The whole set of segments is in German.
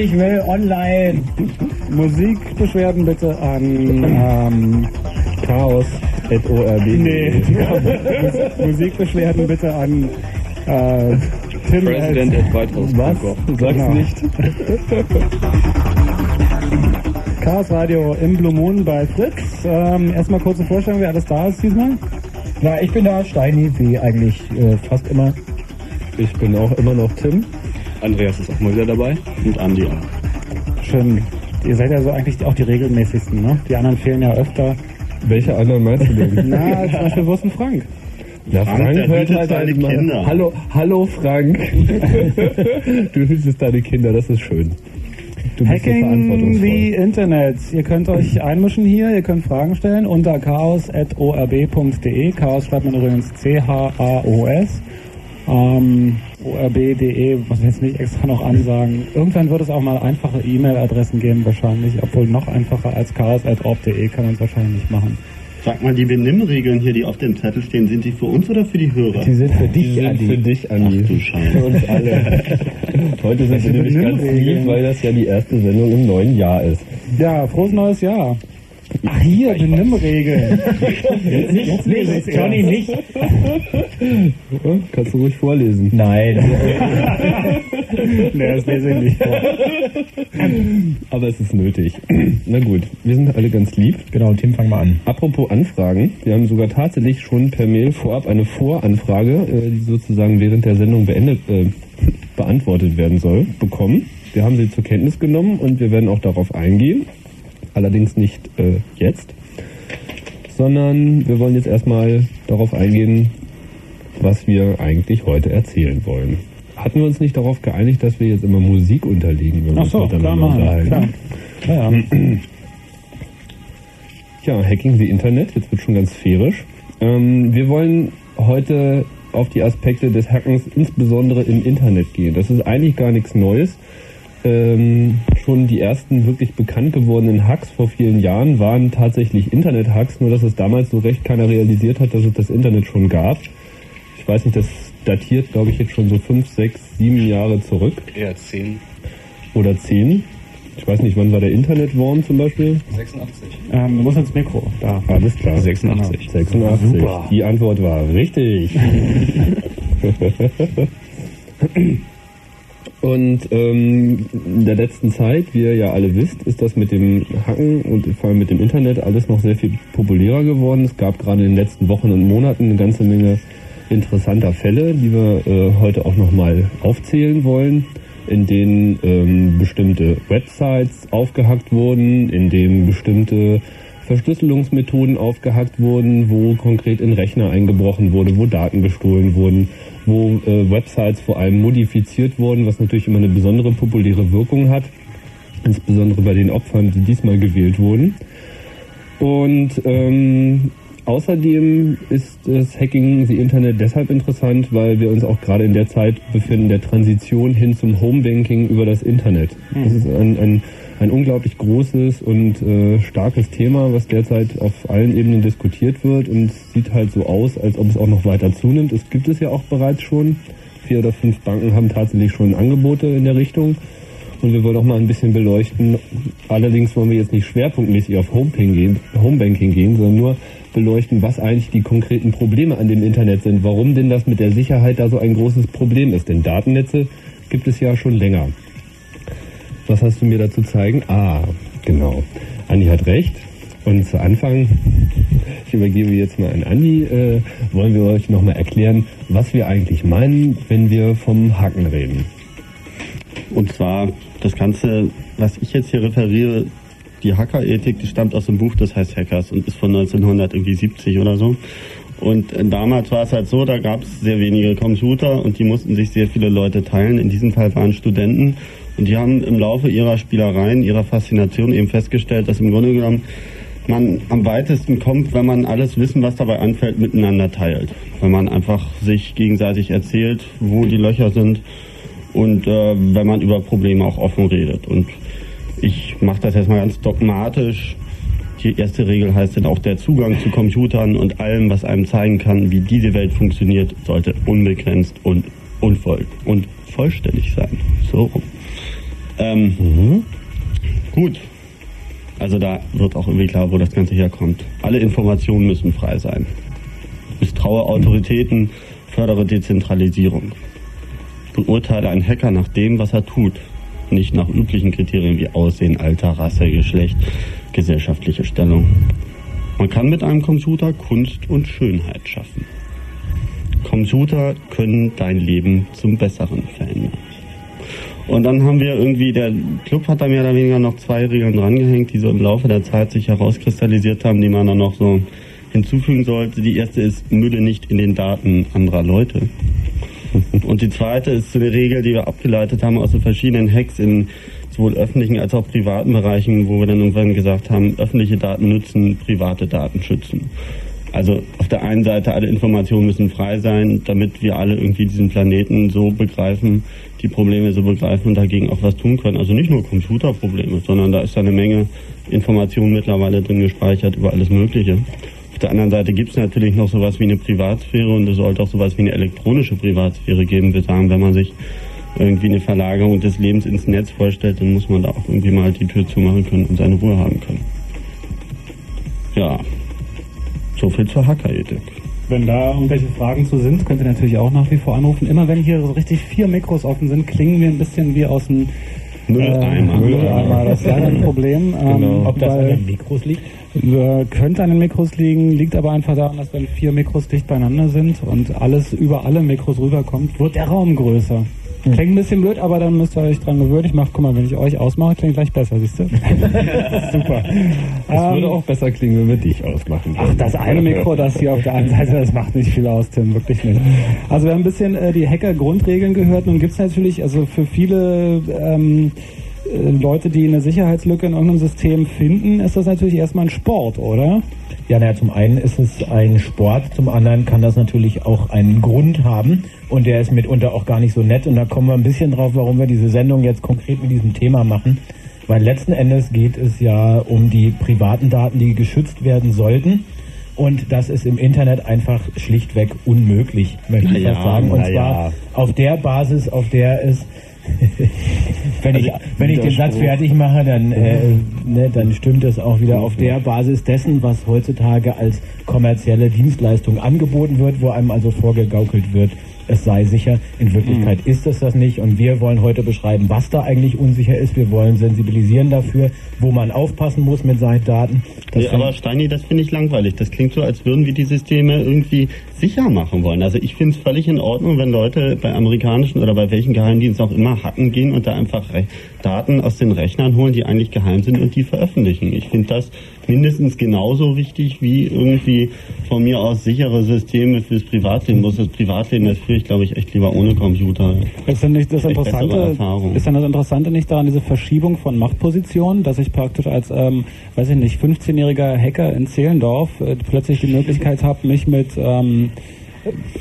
Ich will online. Musikbeschwerden bitte an ähm, Chaos.orb. nee, Musikbeschwerden bitte an äh, Tim President at-. Was? Sag's Genau. nicht. Chaos Radio im Blue Moon bei Fritz. Ähm, erstmal kurze Vorstellung, wer alles da ist diesmal. Na, ich bin da Steini, wie eigentlich äh, fast immer. Ich bin auch immer noch Tim. Andreas ist auch mal wieder dabei. Und Andi auch. Schön. Ihr seid ja so eigentlich auch die regelmäßigsten, ne? Die anderen fehlen ja öfter. Welche anderen meinst du denn? Na, zum Beispiel Wursten Frank. Na, Frank, der hütet seine mal- Kinder. Hallo, hallo Frank. du hütest deine Kinder, das ist schön. Du Hacking the Internet. Ihr könnt euch einmischen hier, ihr könnt Fragen stellen unter chaos.orb.de. Chaos schreibt man übrigens C-H-A-O-S. Ähm, orb.de, muss ich jetzt nicht extra noch ansagen. Irgendwann wird es auch mal einfache E-Mail-Adressen geben, wahrscheinlich. Obwohl noch einfacher als chaos.orb.de kann man es wahrscheinlich nicht machen. Sag mal, die Benimmregeln hier, die auf dem Zettel stehen, sind die für uns oder für die Hörer? Die sind für Die dich, sind Andi. für dich, Ach Andi. du Scheiße. Für uns alle. Heute sind wir nämlich ganz lieb, weil das ja die erste Sendung im neuen Jahr ist. Ja, frohes neues Jahr. Ach hier, Benimmregeln. Nicht, nicht, Johnny, nicht. Ja, Kannst du ruhig vorlesen. Nein. nee, das lese ich nicht vor. Aber es ist nötig. Na gut, wir sind alle ganz lieb. Genau, Tim, fang mal an. Apropos Anfragen, wir haben sogar tatsächlich schon per Mail vorab eine Voranfrage, äh, die sozusagen während der Sendung beendet, äh, beantwortet werden soll, bekommen. Wir haben sie zur Kenntnis genommen und wir werden auch darauf eingehen. Allerdings nicht äh, jetzt, sondern wir wollen jetzt erstmal darauf eingehen, was wir eigentlich heute erzählen wollen. Hatten wir uns nicht darauf geeinigt, dass wir jetzt immer Musik unterlegen, wenn wir so, uns klar, miteinander unterhalten? Klar. Ja, ja. Ja, Hacking the Internet, jetzt wird schon ganz sphärisch. Ähm, wir wollen heute auf die Aspekte des Hackens insbesondere im Internet gehen. Das ist eigentlich gar nichts Neues. Ähm, schon die ersten wirklich bekannt gewordenen Hacks vor vielen Jahren waren tatsächlich Internet-Hacks, nur dass es damals so recht keiner realisiert hat, dass es das Internet schon gab. Ich weiß nicht, das datiert, glaube ich, jetzt schon so fünf, sechs, sieben Jahre zurück Eher 10. oder zehn. Ich weiß nicht, wann war der Internetworm zum Beispiel? 86. Ähm, du musst ins Mikro. Da. Alles klar. 86. 86. Super. Die Antwort war richtig. Und ähm, in der letzten Zeit, wie ihr ja alle wisst, ist das mit dem Hacken und vor allem mit dem Internet alles noch sehr viel populärer geworden. Es gab gerade in den letzten Wochen und Monaten eine ganze Menge interessanter Fälle, die wir äh, heute auch nochmal aufzählen wollen, in denen ähm, bestimmte Websites aufgehackt wurden, in denen bestimmte Verschlüsselungsmethoden aufgehackt wurden, wo konkret in Rechner eingebrochen wurde, wo Daten gestohlen wurden, wo äh, Websites vor allem modifiziert wurden, was natürlich immer eine besondere populäre Wirkung hat, insbesondere bei den Opfern, die diesmal gewählt wurden. Und ähm, außerdem ist das Hacking the Internet deshalb interessant, weil wir uns auch gerade in der Zeit befinden, der Transition hin zum Homebanking über das Internet. Das ist ein, ein, ein unglaublich großes und äh, starkes Thema, was derzeit auf allen Ebenen diskutiert wird und sieht halt so aus, als ob es auch noch weiter zunimmt. Es gibt es ja auch bereits schon. Vier oder fünf Banken haben tatsächlich schon Angebote in der Richtung. Und wir wollen auch mal ein bisschen beleuchten. Allerdings wollen wir jetzt nicht schwerpunktmäßig auf Homebanking gehen, Homebanking gehen, sondern nur beleuchten, was eigentlich die konkreten Probleme an dem Internet sind. Warum denn das mit der Sicherheit da so ein großes Problem ist. Denn Datennetze gibt es ja schon länger. Was hast du mir dazu zeigen? Ah, genau. Andi hat recht. Und zu Anfang, ich übergebe jetzt mal an Andi, äh, wollen wir euch nochmal erklären, was wir eigentlich meinen, wenn wir vom Hacken reden. Und zwar das Ganze, was ich jetzt hier referiere, die Hackerethik, die stammt aus dem Buch, das heißt Hackers und ist von 1970 oder so. Und äh, damals war es halt so, da gab es sehr wenige Computer und die mussten sich sehr viele Leute teilen. In diesem Fall waren Studenten und die haben im Laufe ihrer Spielereien, ihrer Faszination eben festgestellt, dass im Grunde genommen man am weitesten kommt, wenn man alles Wissen, was dabei anfällt, miteinander teilt. Wenn man einfach sich gegenseitig erzählt, wo die Löcher sind und äh, wenn man über Probleme auch offen redet. Und ich mache das jetzt mal ganz dogmatisch. Die erste Regel heißt dann auch, der Zugang zu Computern und allem, was einem zeigen kann, wie diese Welt funktioniert, sollte unbegrenzt und und, voll, und vollständig sein. So rum. Ähm, Mhm. Gut. Also da wird auch irgendwie klar, wo das Ganze herkommt. Alle Informationen müssen frei sein. Misstraue Autoritäten, fördere Dezentralisierung. Beurteile einen Hacker nach dem, was er tut, nicht nach üblichen Kriterien wie Aussehen, Alter, Rasse, Geschlecht, gesellschaftliche Stellung. Man kann mit einem Computer Kunst und Schönheit schaffen. Computer können dein Leben zum Besseren verändern. Und dann haben wir irgendwie, der Club hat da mehr oder weniger noch zwei Regeln drangehängt, die so im Laufe der Zeit sich herauskristallisiert haben, die man dann noch so hinzufügen sollte. Die erste ist, Mülle nicht in den Daten anderer Leute. Und die zweite ist so eine Regel, die wir abgeleitet haben aus so verschiedenen Hacks in sowohl öffentlichen als auch privaten Bereichen, wo wir dann irgendwann gesagt haben, öffentliche Daten nützen, private Daten schützen. Also auf der einen Seite alle Informationen müssen frei sein, damit wir alle irgendwie diesen Planeten so begreifen, die Probleme so begreifen und dagegen auch was tun können. Also nicht nur Computerprobleme, sondern da ist eine Menge Informationen mittlerweile drin gespeichert über alles Mögliche. Auf der anderen Seite gibt es natürlich noch sowas wie eine Privatsphäre und es sollte auch sowas wie eine elektronische Privatsphäre geben. Wir sagen, wenn man sich irgendwie eine Verlagerung des Lebens ins Netz vorstellt, dann muss man da auch irgendwie mal die Tür zumachen können und seine Ruhe haben können. Ja, so viel zur Hackerethik. Wenn da irgendwelche Fragen zu sind, könnt ihr natürlich auch nach wie vor anrufen. Immer wenn hier so richtig vier Mikros offen sind, klingen wir ein bisschen wie aus dem Mülleimer. Äh, Mülleimer. Das ist leider ein Problem. Ähm, Genau. Ob das an den Mikros liegt? äh, könnte an den Mikros liegen, liegt aber einfach daran, dass wenn vier Mikros dicht beieinander sind und alles über alle Mikros rüberkommt, wird der Raum größer. Hm. Klingt ein bisschen blöd, aber dann müsst ihr euch dran gewöhnen. Ich mach, guck mal, wenn ich euch ausmache, klingt gleich besser, siehst du? Super. Es Ähm, würde auch besser klingen, wenn wir dich ausmachen. Ach, das eine Mikro, das hier auf der einen Seite, das macht nicht viel aus, Tim, wirklich nicht. Also wir haben ein bisschen äh, die Hacker-Grundregeln gehört. Nun gibt es natürlich, also für viele ähm, äh, Leute, die eine Sicherheitslücke in irgendeinem System finden, ist das natürlich erstmal ein Sport, oder? Ja, naja, zum einen ist es ein Sport, zum anderen kann das natürlich auch einen Grund haben und der ist mitunter auch gar nicht so nett und da kommen wir ein bisschen drauf, warum wir diese Sendung jetzt konkret mit diesem Thema machen. Weil letzten Endes geht es ja um die privaten Daten, die geschützt werden sollten. Und das ist im Internet einfach schlichtweg unmöglich, möchte ich ja, fast sagen. Und zwar ja. auf der Basis, auf der es wenn ich, Also, wenn ich den Satz fertig mache, dann, äh, ne, dann stimmt es auch wieder auf der Basis dessen, was heutzutage als kommerzielle Dienstleistung angeboten wird, wo einem also vorgegaukelt wird, es sei sicher. In Wirklichkeit ist es das nicht. Und wir wollen heute beschreiben, was da eigentlich unsicher ist. Wir wollen sensibilisieren dafür, wo man aufpassen muss mit seinen Daten. Das Nee, aber Steini, das finde ich langweilig. Das klingt so, als würden wir die Systeme irgendwie sicher machen wollen. Also ich finde es völlig in Ordnung, wenn Leute bei amerikanischen oder bei welchen Geheimdiensten auch immer hacken gehen und da einfach Re Daten aus den Rechnern holen, die eigentlich geheim sind und die veröffentlichen. Ich finde das mindestens genauso wichtig wie irgendwie von mir aus sichere Systeme fürs Privatleben. Bloß das Privatleben, das führe ich glaube ich echt lieber ohne Computer. Ist denn nicht das Interessante, ist denn das Interessante nicht daran, diese Verschiebung von Machtpositionen, dass ich praktisch als, ähm, weiß ich nicht, 15-jähriger Hacker in Zehlendorf äh, plötzlich die Möglichkeit habe, mich mit ähm,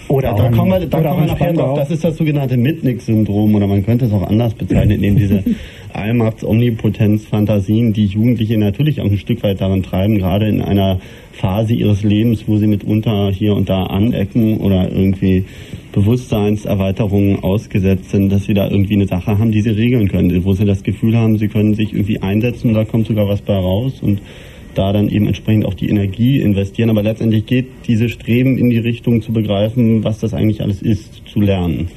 oder da kommen wir, da kommen wir nachher drauf. Das ist das sogenannte Mitnick-Syndrom oder man könnte es auch anders bezeichnen, indem diese Allmachts-Omnipotenz-Fantasien die Jugendliche natürlich auch ein Stück weit daran treiben, gerade in einer Phase ihres Lebens, wo sie mitunter hier und da anecken oder irgendwie Bewusstseinserweiterungen ausgesetzt sind, dass sie da irgendwie eine Sache haben, die sie regeln können, wo sie das Gefühl haben, sie können sich irgendwie einsetzen da kommt sogar was bei raus und da dann eben entsprechend auch die Energie investieren. Aber letztendlich geht diese Streben in die Richtung zu begreifen, was das eigentlich alles ist, zu lernen.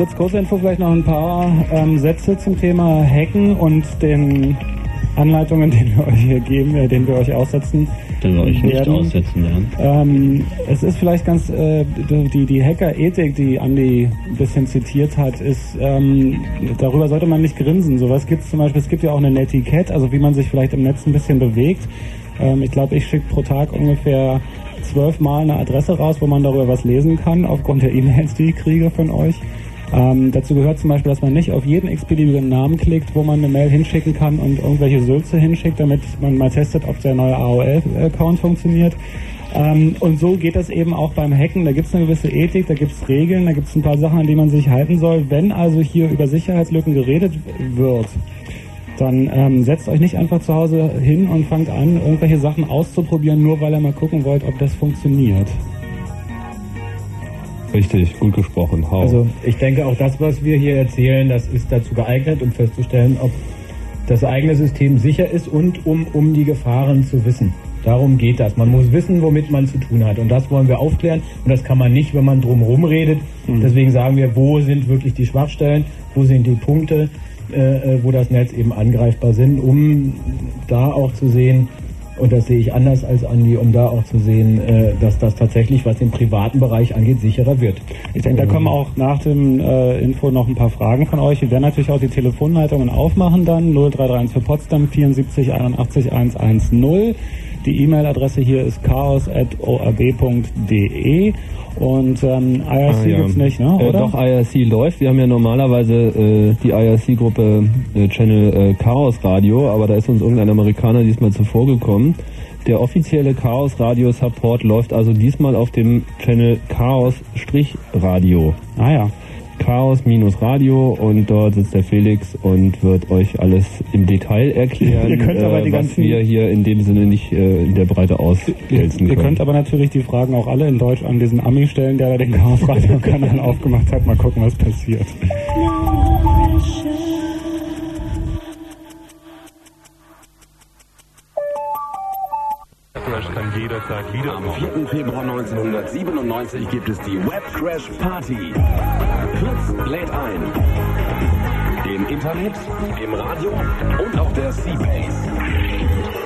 Fritz Kurzinfo vielleicht noch ein paar ähm, Sätze zum Thema Hacken und den Anleitungen, die wir euch hier geben, äh, den wir euch aussetzen. Den wir euch nicht aussetzen werden. Ähm, es ist vielleicht ganz, äh, die, die Hacker-Ethik, die Andi ein bisschen zitiert hat, ist, ähm, darüber sollte man nicht grinsen. Sowas gibt es zum Beispiel, es gibt ja auch eine Netiquette, also wie man sich vielleicht im Netz ein bisschen bewegt. Ähm, ich glaube, ich schicke pro Tag ungefähr zwölfmal eine Adresse raus, wo man darüber was lesen kann, aufgrund der E-Mails, die ich kriege von euch. Ähm, dazu gehört zum Beispiel, dass man nicht auf jeden x-beliebigen Namen klickt, wo man eine Mail hinschicken kann und irgendwelche Sülze hinschickt, damit man mal testet, ob der neue AOL-Account funktioniert. Ähm, und so geht das eben auch beim Hacken. Da gibt es eine gewisse Ethik, da gibt es Regeln, da gibt es ein paar Sachen, an die man sich halten soll. Wenn also hier über Sicherheitslücken geredet wird, dann ähm, setzt euch nicht einfach zu Hause hin und fangt an, irgendwelche Sachen auszuprobieren, nur weil ihr mal gucken wollt, ob das funktioniert. Richtig, gut gesprochen. Hau. Also ich denke auch das, was wir hier erzählen, das ist dazu geeignet, um festzustellen, ob das eigene System sicher ist und um, um die Gefahren zu wissen. Darum geht das. Man muss wissen, womit man zu tun hat. Und das wollen wir aufklären. Und das kann man nicht, wenn man drumherum redet. Mhm. Deswegen sagen wir, wo sind wirklich die Schwachstellen, wo sind die Punkte, äh, äh wo das Netz eben angreifbar sind, um da auch zu sehen, und das sehe ich anders als Andi, um da auch zu sehen, äh, dass das tatsächlich, was den privaten Bereich angeht, sicherer wird. Ich denke, da kommen auch nach dem äh, Info noch ein paar Fragen von euch. Wir werden natürlich auch die Telefonleitungen aufmachen dann. 0331 für Potsdam 74 81 110. Die E-Mail-Adresse hier ist chaos.orb.de und ähm, IRC ah, ja. gibt's nicht, ne? Äh, oder? Äh, doch, IRC läuft. Wir haben ja normalerweise äh, die IRC-Gruppe äh, Channel äh, Chaos Radio, aber da ist uns irgendein Amerikaner diesmal zuvor gekommen. Der offizielle Chaos Radio Support läuft also diesmal auf dem Channel Chaos-Radio. Ah ja. Chaos-Radio und dort sitzt der Felix und wird euch alles im Detail erklären, äh, was wir hier in dem Sinne nicht äh, in der Breite auswälzen können. Ihr könnt aber natürlich die Fragen auch alle in Deutsch an diesen Ami stellen, der den Chaos-Radio-Kanal aufgemacht hat. Mal gucken, was passiert. Jederzeit wieder. Am 4. Februar 1997 gibt es die Web Crash Party. Fritz lädt ein. Im Internet, im Radio und auf der Seabase.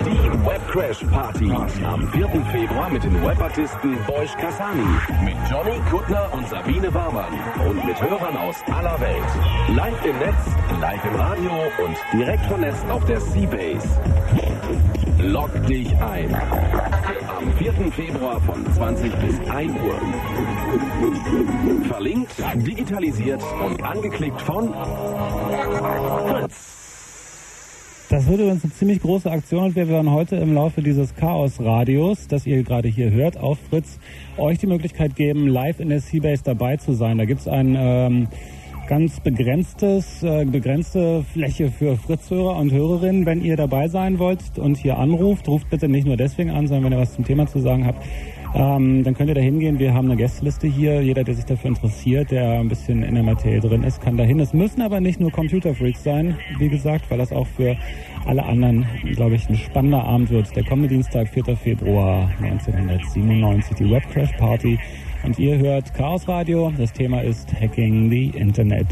Die Web Crash Party am 4. Februar mit den Webartisten Boysch Kassani, mit Johnny Kuttner und Sabine Warmann und mit Hörern aus aller Welt. Live im Netz, live im Radio und direkt vernetzt auf der Seabase. Log dich ein. Am 4. Februar von 20 bis 1 Uhr. Verlinkt, digitalisiert und angeklickt von Fritz. Das wird übrigens eine ziemlich große Aktion und wir werden heute im Laufe dieses Chaos-Radios, das ihr gerade hier hört, auf Fritz, euch die Möglichkeit geben, live in der Seabase dabei zu sein. Da gibt es ein ähm, ganz begrenztes, äh, begrenzte Fläche für Fritzhörer und Hörerinnen. Wenn ihr dabei sein wollt und hier anruft, ruft bitte nicht nur deswegen an, sondern wenn ihr was zum Thema zu sagen habt, ähm, dann könnt ihr da hingehen. Wir haben eine Gästeliste hier. Jeder, der sich dafür interessiert, der ein bisschen in der Materie drin ist, kann dahin. Es müssen aber nicht nur Computerfreaks sein, wie gesagt, weil das auch für alle anderen, glaube ich, ein spannender Abend wird. Der kommende Dienstag, 4. Februar 1997, die Webcrash Party und ihr hört Chaos Radio. Das Thema ist Hacking the Internet.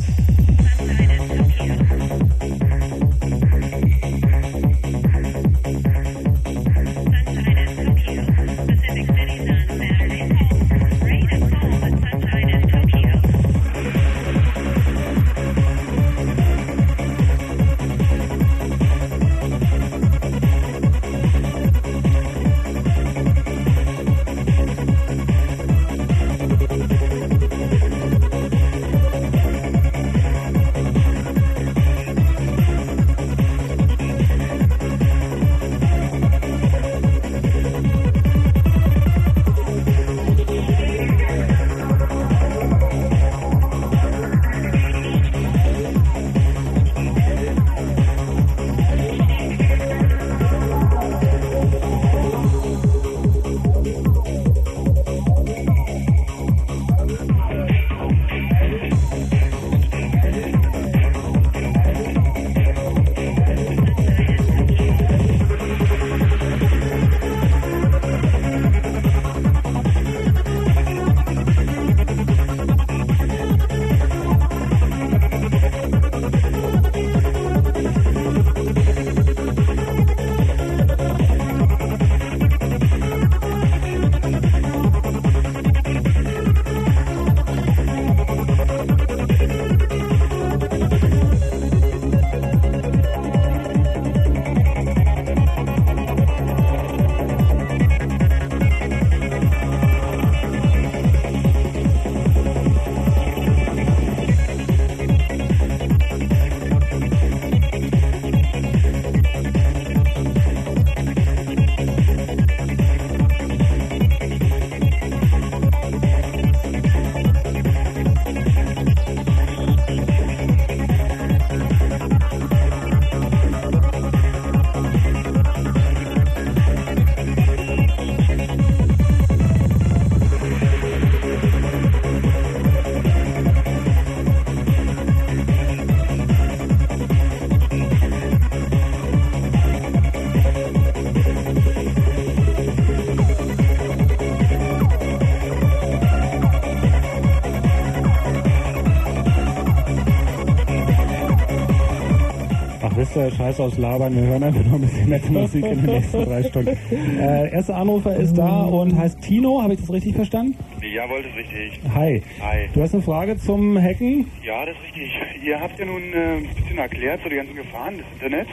Scheiß aus Labern. Wir hören einfach noch ein bisschen nette Musik in den nächsten drei Stunden. Äh, erster Anrufer ist da und heißt Tino. Habe ich das richtig verstanden? Jawohl, das ist richtig. Hi. Hi. Du hast eine Frage zum Hacken? Ja, das ist richtig. Ihr habt ja nun äh, ein bisschen erklärt, so die ganzen Gefahren des Internets.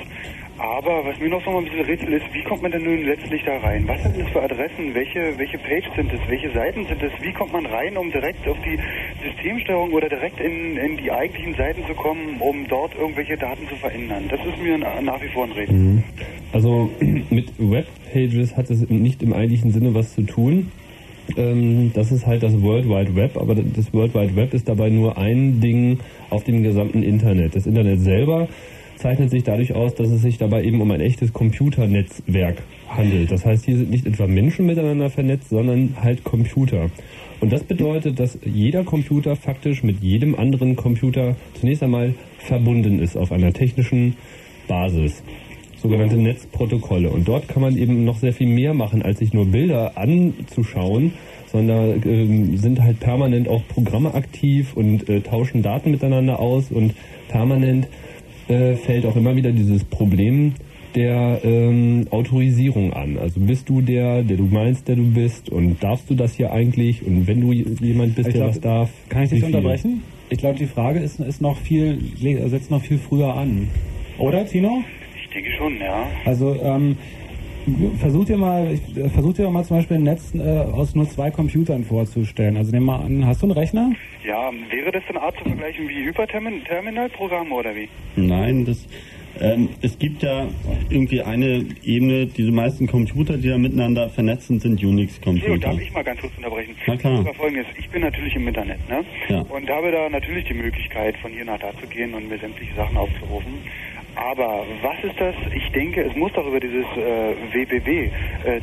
Aber was mir noch so mal ein bisschen Rätsel ist, wie kommt man denn nun letztlich da rein? Was sind das für Adressen? Welche, welche Page sind es? Welche Seiten sind es? Wie kommt man rein, um direkt auf die Systemsteuerung oder direkt in, in die eigentlichen Seiten zu kommen, um dort irgendwelche Daten zu verändern? Das ist mir na- nach wie vor ein Rätsel. Mhm. Also mit Webpages hat es nicht im eigentlichen Sinne was zu tun. Ähm, das ist halt das World Wide Web, aber das World Wide Web ist dabei nur ein Ding auf dem gesamten Internet. Das Internet selber zeichnet sich dadurch aus, dass es sich dabei eben um ein echtes Computernetzwerk handelt. Das heißt, hier sind nicht etwa Menschen miteinander vernetzt, sondern halt Computer. Und das bedeutet, dass jeder Computer faktisch mit jedem anderen Computer zunächst einmal verbunden ist auf einer technischen Basis sogenannte Netzprotokolle. Und dort kann man eben noch sehr viel mehr machen, als sich nur Bilder anzuschauen, sondern ähm, sind halt permanent auch Programme aktiv und äh, tauschen Daten miteinander aus und permanent äh, fällt auch immer wieder dieses Problem der ähm, Autorisierung an. Also bist du der, der du meinst, der du bist und darfst du das hier eigentlich und wenn du jemand bist, Ich der glaub, was darf. Kann ich dich unterbrechen? Ich glaube, die Frage ist, ist noch viel, setzt noch viel früher an. Oder, Tino? Ich denke schon, ja. Also, ähm, versuch dir mal, ich- äh, versuch dir mal zum Beispiel ein Netz äh, aus nur zwei Computern vorzustellen. Also nehmen wir an, hast du einen Rechner? Ja, wäre das eine Art zu vergleichen wie Hyperterminal-Programme oder wie? Nein, das, ähm, es gibt ja irgendwie eine Ebene, diese meisten Computer, die da miteinander vernetzt sind, sind Leo, Unix-Computer. darf ich mal ganz kurz unterbrechen? Na klar. Das war folgendes, ich bin natürlich im Internet, ne? Ja. Und habe da natürlich die Möglichkeit, von hier nach da zu gehen und mir sämtliche Sachen aufzurufen. Aber was ist das? Ich denke, es muss doch über dieses äh, WWW äh,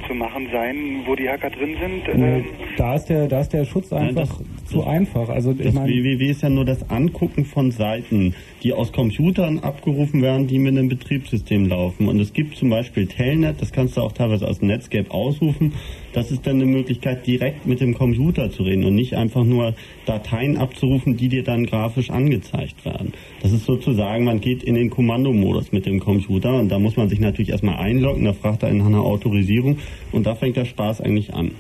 zu machen sein, wo die Hacker drin sind. Ähm, Da ist der, da ist der Schutz einfach das- zu einfach. Also ich Das meine, WWW ist ja nur das Angucken von Seiten, die aus Computern abgerufen werden, die mit einem Betriebssystem laufen. Und es gibt zum Beispiel Telnet, das kannst du auch teilweise aus Netscape ausrufen. Das ist dann eine Möglichkeit, direkt mit dem Computer zu reden und nicht einfach nur Dateien abzurufen, die dir dann grafisch angezeigt werden. Das ist sozusagen, man geht in den Kommandomodus mit dem Computer und da muss man sich natürlich erstmal einloggen, da fragt er nach einer Autorisierung und da fängt der Spaß eigentlich an.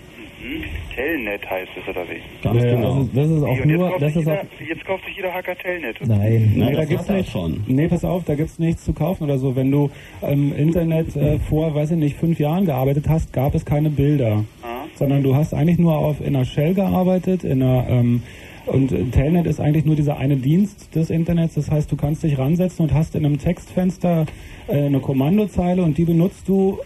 Telnet heißt es oder wie? Ganz Ja, genau. also das ist auch und jetzt, nur, kauft das ist auch jeder, jetzt kauft sich jeder Hacker Telnet. Nein. Nee, da das gibt's hat er nicht. schon. Nee, pass auf, da gibt's nichts zu kaufen oder so. Wenn du im Internet äh, vor, weiß ich nicht, fünf Jahren gearbeitet hast, gab es keine Bilder. Ah. Sondern du hast eigentlich nur auf in einer Shell gearbeitet, in einer ähm, und Telnet ist eigentlich nur dieser eine Dienst des Internets. Das heißt, du kannst dich ransetzen und hast in einem Textfenster äh, eine Kommandozeile und die benutzt du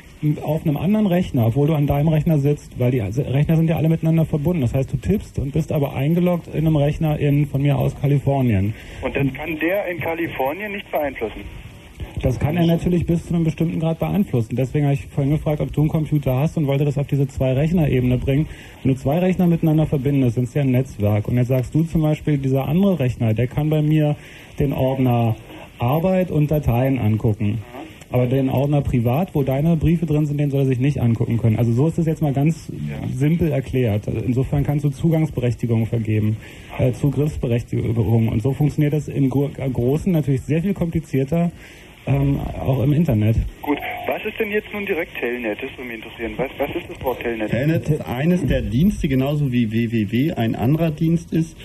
auf einem anderen Rechner, obwohl du an deinem Rechner sitzt, weil die Rechner sind ja alle miteinander verbunden. Das heißt, du tippst und bist aber eingeloggt in einem Rechner in von mir aus Kalifornien. Und das kann der in Kalifornien nicht beeinflussen. Das kann er natürlich bis zu einem bestimmten Grad beeinflussen. Deswegen habe ich vorhin gefragt, ob du einen Computer hast und wollte das auf diese Zwei-Rechner-Ebene bringen. Wenn du zwei Rechner miteinander verbindest, sind es ja ein Netzwerk. Und jetzt sagst du zum Beispiel, dieser andere Rechner, der kann bei mir den Ordner Arbeit und Dateien angucken. Aber den Ordner privat, wo deine Briefe drin sind, den soll er sich nicht angucken können. Also so ist es jetzt mal ganz simpel erklärt. Also insofern kannst du Zugangsberechtigungen vergeben, äh, Zugriffsberechtigungen. Und so funktioniert das im Gro Großen natürlich sehr viel komplizierter, ähm, auch im Internet. Gut, was ist denn jetzt nun direkt Telnet? Das würde mich interessieren. Was, was ist das Wort Telnet? Telnet ist eines der Dienste, genauso wie www ein anderer Dienst ist.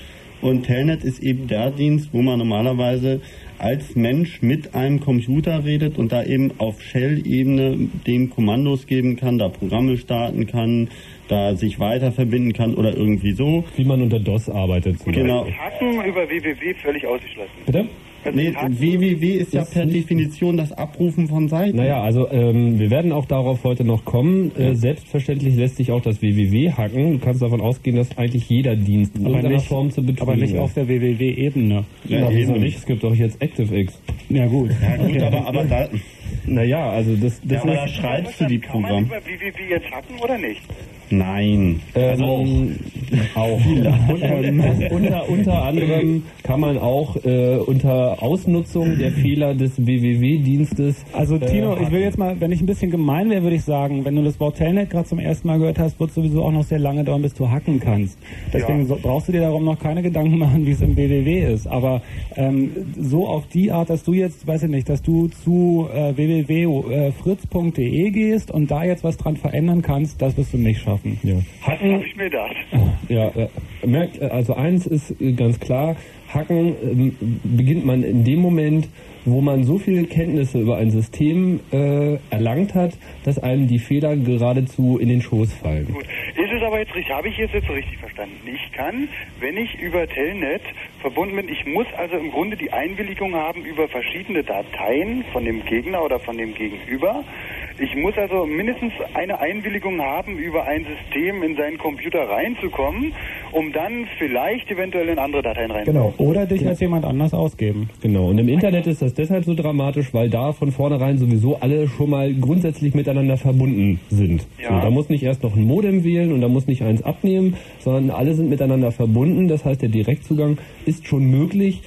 Und Telnet ist eben der Dienst, wo man normalerweise als Mensch mit einem Computer redet und da eben auf Shell-Ebene dem Kommandos geben kann, da Programme starten kann, da sich weiter verbinden kann oder irgendwie so. wie man unter DOS arbeitet. Zum Genau. Hacken über www völlig ausgeschlossen. Bitte? Nee, www ist ja Ist per Definition das Abrufen von Seiten. Naja, also ähm, wir werden auch darauf heute noch kommen. Äh, selbstverständlich lässt sich auch das WWW hacken. Du kannst davon ausgehen, dass eigentlich jeder Dienst in Aber irgendeiner nicht, Form zu betrügen aber nicht ist. auf der WWW-Ebene. Ja, Ja, wieso eben. nicht? Es gibt doch jetzt ActiveX. Ja gut. Ja, gut, aber, aber da, Naja, also das, das da ist... schreibst du die Kann man über www jetzt hacken oder nicht? Nein. Ähm, auch. Ähm, unter, unter anderem kann man auch äh, unter Ausnutzung der Fehler des WWW-Dienstes. Also Tino, äh, ich will jetzt mal, wenn ich ein bisschen gemein wäre, würde ich sagen, wenn du das Wort Telnet gerade zum ersten Mal gehört hast, wird es sowieso auch noch sehr lange dauern, bis du hacken kannst. Deswegen Ja. so, brauchst du dir darum noch keine Gedanken machen, wie es im WWW ist. Aber ähm, so auf die Art, dass du jetzt, weiß ich nicht, dass du zu äh, www.fritz.de gehst und da jetzt was dran verändern kannst, das wirst du nicht schaffen. Ja. Das habe ich mir gedacht. Ja, äh, merkt, äh, also eins ist äh, ganz klar, Hacken beginnt man in dem Moment, wo man so viele Kenntnisse über ein System äh, erlangt hat, dass einem die Fehler geradezu in den Schoß fallen. Gut. Ist es aber jetzt richtig, habe ich jetzt, jetzt richtig verstanden? Ich kann, wenn ich über Telnet verbunden bin, ich muss also im Grunde die Einwilligung haben über verschiedene Dateien von dem Gegner oder von dem Gegenüber. Ich muss also mindestens eine Einwilligung haben, über ein System in seinen Computer reinzukommen, um dann vielleicht eventuell in andere Dateien reinzukommen. Genau. Oder dich als jemand anders ausgeben. Genau, und im Internet ist das deshalb so dramatisch, weil da von vornherein sowieso alle schon mal grundsätzlich miteinander verbunden sind. Ja. So, da muss nicht erst noch ein Modem wählen und da muss nicht eins abnehmen, sondern alle sind miteinander verbunden. Das heißt, der Direktzugang ist schon möglich.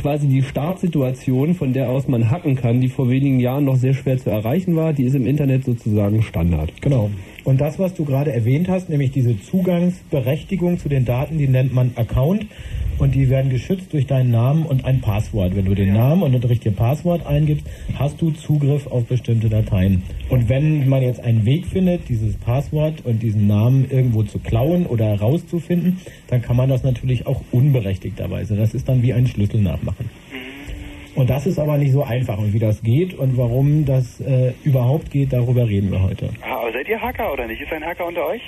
Quasi die Startsituation, von der aus man hacken kann, die vor wenigen Jahren noch sehr schwer zu erreichen war, die ist im Internet sozusagen Standard. Genau. Und das, was du gerade erwähnt hast, nämlich diese Zugangsberechtigung zu den Daten, die nennt man Account und die werden geschützt durch deinen Namen und ein Passwort. Wenn du den Namen und das richtige Passwort eingibst, hast du Zugriff auf bestimmte Dateien. Und wenn man jetzt einen Weg findet, dieses Passwort und diesen Namen irgendwo zu klauen oder herauszufinden, dann kann man das natürlich auch unberechtigterweise. Das ist dann wie ein Schlüssel nachmachen. Und das ist aber nicht so einfach. Und wie das geht und warum das äh, überhaupt geht, darüber reden wir heute. Seid ihr Hacker oder nicht? Ist ein Hacker unter euch?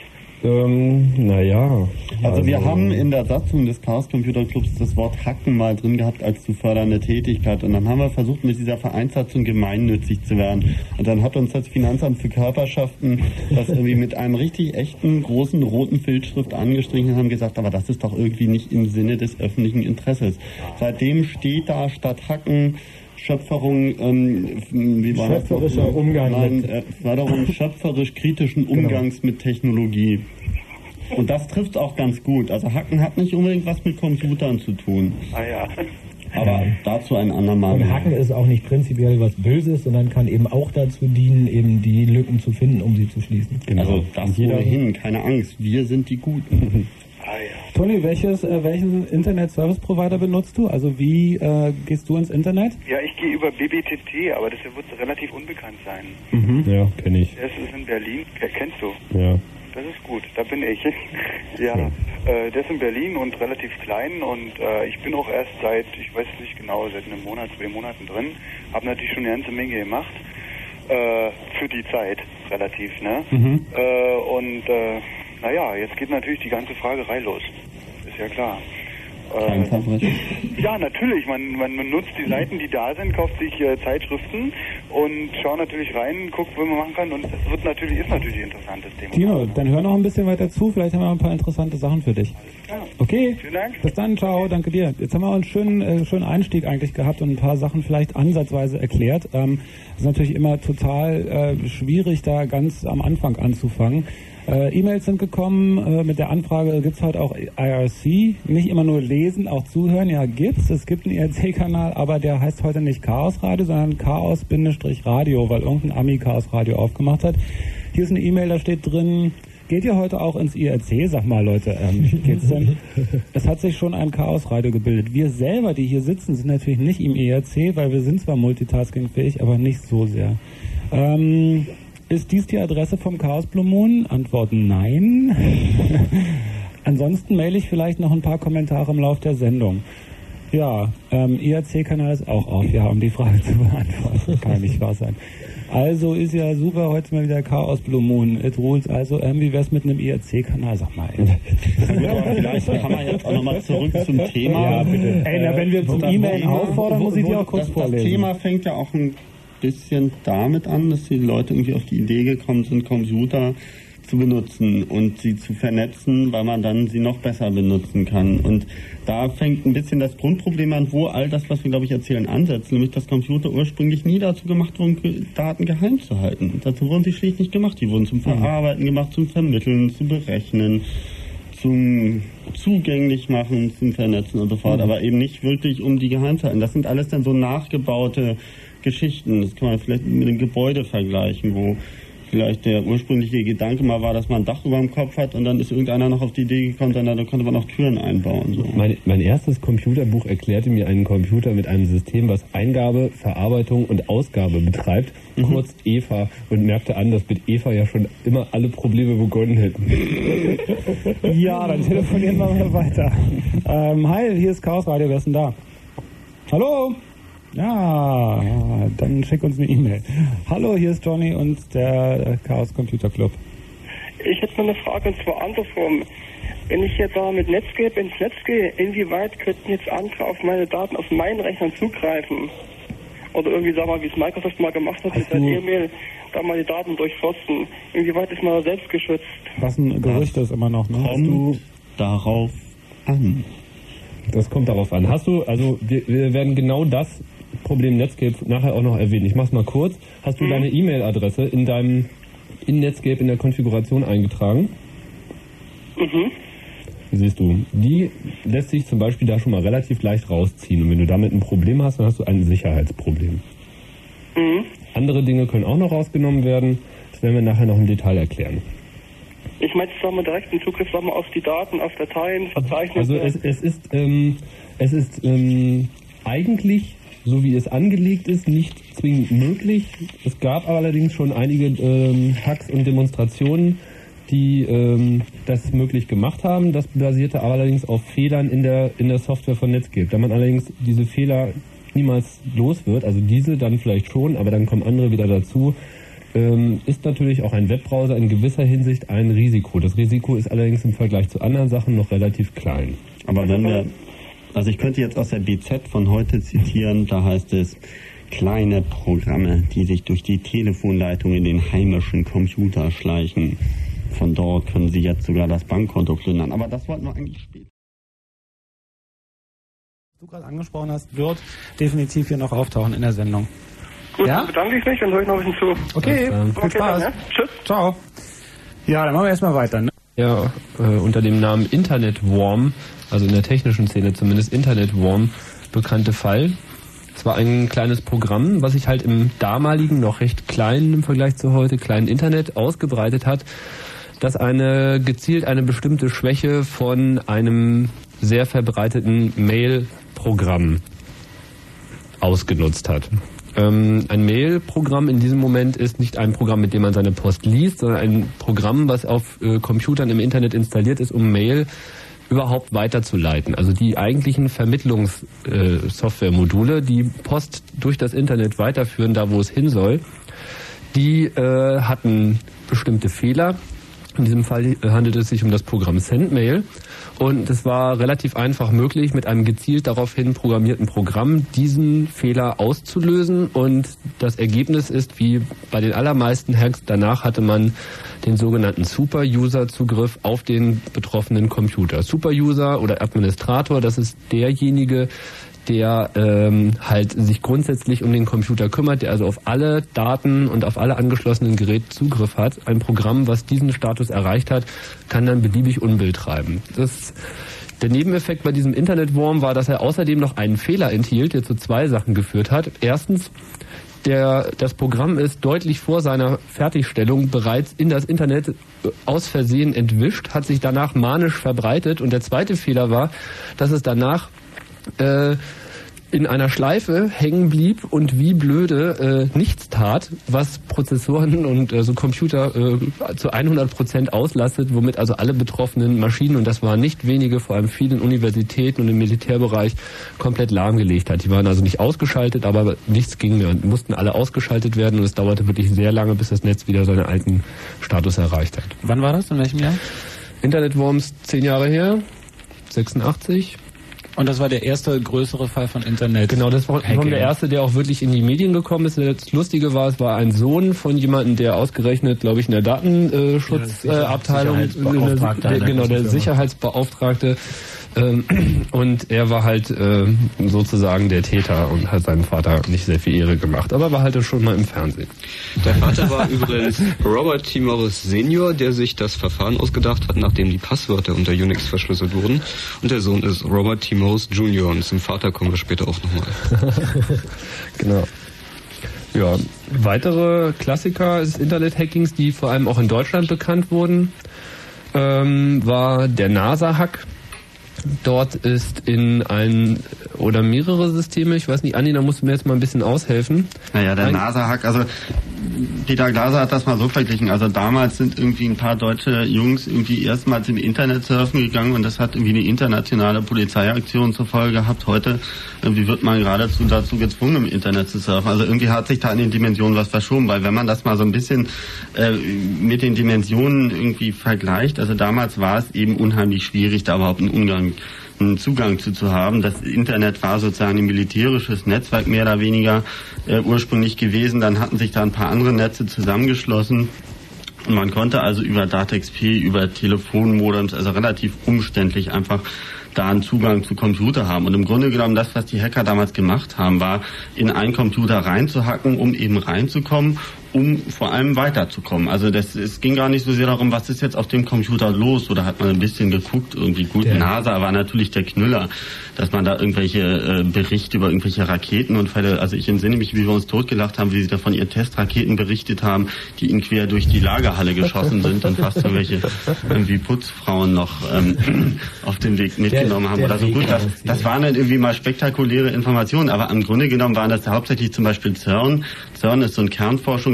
Ähm, naja. Also wir haben in der Satzung des Chaos Computer Clubs das Wort Hacken mal drin gehabt als zu fördernde Tätigkeit und dann haben wir versucht mit dieser Vereinssatzung gemeinnützig zu werden und dann hat uns das Finanzamt für Körperschaften das irgendwie mit einem richtig echten großen roten Filzschrift angestrichen und haben gesagt, aber das ist doch irgendwie nicht im Sinne des öffentlichen Interesses. Seitdem steht da statt Hacken Schöpferung, ähm, wie war das? Schöpferischer Umgang Nein, mit- äh, Förderung schöpferisch-kritischen Umgangs mit Technologie. Und das trifft auch ganz gut. Also Hacken hat nicht unbedingt was mit Computern zu tun. Ah ja. Aber dazu ein andermal. Und Hacken ist auch nicht prinzipiell was Böses, sondern kann eben auch dazu dienen, eben die Lücken zu finden, um sie zu schließen. Also das Und jeder- ohnehin, keine Angst. Wir sind die Guten. Ah ja. Toni, welches, äh, welchen Internet-Service-Provider benutzt du? Also wie äh, gehst du ins Internet? Ja, ich gehe über BBTT, aber das wird relativ unbekannt sein. Ja, kenne ich. Das ist in Berlin. Ke- Kennst du? Ja. Das ist gut, da bin ich. ja, äh, der ist in Berlin und relativ klein und äh, ich bin auch erst seit, ich weiß nicht genau, seit einem Monat, zwei Monaten drin. Habe natürlich schon eine ganze Menge gemacht. Äh, für die Zeit, relativ, ne? Äh, und äh, naja, jetzt geht natürlich die ganze Fragerei los. Ist ja klar. Äh, Verbrechen. ja, natürlich. Man, man nutzt die Seiten, die da sind, kauft sich äh, Zeitschriften und schaut natürlich rein, guckt, was man machen kann. Und das wird natürlich, ist natürlich ein interessantes Thema. Tino, dann hör noch ein bisschen weiter zu. Vielleicht haben wir noch ein paar interessante Sachen für dich. Okay, Vielen Dank. bis dann, ciao, danke dir. Jetzt haben wir einen schönen, äh, schönen Einstieg eigentlich gehabt und ein paar Sachen vielleicht ansatzweise erklärt. Ähm, es ist natürlich immer total äh, schwierig, da ganz am Anfang anzufangen. Äh, E-Mails sind gekommen äh, mit der Anfrage, gibt's heute auch IRC? Nicht immer nur lesen, auch zuhören. Ja, gibt's. Es gibt einen IRC-Kanal, aber der heißt heute nicht Chaos Radio, sondern Chaos-Radio, weil irgendein Ami Chaos Radio aufgemacht hat. Hier ist eine E-Mail, da steht drin, Geht ihr heute auch ins IRC? Sag mal, Leute, ähm, geht's denn? Es hat sich schon ein Chaosradio gebildet. Wir selber, die hier sitzen, sind natürlich nicht im IRC, weil wir sind zwar multitaskingfähig, aber nicht so sehr. Ähm, ist dies die Adresse vom Chaos Blue Moon? Antwort nein. Ansonsten maile ich vielleicht noch ein paar Kommentare im Lauf der Sendung. Ja, ähm, IRC-Kanal ist auch auf, ja, um die Frage zu beantworten. Kann nicht wahr sein. Also ist ja super, heute mal wieder Chaos Blue Moon. It rules. Also, ähm, wie wär's mit einem IRC-Kanal? Sag mal. ey. Vielleicht kann man jetzt auch nochmal zurück zum Thema. Ja, bitte. Ey, na, wenn wir zum E-Mail auffordern, muss ich die auch kurz das, vorlesen. Das Thema fängt ja auch ein bisschen damit an, dass die Leute irgendwie auf die Idee gekommen sind, Computer zu benutzen und sie zu vernetzen, weil man dann sie noch besser benutzen kann. Und da fängt ein bisschen das Grundproblem an, wo all das, was wir, glaube ich, erzählen, ansetzt. Nämlich, dass Computer ursprünglich nie dazu gemacht wurden, Daten geheim zu halten. Dazu wurden sie schlicht nicht gemacht. Die wurden zum Verarbeiten gemacht, zum Vermitteln, zu berechnen, zum zugänglich machen, zum Vernetzen und so fort. Aber eben nicht wirklich um die geheim zu halten. Das sind alles dann so nachgebaute Geschichten. Das kann man vielleicht mit dem Gebäude vergleichen, wo vielleicht der ursprüngliche Gedanke mal war, dass man ein Dach über dem Kopf hat und dann ist irgendeiner noch auf die Idee gekommen, dann, dann konnte man noch Türen einbauen. So. Mein, mein erstes Computerbuch erklärte mir einen Computer mit einem System, was Eingabe, Verarbeitung und Ausgabe betreibt, kurz EVA, und merkte an, dass mit EVA ja schon immer alle Probleme begonnen hätten. Ja, dann telefonieren wir mal weiter. Ähm, hi, hier ist Chaos Radio, wer ist denn da? Hallo? Ja, dann schick uns eine E-Mail. Hallo, hier ist Johnny und der Chaos Computer Club. Ich hätte mal eine Frage und zwar andersrum. Wenn ich jetzt da mit Netscape ins Netz gehe, inwieweit könnten jetzt andere auf meine Daten auf meinen Rechnern zugreifen? Oder irgendwie, sag mal, wie es Microsoft mal gemacht hat, mit Hast du- E-Mail, da mal die Daten durchforsten. Inwieweit ist man da selbst geschützt? Was ein Gerücht ist immer noch, ne? Hast du darauf an? Das kommt darauf an. Hast du, also wir, wir werden genau das Problem Netscape nachher auch noch erwähnen. Ich mach's mal kurz. Hast du deine E-Mail-Adresse in deinem in Netscape in der Konfiguration eingetragen? Mhm. Siehst du, die lässt sich zum Beispiel da schon mal relativ leicht rausziehen. Und wenn du damit ein Problem hast, dann hast du ein Sicherheitsproblem. Mhm. Andere Dinge können auch noch rausgenommen werden. Das werden wir nachher noch im Detail erklären. Ich meine, sagen wir direkt einen Zugriff sagen wir, auf die Daten, auf Dateien, Verzeichnisse. Also es, es ist, ähm, es ist ähm, eigentlich, so wie es angelegt ist, nicht zwingend möglich. Es gab allerdings schon einige ähm, Hacks und Demonstrationen, die ähm, das möglich gemacht haben. Das basierte allerdings auf Fehlern in der, in der Software von Netscape. Da man allerdings diese Fehler niemals los wird, also diese dann vielleicht schon, aber dann kommen andere wieder dazu, ähm, ist natürlich auch ein Webbrowser in gewisser Hinsicht ein Risiko. Das Risiko ist allerdings im Vergleich zu anderen Sachen noch relativ klein. Aber wenn wir, also ich könnte jetzt aus der BZ von heute zitieren, da heißt es, kleine Programme, die sich durch die Telefonleitung in den heimischen Computer schleichen. Von dort können Sie jetzt sogar das Bankkonto plündern. Aber das wollten wir eigentlich später. du gerade angesprochen hast, wird definitiv hier noch auftauchen in der Sendung. Gut, Ja? dann bedanke ich mich, dann höre ich noch ein bisschen zu. Okay, Alles viel Okay, Spaß. dann, ne? Tschüss. Ciao. Ja, dann machen wir erstmal weiter. Ne? Ja, äh, unter dem Namen Internetworm, also in der technischen Szene zumindest Internetworm, bekannte Fall. Es war ein kleines Programm, was sich halt im damaligen, noch recht kleinen im Vergleich zu heute, kleinen Internet ausgebreitet hat, das eine gezielt eine bestimmte Schwäche von einem sehr verbreiteten Mail-Programm ausgenutzt hat. Ähm, ein Mail-Programm in diesem Moment ist nicht ein Programm, mit dem man seine Post liest, sondern ein Programm, was auf äh, Computern im Internet installiert ist, um Mail überhaupt weiterzuleiten. Also die eigentlichen Vermittlungssoftware-Module, die Post durch das Internet weiterführen, da wo es hin soll, die äh, hatten bestimmte Fehler. In diesem Fall handelt es sich um das Programm SendMail. Und es war relativ einfach möglich, mit einem gezielt daraufhin programmierten Programm diesen Fehler auszulösen. Und das Ergebnis ist, wie bei den allermeisten Hacks, danach hatte man den sogenannten Super-User-Zugriff auf den betroffenen Computer. Super-User oder Administrator, das ist derjenige, der ähm, halt sich grundsätzlich um den Computer kümmert, der also auf alle Daten und auf alle angeschlossenen Geräte Zugriff hat. Ein Programm, was diesen Status erreicht hat, kann dann beliebig Unbill treiben. Das der Nebeneffekt bei diesem Internetwurm war, dass er außerdem noch einen Fehler enthielt, der zu zwei Sachen geführt hat. Erstens, der, das Programm ist deutlich vor seiner Fertigstellung bereits in das Internet aus Versehen entwischt, hat sich danach manisch verbreitet und der zweite Fehler war, dass es danach äh, in einer Schleife hängen blieb und wie blöde äh, nichts tat, was Prozessoren und äh, so Computer äh, zu 100 Prozent auslastet, womit also alle betroffenen Maschinen, und das waren nicht wenige, vor allem vielen Universitäten und im Militärbereich, komplett lahmgelegt hat. Die waren also nicht ausgeschaltet, aber nichts ging mehr und mussten alle ausgeschaltet werden und es dauerte wirklich sehr lange, bis das Netz wieder seinen alten Status erreicht hat. Wann war das? In welchem Jahr? Internetworms zehn Jahre her, 86. Und das war der erste größere Fall von Internet. Genau, das war Hacking. der erste, der auch wirklich in die Medien gekommen ist. Das Lustige war, es war ein Sohn von jemandem, der ausgerechnet, glaube ich, in der Datenschutzabteilung, Ja, Sicherheitsbeauftragter einer genau, der. Sicherheitsbeauftragte. Ähm, und er war halt äh, sozusagen der Täter und hat seinem Vater nicht sehr viel Ehre gemacht. Aber war halt schon mal im Fernsehen. Der Vater war übrigens Robert T. Morris Senior, der sich das Verfahren ausgedacht hat, nachdem die Passwörter unter Unix verschlüsselt wurden. Und der Sohn ist Robert T. Morris Jr. Und zum Vater kommen wir später auch nochmal. Genau. Ja, weitere Klassiker des Internet-Hackings, die vor allem auch in Deutschland bekannt wurden, ähm, war der NASA-Hack. Dort ist in ein oder mehrere Systeme, ich weiß nicht, Anni, da musst du mir jetzt mal ein bisschen aushelfen. Naja, der NASA-Hack, also Peter Glaser hat das mal so verglichen. Also damals sind irgendwie ein paar deutsche Jungs irgendwie erstmals im Internet surfen gegangen und das hat irgendwie eine internationale Polizeiaktion zur Folge gehabt. Heute irgendwie wird man geradezu dazu gezwungen, im Internet zu surfen. Also irgendwie hat sich da in den Dimensionen was verschoben, weil wenn man das mal so ein bisschen äh, mit den Dimensionen irgendwie vergleicht, also damals war es eben unheimlich schwierig, da überhaupt einen Umgang einen Zugang zu, zu haben. Das Internet war sozusagen ein militärisches Netzwerk mehr oder weniger äh, ursprünglich gewesen. Dann hatten sich da ein paar andere Netze zusammengeschlossen. Und man konnte also über DATEXP, über Telefonmodems, also relativ umständlich einfach da einen Zugang zu Computer haben. Und im Grunde genommen das, was die Hacker damals gemacht haben, war in einen Computer reinzuhacken, um eben reinzukommen, um vor allem weiterzukommen. Also das, es ging gar nicht so sehr darum, was ist jetzt auf dem Computer los, oder hat man ein bisschen geguckt, irgendwie gut, Der- NASA war natürlich der Knüller, dass man da irgendwelche äh, Berichte über irgendwelche Raketenunfälle, also ich entsinne mich, wie wir uns totgelacht haben, wie sie da von ihren Testraketen berichtet haben, die ihnen quer durch die Lagerhalle geschossen sind und fast irgendwelche irgendwie Putzfrauen noch ähm, auf dem Weg mitgenommen haben der oder so. Weg Gut, das, das waren dann irgendwie mal spektakuläre Informationen, aber im Grunde genommen waren das hauptsächlich zum Beispiel CERN. CERN ist so ein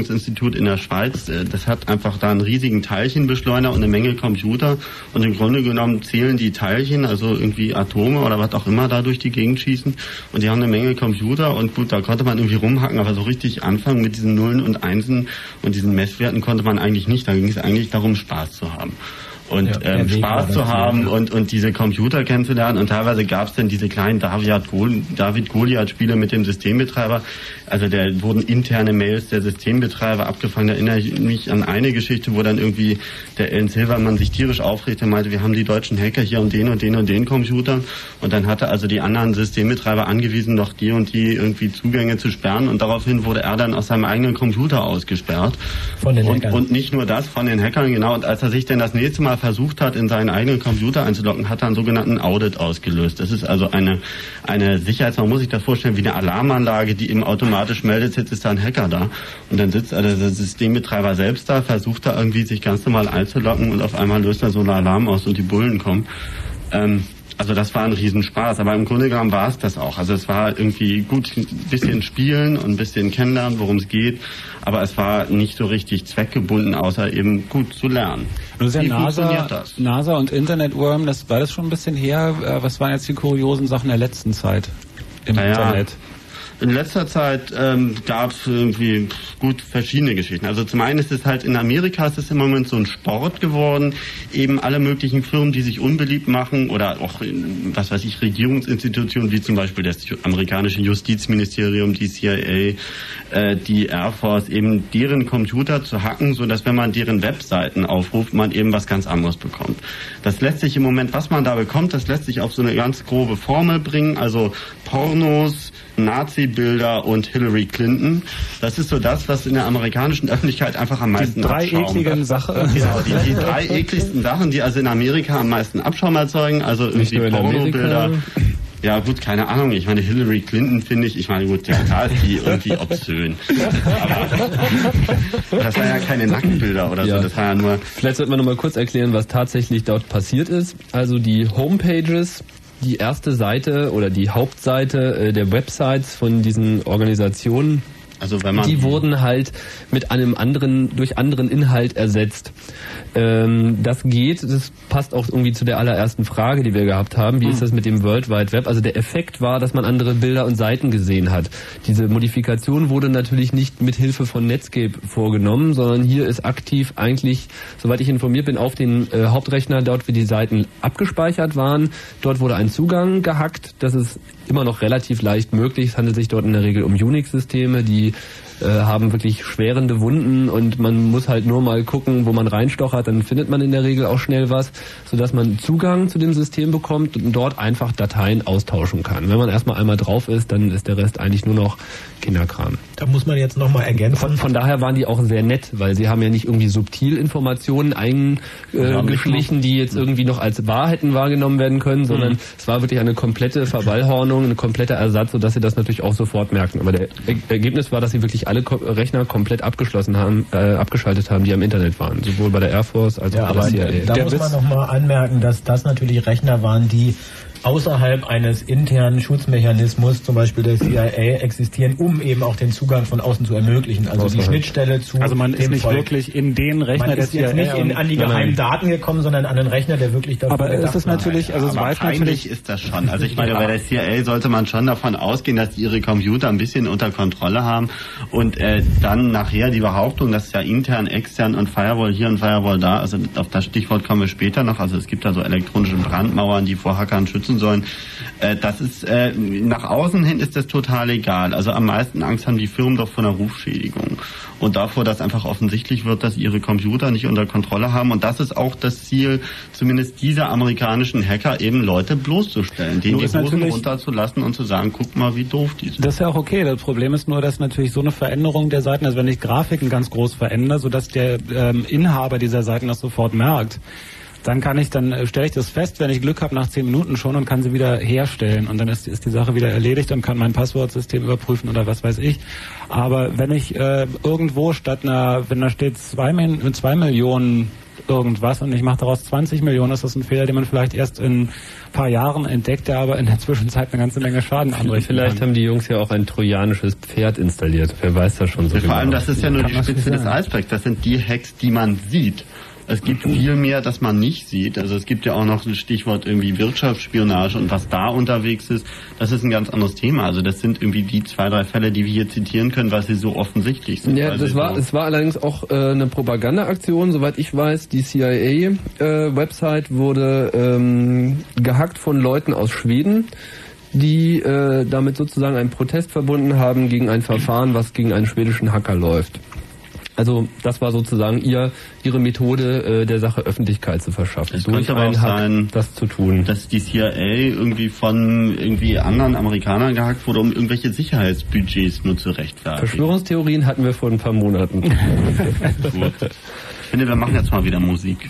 Kernforschungsinstitut in der Schweiz. Äh, Das hat einfach da einen riesigen Teilchenbeschleuniger und eine Menge Computer. Und im Grunde genommen zählen die Teilchen, also irgendwie Atome oder was auch immer da durch die Gegend schießen. Und die haben eine Menge Computer und gut, da konnte man irgendwie rumhacken, aber so richtig anfangen mit diesen Nullen und Einsen und diesen Messwerten konnte man eigentlich nicht. Da ging es eigentlich darum, Spaß zu haben. Und ähm, Spaß zu haben und, und diese Computer kennenzulernen. Und teilweise gab es dann diese kleinen David-Goliath-Spiele mit dem Systembetreiber. Also da wurden interne Mails der Systembetreiber abgefangen. Da erinnere ich mich an eine Geschichte, wo dann irgendwie der Ellen Silvermann sich tierisch aufregte und meinte, wir haben die deutschen Hacker hier und den und den und den Computer. Und dann hatte also die anderen Systembetreiber angewiesen, noch die und die irgendwie Zugänge zu sperren. Und daraufhin wurde er dann aus seinem eigenen Computer ausgesperrt. Von den und, Hackern. und nicht nur das, von den Hackern, genau. Und als er sich dann das nächste Mal versucht hat, in seinen eigenen Computer einzuloggen, hat er einen sogenannten Audit ausgelöst. Das ist also eine, eine Sicherheits, man muss sich das vorstellen, wie eine Alarmanlage, die eben automatisch meldet, jetzt ist da ein Hacker da. Und dann sitzt also der Systembetreiber selbst da, versucht da irgendwie sich ganz normal einzuloggen und auf einmal löst er so einen Alarm aus und die Bullen kommen. Ähm, also das war ein Riesenspaß, aber im Grunde genommen war es das auch. Also es war irgendwie gut ein bisschen spielen und ein bisschen kennenlernen, worum es geht, aber es war nicht so richtig zweckgebunden, außer eben gut zu lernen. Nun ist ja NASA? NASA und Internetworm, das war das schon ein bisschen her. Äh, Was waren jetzt die kuriosen Sachen der letzten Zeit im Naja, Internet? In letzter Zeit ähm, gab es irgendwie gut verschiedene Geschichten. Also zum einen ist es halt in Amerika ist es im Moment so ein Sport geworden, eben alle möglichen Firmen, die sich unbeliebt machen oder auch was weiß ich Regierungsinstitutionen wie zum Beispiel das amerikanische Justizministerium, die CIA, äh, die Air Force, eben deren Computer zu hacken, so dass wenn man deren Webseiten aufruft, man eben was ganz anderes bekommt. Das lässt sich im Moment, was man da bekommt, das lässt sich auf so eine ganz grobe Formel bringen, also Pornos, Nazi-Bilder und Hillary Clinton. Das ist so das, was in der amerikanischen Öffentlichkeit einfach am meisten drei Abschaum ekligen Sachen. Genau, die, die drei ekligsten Sachen, die also in Amerika am meisten Abschaum erzeugen, also irgendwie Pornobilder. Ja gut, keine Ahnung. Ich meine, Hillary Clinton finde ich, ich meine gut, ja, klar ist die irgendwie obszön. Aber das waren ja keine Nacktbilder oder Ja. so, das war ja nur Vielleicht sollte man noch mal kurz erklären, was tatsächlich dort passiert ist. Also die Homepages, die erste Seite oder die Hauptseite äh, der Websites von diesen Organisationen Also wenn man die wurden halt mit einem anderen, durch anderen Inhalt ersetzt. Ähm, das geht, das passt auch irgendwie zu der allerersten Frage, die wir gehabt haben. Wie Hm. ist das mit dem World Wide Web? Also der Effekt war, dass man andere Bilder und Seiten gesehen hat. Diese Modifikation wurde natürlich nicht mit Hilfe von Netscape vorgenommen, sondern hier ist aktiv eigentlich, soweit ich informiert bin, auf den äh, Hauptrechner, dort wie die Seiten abgespeichert waren. Dort wurde ein Zugang gehackt. Das ist immer noch relativ leicht möglich. Es handelt sich dort in der Regel um Unix-Systeme, die äh, haben wirklich schwerende Wunden und man muss halt nur mal gucken, wo man reinstochert, dann findet man in der Regel auch schnell was, sodass man Zugang zu dem System bekommt und dort einfach Dateien austauschen kann. Wenn man erstmal einmal drauf ist, dann ist der Rest eigentlich nur noch Kinderkram. Da muss man jetzt nochmal ergänzen. Von, von daher waren die auch sehr nett, weil sie haben ja nicht irgendwie subtil Informationen eingeschlichen, die jetzt irgendwie noch als wahr hätten wahrgenommen werden können, sondern es war wirklich eine komplette Verballhornung, ein kompletter Ersatz, sodass sie das natürlich auch sofort merken. Aber der Er- Ergebnis war, dass sie wirklich alle Ko Rechner komplett abgeschlossen haben, äh, abgeschaltet haben, die am Internet waren, sowohl bei der Air Force als Ja, auch bei aber der CIA. da muss man nochmal anmerken, dass das natürlich Rechner waren, die außerhalb eines internen Schutzmechanismus, zum Beispiel der CIA, existieren, um eben auch den Zugang von außen zu ermöglichen. Also die. Schnittstelle zu Also man ist nicht Volk. wirklich in den Rechner man der ist jetzt CIA nicht in, an die geheimen Daten gekommen, sondern an den Rechner, der wirklich dafür Aber ist es war. natürlich, also es aber weiß natürlich, ist das schon. Also ich meine, bei der CIA sollte man schon davon ausgehen, dass die ihre Computer ein bisschen unter Kontrolle haben und äh, dann nachher die Behauptung, dass ja intern, extern und Firewall hier und Firewall da, also auf das Stichwort kommen wir später noch, also es gibt da so elektronische Brandmauern, die vor Hackern schützen sollen. Äh, das ist äh, nach außen hin ist das total egal. Also am meisten Angst haben die Firmen doch vor einer Rufschädigung und davor, dass einfach offensichtlich wird, dass ihre Computer nicht unter Kontrolle haben und das ist auch das Ziel, zumindest dieser amerikanischen Hacker eben Leute bloßzustellen, denen Nur die Hosen runterzulassen und zu sagen, guck mal, wie doof die sind. Das ist ja auch okay. Das Problem ist nur, dass natürlich so eine Veränderung der Seiten, also wenn ich Grafiken ganz groß verändere, sodass der ähm, Inhaber dieser Seiten das sofort merkt, dann kann ich, dann äh, stelle ich das fest, wenn ich Glück habe, nach zehn Minuten schon und kann sie wieder herstellen und dann ist, ist die Sache wieder erledigt und kann mein Passwortsystem überprüfen oder was weiß ich. Aber wenn ich äh, irgendwo statt einer, wenn da steht zwei, zwei Millionen irgendwas und ich mache daraus 20 Millionen, ist das ein Fehler, den man vielleicht erst in ein paar Jahren entdeckt, der aber in der Zwischenzeit eine ganze Menge Schaden anrichten Vielleicht kann. haben die Jungs ja auch ein trojanisches Pferd installiert. Wer weiß das schon so Vor allem, genau. das ist ja nur Kann die Spitze des. Eisbergs. Das sind die Hacks, die man sieht. Es gibt viel mehr, das man nicht sieht. Also es gibt ja auch noch ein Stichwort irgendwie Wirtschaftsspionage und was da unterwegs ist, das ist ein ganz anderes Thema. Also das sind irgendwie die zwei, drei Fälle, die wir hier zitieren können, weil sie so offensichtlich sind. Ja, das war, so es war allerdings auch äh, eine Propagandaaktion, soweit ich weiß. Die CIA-Website wurde ähm, gehackt von Leuten aus Schweden, die äh, damit sozusagen einen Protest verbunden haben gegen ein Verfahren, was gegen einen schwedischen Hacker läuft. Also das war sozusagen ihr ihre Methode, äh, der Sache Öffentlichkeit zu verschaffen. Es könnte aber auch Hack sein, das zu tun. dass die CIA irgendwie von irgendwie anderen Amerikanern gehackt wurde, um irgendwelche Sicherheitsbudgets nur zu rechtfertigen. Verschwörungstheorien hatten wir vor ein paar Monaten. Gut. Ich finde, wir machen jetzt mal wieder Musik.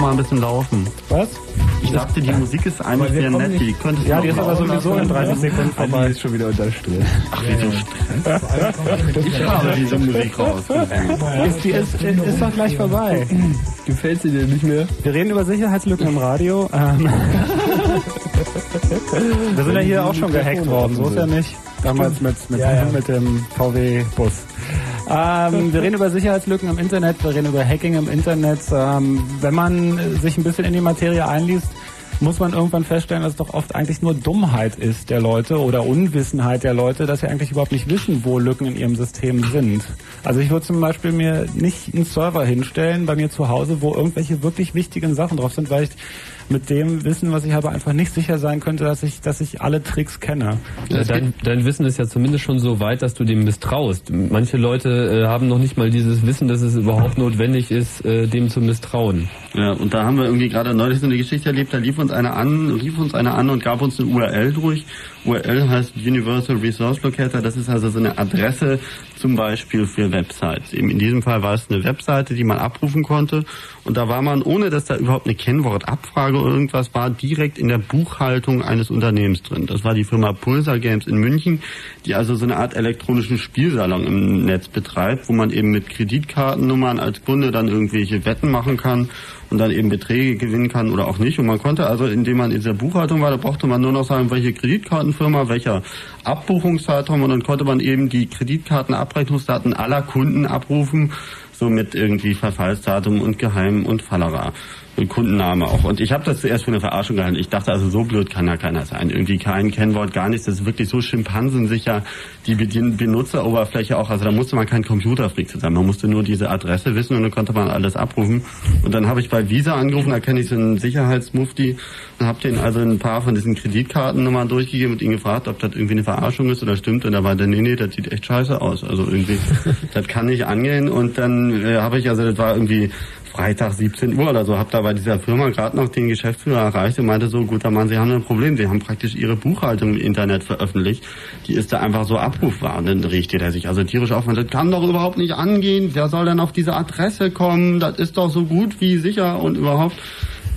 Mal ein bisschen laufen. Was? Ich dachte, die Musik ist eigentlich sehr nett. Die könnte Ja, die ist aber sowieso in 30 Sekunden vorbei. ist schon wieder unter Stress. Ach, wieso Stress? Ich habe diese Musik raus. Ist, die ist, ist doch gleich vorbei. Gefällt sie dir nicht mehr? Wir reden über Sicherheitslücken im Radio. Ähm, wir sind ja hier auch schon gehackt worden, so ist ja nicht. Damals mit, mit, Ja, ja. mit dem VW-Bus. Ähm, wir reden über Sicherheitslücken im Internet, wir reden über Hacking im Internet. Ähm, wenn man sich ein bisschen in die Materie einliest, muss man irgendwann feststellen, dass es doch oft eigentlich nur Dummheit ist der Leute oder Unwissenheit der Leute, dass sie eigentlich überhaupt nicht wissen, wo Lücken in ihrem System sind. Also ich würde zum Beispiel mir nicht einen Server hinstellen bei mir zu Hause, wo irgendwelche wirklich wichtigen Sachen drauf sind, weil ich mit dem Wissen, was ich habe, einfach nicht sicher sein könnte, dass ich, dass ich alle Tricks kenne. Ja, dein, dein Wissen ist ja zumindest schon so weit, dass du dem misstraust. Manche Leute äh, haben noch nicht mal dieses Wissen, dass es überhaupt notwendig ist, äh, dem zu misstrauen. Ja, und da haben wir irgendwie gerade neulich so eine Geschichte erlebt, da lief uns einer an, rief uns einer an und gab uns eine URL durch. URL heißt Universal Resource Locator, das ist also so eine Adresse zum Beispiel für Websites. Eben in diesem Fall war es eine Webseite, die man abrufen konnte und da war man, ohne dass da überhaupt eine Kennwortabfrage oder irgendwas war, direkt in der Buchhaltung eines Unternehmens drin. Das war die Firma Pulsar Games in München, die also so eine Art elektronischen Spielsalon im Netz betreibt, wo man eben mit Kreditkartennummern als Kunde dann irgendwelche Wetten machen kann und dann eben Beträge gewinnen kann oder auch nicht. Und man konnte also, indem man in dieser Buchhaltung war, da brauchte man nur noch sagen, welche Kreditkartenfirma, welcher Abbuchungszeitraum und dann konnte man eben die Kreditkartenabrechnungsdaten aller Kunden abrufen, so mit irgendwie Verfallsdatum und Geheim und Fallera. Und Kundenname auch. Und ich habe das zuerst für eine Verarschung gehalten. Ich dachte also, so blöd kann ja keiner sein. Irgendwie kein Kennwort, gar nichts. Das ist wirklich so schimpansensicher, die Benutzeroberfläche auch. Also da musste man kein Computerfreak zu sein. Man musste nur diese Adresse wissen und dann konnte man alles abrufen. Und dann habe ich bei Visa angerufen, da kenne ich so einen Sicherheitsmufti und habe den also ein paar von diesen Kreditkartennummern durchgegeben und ihn gefragt, ob das irgendwie eine Verarschung ist oder stimmt. Und da war der, nee, nee, das sieht echt scheiße aus. Also irgendwie, das kann nicht angehen. Und dann äh, habe ich, also das war irgendwie Freitag 17 Uhr oder so, habe da bei dieser Firma gerade noch den Geschäftsführer erreicht und meinte so, guter Mann, Sie haben ein Problem, Sie haben praktisch Ihre Buchhaltung im Internet veröffentlicht, die ist da einfach so abrufbar. Und dann richtet er sich also tierisch auf und das kann doch überhaupt nicht angehen, wer soll denn auf diese Adresse kommen, das ist doch so gut wie sicher und überhaupt...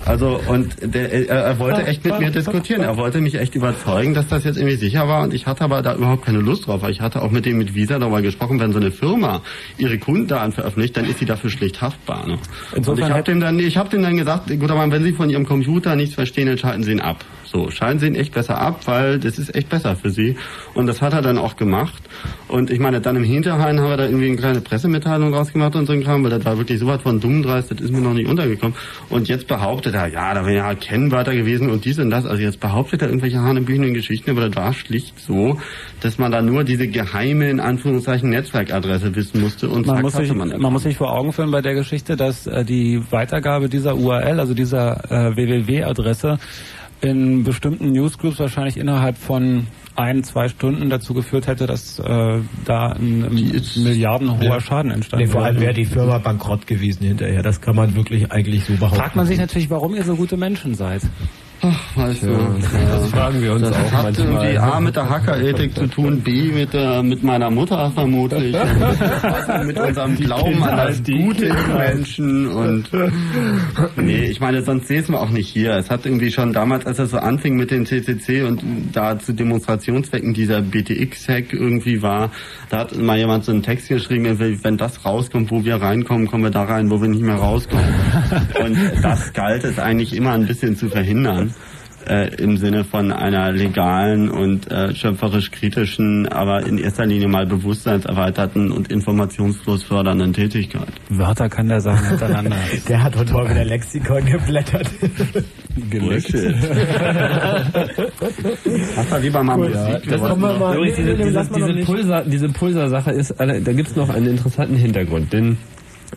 Also und der, er, er wollte echt mit mir diskutieren. Er wollte mich echt überzeugen, dass das jetzt irgendwie sicher war. Und ich hatte aber da überhaupt keine Lust drauf. Weil ich hatte auch mit dem mit Visa darüber gesprochen, wenn so eine Firma ihre Kundendaten veröffentlicht, dann ist sie dafür schlicht haftbar. Ne? Und ich habe dem dann, ich habe dem dann gesagt, guter Mann, wenn Sie von Ihrem Computer nichts verstehen, dann schalten Sie ihn ab. So, schalten Sie ihn echt besser ab, weil das ist echt besser für Sie. Und das hat er dann auch gemacht. Und ich meine, dann im Hinterhain haben wir da irgendwie eine kleine Pressemitteilung rausgemacht und so ein Kram, weil das war wirklich so was von dummdreist, das ist mir noch nicht untergekommen. Und jetzt behauptet er, ja, da wäre ja Kennwörter gewesen und dies und das. Also jetzt behauptet er irgendwelche hanebüchenden Geschichten, aber das war schlicht so, dass man da nur diese geheime, in Anführungszeichen, Netzwerkadresse wissen musste und Man zack, muss, sich, man man muss sich vor Augen führen bei der Geschichte, dass äh, die Weitergabe dieser URL, also dieser äh, WWW-Adresse, in bestimmten Newsgroups wahrscheinlich innerhalb von ein, zwei Stunden dazu geführt hätte, dass äh, da ein, ein milliardenhoher Schaden entstanden Nee, vor allem wäre die Firma bankrott gewesen hinterher. Das kann man wirklich eigentlich so behaupten. Fragt man sich natürlich, warum ihr so gute Menschen seid. Weißt du, Das fragen wir uns Das auch hat irgendwie manchmal. A mit der Hackerethik zu tun, B mit der mit meiner Mutter vermutlich, und mit unserem Glauben an das Gute im Menschen und nee, ich meine, sonst säßen wir auch nicht hier. Es hat irgendwie schon damals, als es so anfing mit den CCC und da zu Demonstrationszwecken dieser BTX-Hack irgendwie war, da hat mal jemand so einen Text geschrieben, wenn das rauskommt, wo wir reinkommen, kommen wir da rein, wo wir nicht mehr rauskommen. Und das galt es eigentlich immer ein bisschen zu verhindern äh, im Sinne von einer legalen und äh, schöpferisch kritischen, aber in erster Linie mal bewusstseinserweiterten und informationsfluss fördernden Tätigkeit. Wörter kann der sagen hintereinander. Der hat heute mal wieder Lexikon geblättert. Bullshit. Mach mal lieber mal das mal- Übrigens, diese, lass. Pulsar, Pulsar-Sache ist, da gibt's noch einen interessanten Hintergrund, denn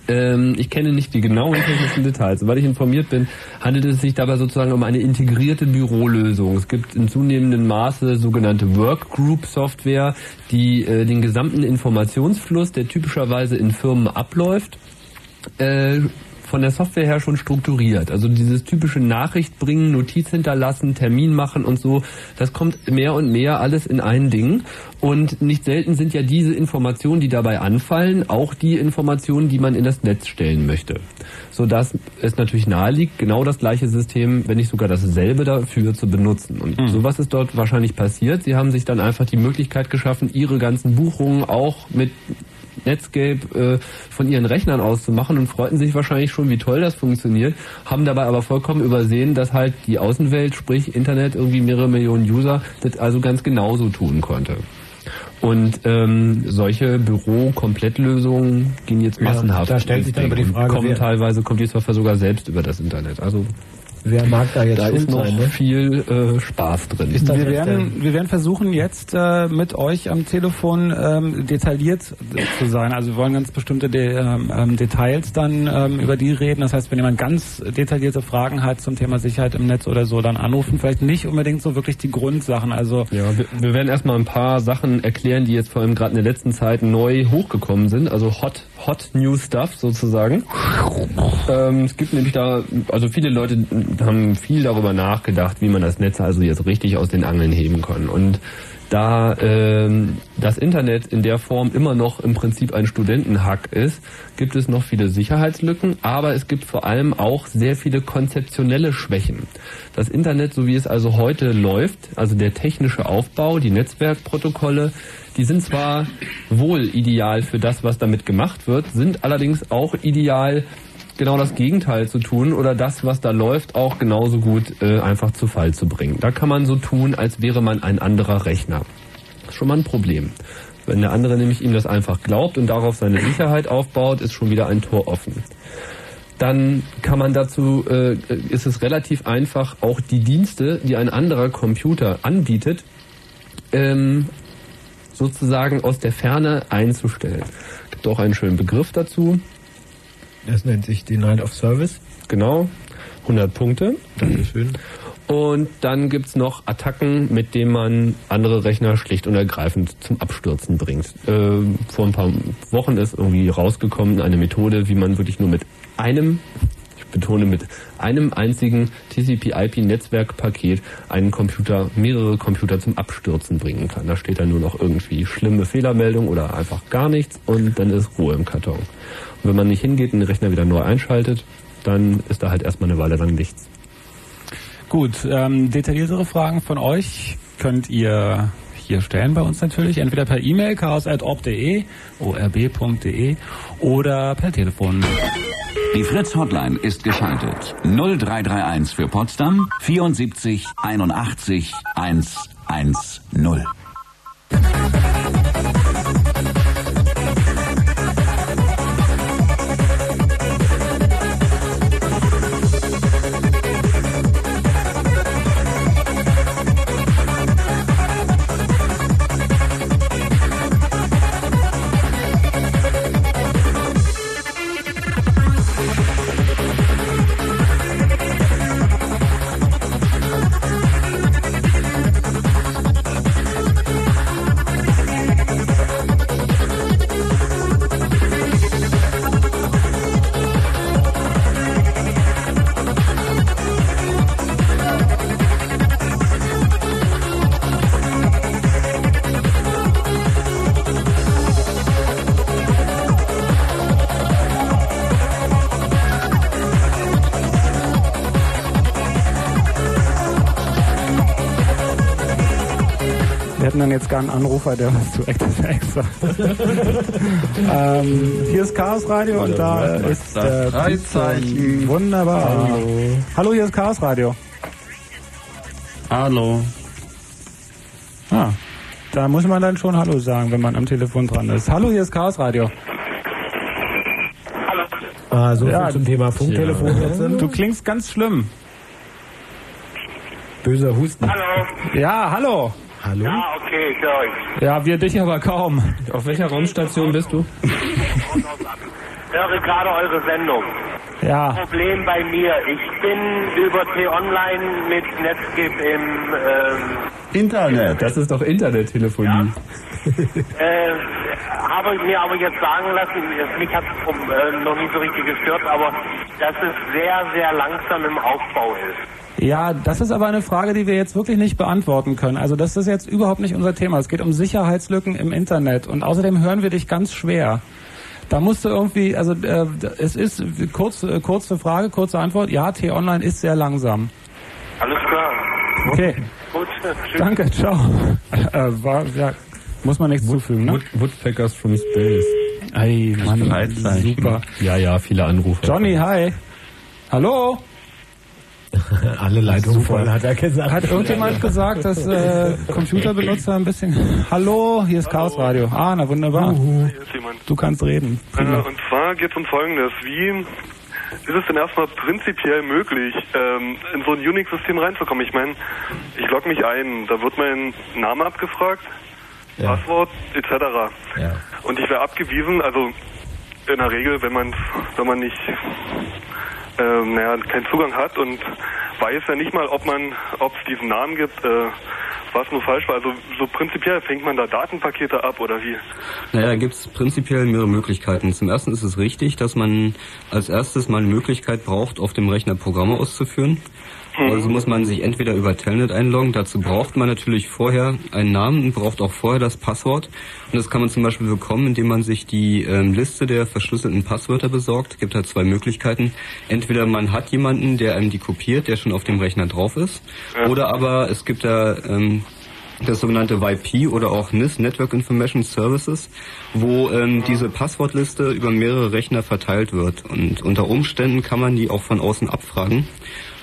ähm, ich kenne nicht die genauen technischen Details. Soweit ich informiert bin, handelt es sich dabei sozusagen um eine integrierte Bürolösung. Es gibt in zunehmendem Maße sogenannte Workgroup-Software, die äh, den gesamten Informationsfluss, der typischerweise in Firmen abläuft, äh, von der Software her schon strukturiert. Also dieses typische Nachricht bringen, Notiz hinterlassen, Termin machen und so, das kommt mehr und mehr alles in ein Ding. Und nicht selten sind ja diese Informationen, die dabei anfallen, auch die Informationen, die man in das Netz stellen möchte. Sodass es natürlich naheliegt, genau das gleiche System, wenn nicht sogar dasselbe dafür zu benutzen. Und Mhm. sowas ist dort wahrscheinlich passiert. Sie haben sich dann einfach die Möglichkeit geschaffen, ihre ganzen Buchungen auch mit Netscape äh, von ihren Rechnern aus zu machen und freuten sich wahrscheinlich schon, wie toll das funktioniert, haben dabei aber vollkommen übersehen, dass halt die Außenwelt, sprich Internet, irgendwie mehrere Millionen User, das also ganz genauso tun konnte. Und ähm, solche Büro-Komplettlösungen gehen jetzt Ja, massenhaft. da stellt sich dann aber die Frage, kommen teilweise kommt die Software sogar selbst über das Internet. Also Wer mag da jetzt da ist noch sein, ne? viel äh, Spaß drin. Wir werden, wir werden versuchen, jetzt äh, mit euch am Telefon ähm, detailliert zu sein. Also wir wollen ganz bestimmte De ähm, ähm, Details dann ähm, über die reden. Das heißt, wenn jemand ganz detaillierte Fragen hat zum Thema Sicherheit im Netz oder so, dann anrufen. Vielleicht nicht unbedingt so wirklich die Grundsachen. Also Ja, wir, wir werden erstmal ein paar Sachen erklären, die jetzt vor allem gerade in der letzten Zeit neu hochgekommen sind, also hot, hot new stuff sozusagen. Ähm, es gibt nämlich da, also viele Leute haben viel darüber nachgedacht, wie man das Netz also jetzt richtig aus den Angeln heben kann. Und da ähm, das Internet in der Form immer noch im Prinzip ein Studentenhack ist, gibt es noch viele Sicherheitslücken, aber es gibt vor allem auch sehr viele konzeptionelle Schwächen. Das Internet, so wie es also heute läuft, also der technische Aufbau, die Netzwerkprotokolle, die sind zwar wohl ideal für das, was damit gemacht wird, sind allerdings auch ideal genau das Gegenteil zu tun oder das, was da läuft, auch genauso gut äh, einfach zu Fall zu bringen. Da kann man so tun, als wäre man ein anderer Rechner. Das ist schon mal ein Problem. Wenn der andere nämlich ihm das einfach glaubt und darauf seine Sicherheit aufbaut, ist schon wieder ein Tor offen. Dann kann man dazu, äh, ist es relativ einfach, auch die Dienste, die ein anderer Computer anbietet, ähm, sozusagen aus der Ferne einzustellen. Gibt auch einen schönen Begriff dazu. Das nennt sich Denial of Service. Genau, 100 Punkte. Dankeschön. Und dann gibt's noch Attacken, mit denen man andere Rechner schlicht und ergreifend zum Abstürzen bringt. Ähm, vor ein paar Wochen ist irgendwie rausgekommen eine Methode, wie man wirklich nur mit einem, betone mit einem einzigen TCP/IP-Netzwerkpaket einen Computer, mehrere Computer zum Abstürzen bringen kann. Da steht dann nur noch irgendwie schlimme Fehlermeldung oder einfach gar nichts und dann ist Ruhe im Karton. Und wenn man nicht hingeht und den Rechner wieder neu einschaltet, dann ist da halt erstmal eine Weile lang nichts. Gut, ähm, detailliertere Fragen von euch könnt ihr hier stellen bei uns natürlich, entweder per E-Mail chaos.orb.de, orb.de oder per Telefon. Die Fritz Hotline ist geschaltet. 0331 für Potsdam 74 81 110. jetzt gar einen Anrufer, der was zu Active X sagt. ähm, hier ist Chaos Radio und da ist der Freizeichen. Wunderbar. Hallo. Hallo, hier ist Chaos Radio. Hallo. Ah, da muss man dann schon Hallo sagen, wenn man am Telefon dran ist. Hallo, hier ist Chaos Radio. Ah, so Ja, zum Thema Funktelefon jetzt. Du klingst ganz schlimm. Böser Husten. Hallo. Ja, hallo. Hallo? Ja, ich euch. Ja, wir dich aber kaum. Auf welcher Raumstation bist du? Höre gerade eure Sendung. Ja, Problem bei mir. Ich bin über T-Online mit Netscape im, ähm, Internet. Das ist doch Internettelefonie. Äh, habe mir aber jetzt sagen lassen, es- mich hat es äh, noch nicht so richtig gestört, aber dass es sehr, sehr langsam im Aufbau ist. Ja, das ist aber eine Frage, die wir jetzt wirklich nicht beantworten können. Also das ist jetzt überhaupt nicht unser Thema. Es geht um Sicherheitslücken im Internet und außerdem hören wir dich ganz schwer. Da musst du irgendwie, also äh, es ist kurz, äh, kurze Frage, kurze Antwort. Ja, T-Online ist sehr langsam. Alles klar. Okay, Gut, tschüss. danke, ciao. Äh, war, ja, muss man nichts zufügen, ne? Wood, Woodpeckers from Space. Ey, Mann, super. Ja, ja, viele Anrufe. Johnny, hi. Hallo? Alle Leitungen voll, hat er gesagt. Hat irgendjemand gesagt, dass äh, Computerbenutzer ein bisschen... Hallo, hier ist Chaos Radio. Ah, na wunderbar. Hier ist jemand. Du kannst reden. Äh, und zwar geht es um Folgendes. Wie ist es denn erstmal prinzipiell möglich, ähm, in so ein Unix-System reinzukommen? Ich meine, ich logge mich ein, da wird mein Name abgefragt, Ja. Passwort etc. Ja. Und ich wäre abgewiesen, also in der Regel, wenn man wenn man nicht ähm, naja, keinen Zugang hat und weiß ja nicht mal, ob man, ob es diesen Namen gibt, äh, was nur falsch war. Also so prinzipiell fängt man da Datenpakete ab oder wie? Naja, da gibt es prinzipiell mehrere Möglichkeiten. Zum ersten ist es richtig, dass man als erstes mal eine Möglichkeit braucht, auf dem Rechner Programme auszuführen. Also muss man sich entweder über Telnet einloggen, dazu braucht man natürlich vorher einen Namen und braucht auch vorher das Passwort. Und das kann man zum Beispiel bekommen, indem man sich die ähm, Liste der verschlüsselten Passwörter besorgt. Gibt da zwei Möglichkeiten. Entweder man hat jemanden, der einem die kopiert, der schon auf dem Rechner drauf ist, oder aber es gibt da ähm, das sogenannte YP oder auch NIS, Network Information Services, wo ähm, diese Passwortliste über mehrere Rechner verteilt wird. Und unter Umständen kann man die auch von außen abfragen,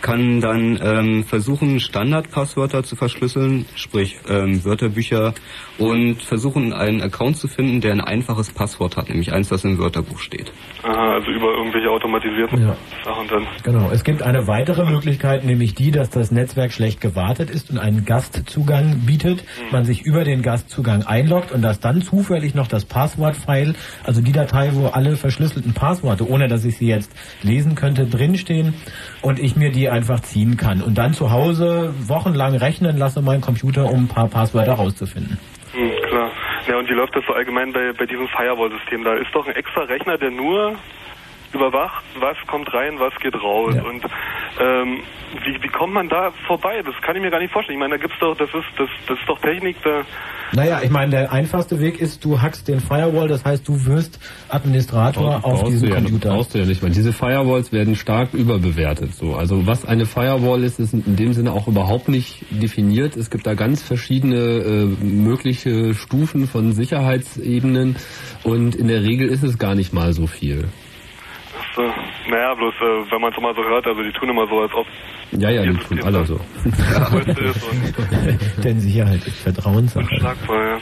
kann dann ähm, versuchen, Standardpasswörter zu verschlüsseln, sprich ähm, Wörterbücher, und versuchen, einen Account zu finden, der ein einfaches Passwort hat, nämlich eins, das im Wörterbuch steht. Aha, also über irgendwelche automatisierten Ja. Sachen dann. Genau. Es gibt eine weitere Möglichkeit, nämlich die, dass das Netzwerk schlecht gewartet ist und einen Gastzugang bietet. Man sich über den Gastzugang einloggt und dass dann zufällig noch das Passwortfile, also die Datei, wo alle verschlüsselten Passworte, ohne dass ich sie jetzt lesen könnte, drinstehen und ich mir die einfach ziehen kann und dann zu Hause wochenlang rechnen lasse, meinen Computer, um ein paar Passwörter rauszufinden. Hm, klar. Ja, und wie läuft das so allgemein bei, bei diesem Firewall-System? Da ist doch ein extra Rechner, der nur überwacht, was kommt rein, was geht raus. Ja. Und ähm, wie, wie kommt man da vorbei? Das kann ich mir gar nicht vorstellen. Ich meine, da gibt's doch, das ist, das, das ist doch Technik, da. Naja, ich meine, der einfachste Weg ist, du hackst den Firewall, das heißt, du wirst Administrator auf brauchst diesem ja, Computer. brauchst du ja nicht, weil diese Firewalls werden stark überbewertet. So, also was eine Firewall ist, ist in dem Sinne auch überhaupt nicht definiert. Es gibt da ganz verschiedene äh, mögliche Stufen von Sicherheitsebenen und in der Regel ist es gar nicht mal so viel. So, naja, bloß äh, wenn man es mal so hört, also die tun immer so, als ob Ja, ja, die tun alle so. Denn Sicherheit ist Vertrauenssache. unschlagbar, ja.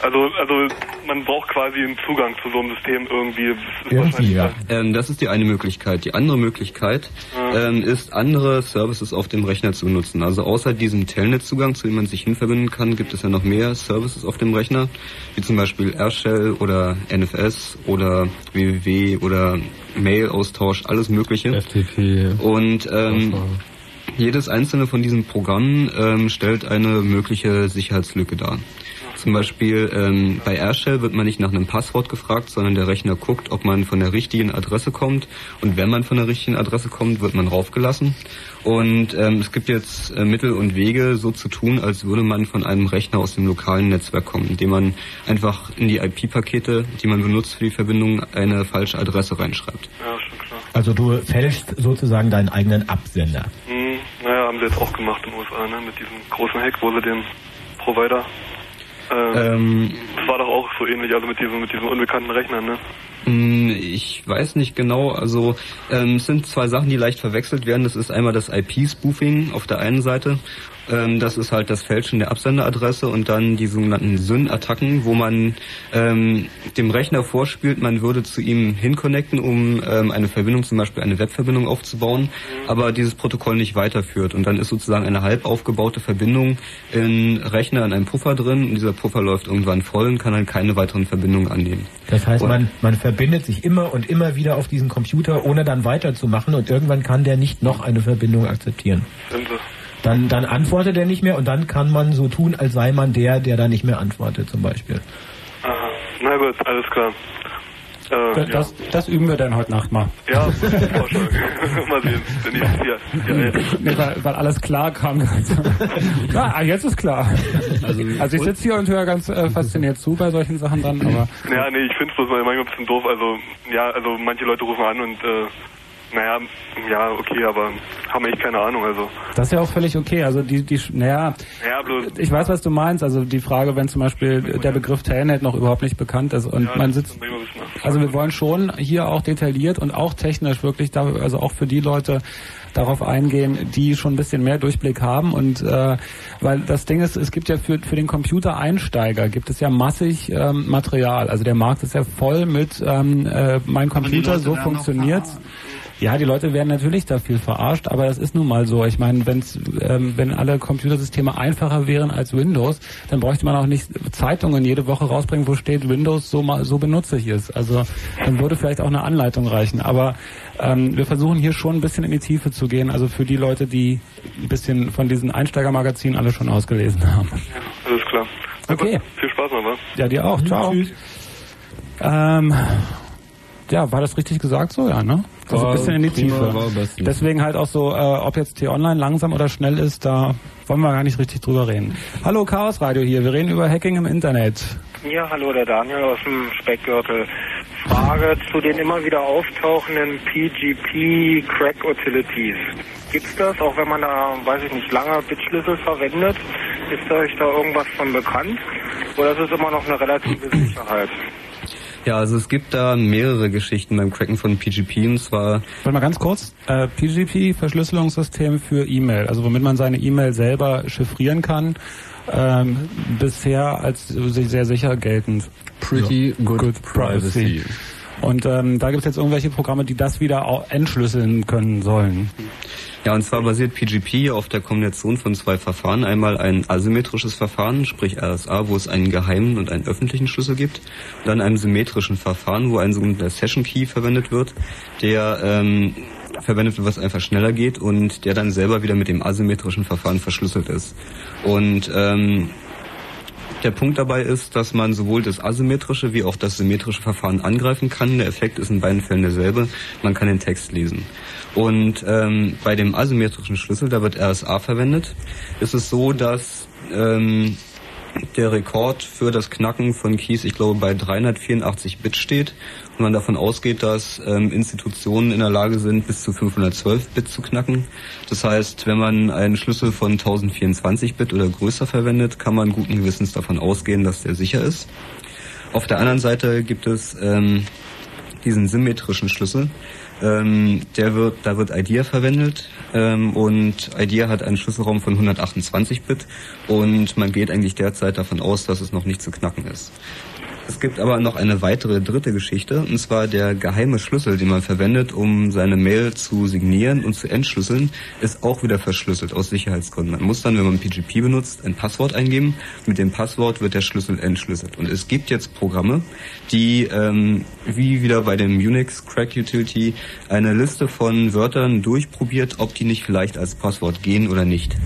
Also, also man braucht quasi einen Zugang zu so einem System irgendwie. Das ist Irgendwie, ja. Ähm, das ist die eine Möglichkeit. Die andere Möglichkeit ähm, ist, andere Services auf dem Rechner zu nutzen. Also außer diesem Telnet-Zugang, zu dem man sich hinverbinden kann, gibt es ja noch mehr Services auf dem Rechner, wie zum Beispiel AirShell oder NFS oder www oder Mail-Austausch, alles Mögliche. FTP. Und ähm, jedes einzelne von diesen Programmen ähm, stellt eine mögliche Sicherheitslücke dar. Zum Beispiel ähm, bei AirShell wird man nicht nach einem Passwort gefragt, sondern der Rechner guckt, ob man von der richtigen Adresse kommt. Und wenn man von der richtigen Adresse kommt, wird man raufgelassen. Und ähm, es gibt jetzt äh, Mittel und Wege, so zu tun, als würde man von einem Rechner aus dem lokalen Netzwerk kommen, indem man einfach in die IP-Pakete, die man benutzt für die Verbindung, eine falsche Adresse reinschreibt. Ja, schon klar. Also du fälschst sozusagen deinen eigenen Absender. Hm, naja, haben sie jetzt auch gemacht in den USA, ne? Mit diesem großen Hack, wo sie den Provider. Äh, Ähm, das war doch auch so ähnlich, also mit diesem, mit diesem unbekannten Rechner, ne? Mm, Ich weiß nicht genau. Also ähm, es sind zwei Sachen, die leicht verwechselt werden. Das ist einmal das IP-Spoofing auf der einen Seite. Ähm, das ist halt das Fälschen der Absenderadresse und dann die sogenannten SYN-Attacken, wo man ähm, dem Rechner vorspielt, man würde zu ihm hinconnecten, um ähm, eine Verbindung, zum Beispiel eine Webverbindung aufzubauen, aber dieses Protokoll nicht weiterführt. Und dann ist sozusagen eine halb aufgebaute Verbindung in Rechner in einem Puffer drin und dieser Puffer läuft irgendwann voll und kann dann keine weiteren Verbindungen annehmen. Das heißt, Und- man, man verbindet sich immer und immer wieder auf diesen Computer, ohne dann weiterzumachen und irgendwann kann der nicht noch eine Verbindung akzeptieren. Sie. Dann, dann antwortet er nicht mehr und dann kann man so tun, als sei man der, der da nicht mehr antwortet zum Beispiel. Aha. Na gut, alles klar. Äh, Das, ja. das, das üben wir dann heute Nacht mal. Ja, Vorschlag. Mal sehen, wenn ich hier. Ja, ja. Nee, weil, weil alles klar kam. ja, ah, jetzt ist klar. Also, ich sitze hier und höre ganz äh, fasziniert zu bei solchen Sachen dann, aber Ja, nee, ich finde es bloß manchmal ein bisschen doof. Also, ja, also manche Leute rufen an und, äh, naja, ja, okay, aber haben echt keine Ahnung, also. das ist ja auch völlig okay. Also die, die, naja, Ja, bloß, ich weiß, was du meinst. Also die Frage, wenn zum Beispiel der Begriff Telnet noch überhaupt nicht bekannt ist und man sitzt, also wir wollen schon hier auch detailliert und auch technisch wirklich, da, also auch für die Leute darauf eingehen, die schon ein bisschen mehr Durchblick haben und äh, weil das Ding ist, es gibt ja für, für den Computereinsteiger gibt es ja massig ähm, Material. Also der Markt ist ja voll mit ähm, äh, mein Computer, so funktioniert's. Ja, die Leute werden natürlich da viel verarscht, aber das ist nun mal so. Ich meine, wenn's, ähm, wenn alle Computersysteme einfacher wären als Windows, dann bräuchte man auch nicht Zeitungen jede Woche rausbringen, wo steht Windows so mal so benutze ich es. Also dann würde vielleicht auch eine Anleitung reichen. Aber ähm, wir versuchen hier schon ein bisschen in die Tiefe zu gehen. Also für die Leute, die ein bisschen von diesen Einsteigermagazinen alle schon ausgelesen haben. alles klar. Okay. Viel Spaß noch, was? Ja, dir auch. Ciao. Ähm, ja, war das richtig gesagt so? Ja, ne? Also ein bisschen in die prima, Tiefe. Deswegen halt auch so, äh, ob jetzt T-Online langsam oder schnell ist, da wollen wir gar nicht richtig drüber reden. Hallo, Chaos Radio hier. Wir reden über Hacking im Internet. Ja, hallo, der Daniel aus dem Speckgürtel. Frage zu den immer wieder auftauchenden PGP Crack Utilities. Gibt's das, auch wenn man da, weiß ich nicht, lange Bitschlüssel verwendet? Ist euch da irgendwas von bekannt? Oder ist es immer noch eine relative Sicherheit? Ja, also es gibt da mehrere Geschichten beim Cracken von PGP und zwar Warte mal ganz kurz. Äh, PGP, Verschlüsselungssystem für E-Mail, also womit man seine E-Mail selber chiffrieren kann. Ähm, bisher als sehr sicher geltend. Pretty good privacy. Und ähm, da gibt es jetzt irgendwelche Programme, die das wieder entschlüsseln können sollen. Ja, und zwar basiert PGP auf der Kombination von zwei Verfahren. Einmal ein asymmetrisches Verfahren, sprich RSA, wo es einen geheimen und einen öffentlichen Schlüssel gibt. Und dann einem symmetrischen Verfahren, wo ein sogenannter Session Key verwendet wird, der ähm, verwendet wird, was einfach schneller geht und der dann selber wieder mit dem asymmetrischen Verfahren verschlüsselt ist. Und ähm, der Punkt dabei ist, dass man sowohl das asymmetrische wie auch das symmetrische Verfahren angreifen kann. Der Effekt ist in beiden Fällen derselbe. Man kann den Text lesen. Und ähm, bei dem asymmetrischen Schlüssel, da wird RSA verwendet, ist es so, dass ähm, der Rekord für das Knacken von Keys, ich glaube, bei 384 Bit steht und man davon ausgeht, dass ähm, Institutionen in der Lage sind, bis zu 512 Bit zu knacken. Das heißt, wenn man einen Schlüssel von 1024 Bit oder größer verwendet, kann man guten Gewissens davon ausgehen, dass der sicher ist. Auf der anderen Seite gibt es ähm, diesen symmetrischen Schlüssel. Ähm, der wird, da wird IDEA verwendet ähm, und IDEA hat einen Schlüsselraum von 128 Bit und man geht eigentlich derzeit davon aus, dass es noch nicht zu knacken ist. Es gibt aber noch eine weitere dritte Geschichte, und zwar der geheime Schlüssel, den man verwendet, um seine Mail zu signieren und zu entschlüsseln, ist auch wieder verschlüsselt aus Sicherheitsgründen. Man muss dann, wenn man PGP benutzt, ein Passwort eingeben. Mit dem Passwort wird der Schlüssel entschlüsselt. Und es gibt jetzt Programme, die, ähm, wie wieder bei dem Unix Crack Utility, eine Liste von Wörtern durchprobiert, ob die nicht vielleicht als Passwort gehen oder nicht.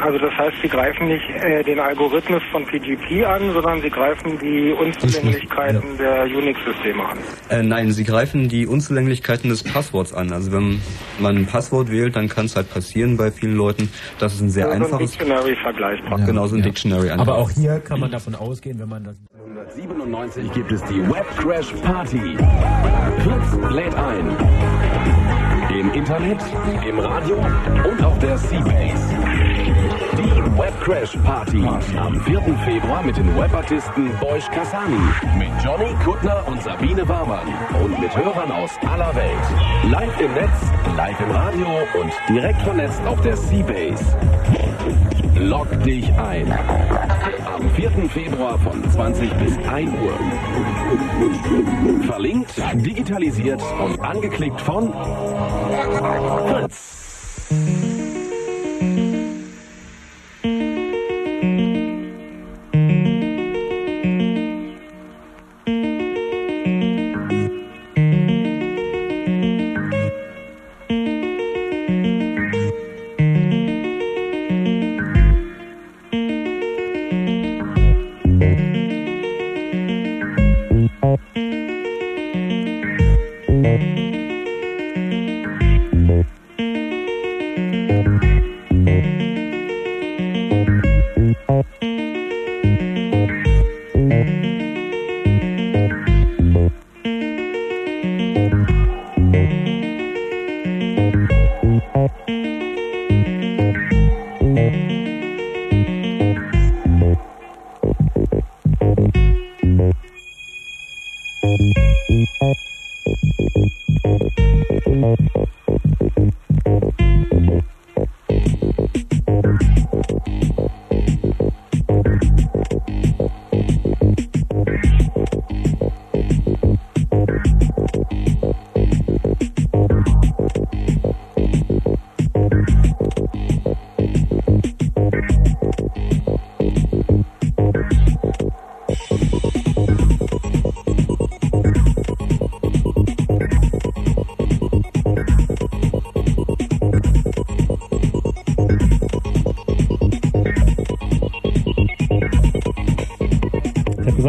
Also das heißt, sie greifen nicht äh, den Algorithmus von PGP an, sondern sie greifen die Unzulänglichkeiten der Unix-Systeme an. Äh, nein, sie greifen die Unzulänglichkeiten des Passworts an. Also wenn man ein Passwort wählt, dann kann es halt passieren bei vielen Leuten, dass es ein sehr Also ein einfaches, Dictionary vergleichbar. genau so ein Dictionary Aber auch hier kann man davon ausgehen, wenn man das 1997 gibt es die Web Crash Party. Fritz lädt ein. Im Internet, im Radio und auf der Seabase. Die Web Crash Party am 4. Februar mit den Webartisten Boysch Kassani, mit Johnny Kuttner und Sabine Warmann und mit Hörern aus aller Welt. Live im Netz, live im Radio und direkt vernetzt auf der Seabase. Log dich ein. Am 4. Februar von 20 bis 1 Uhr. Verlinkt, digitalisiert und angeklickt von Fritz.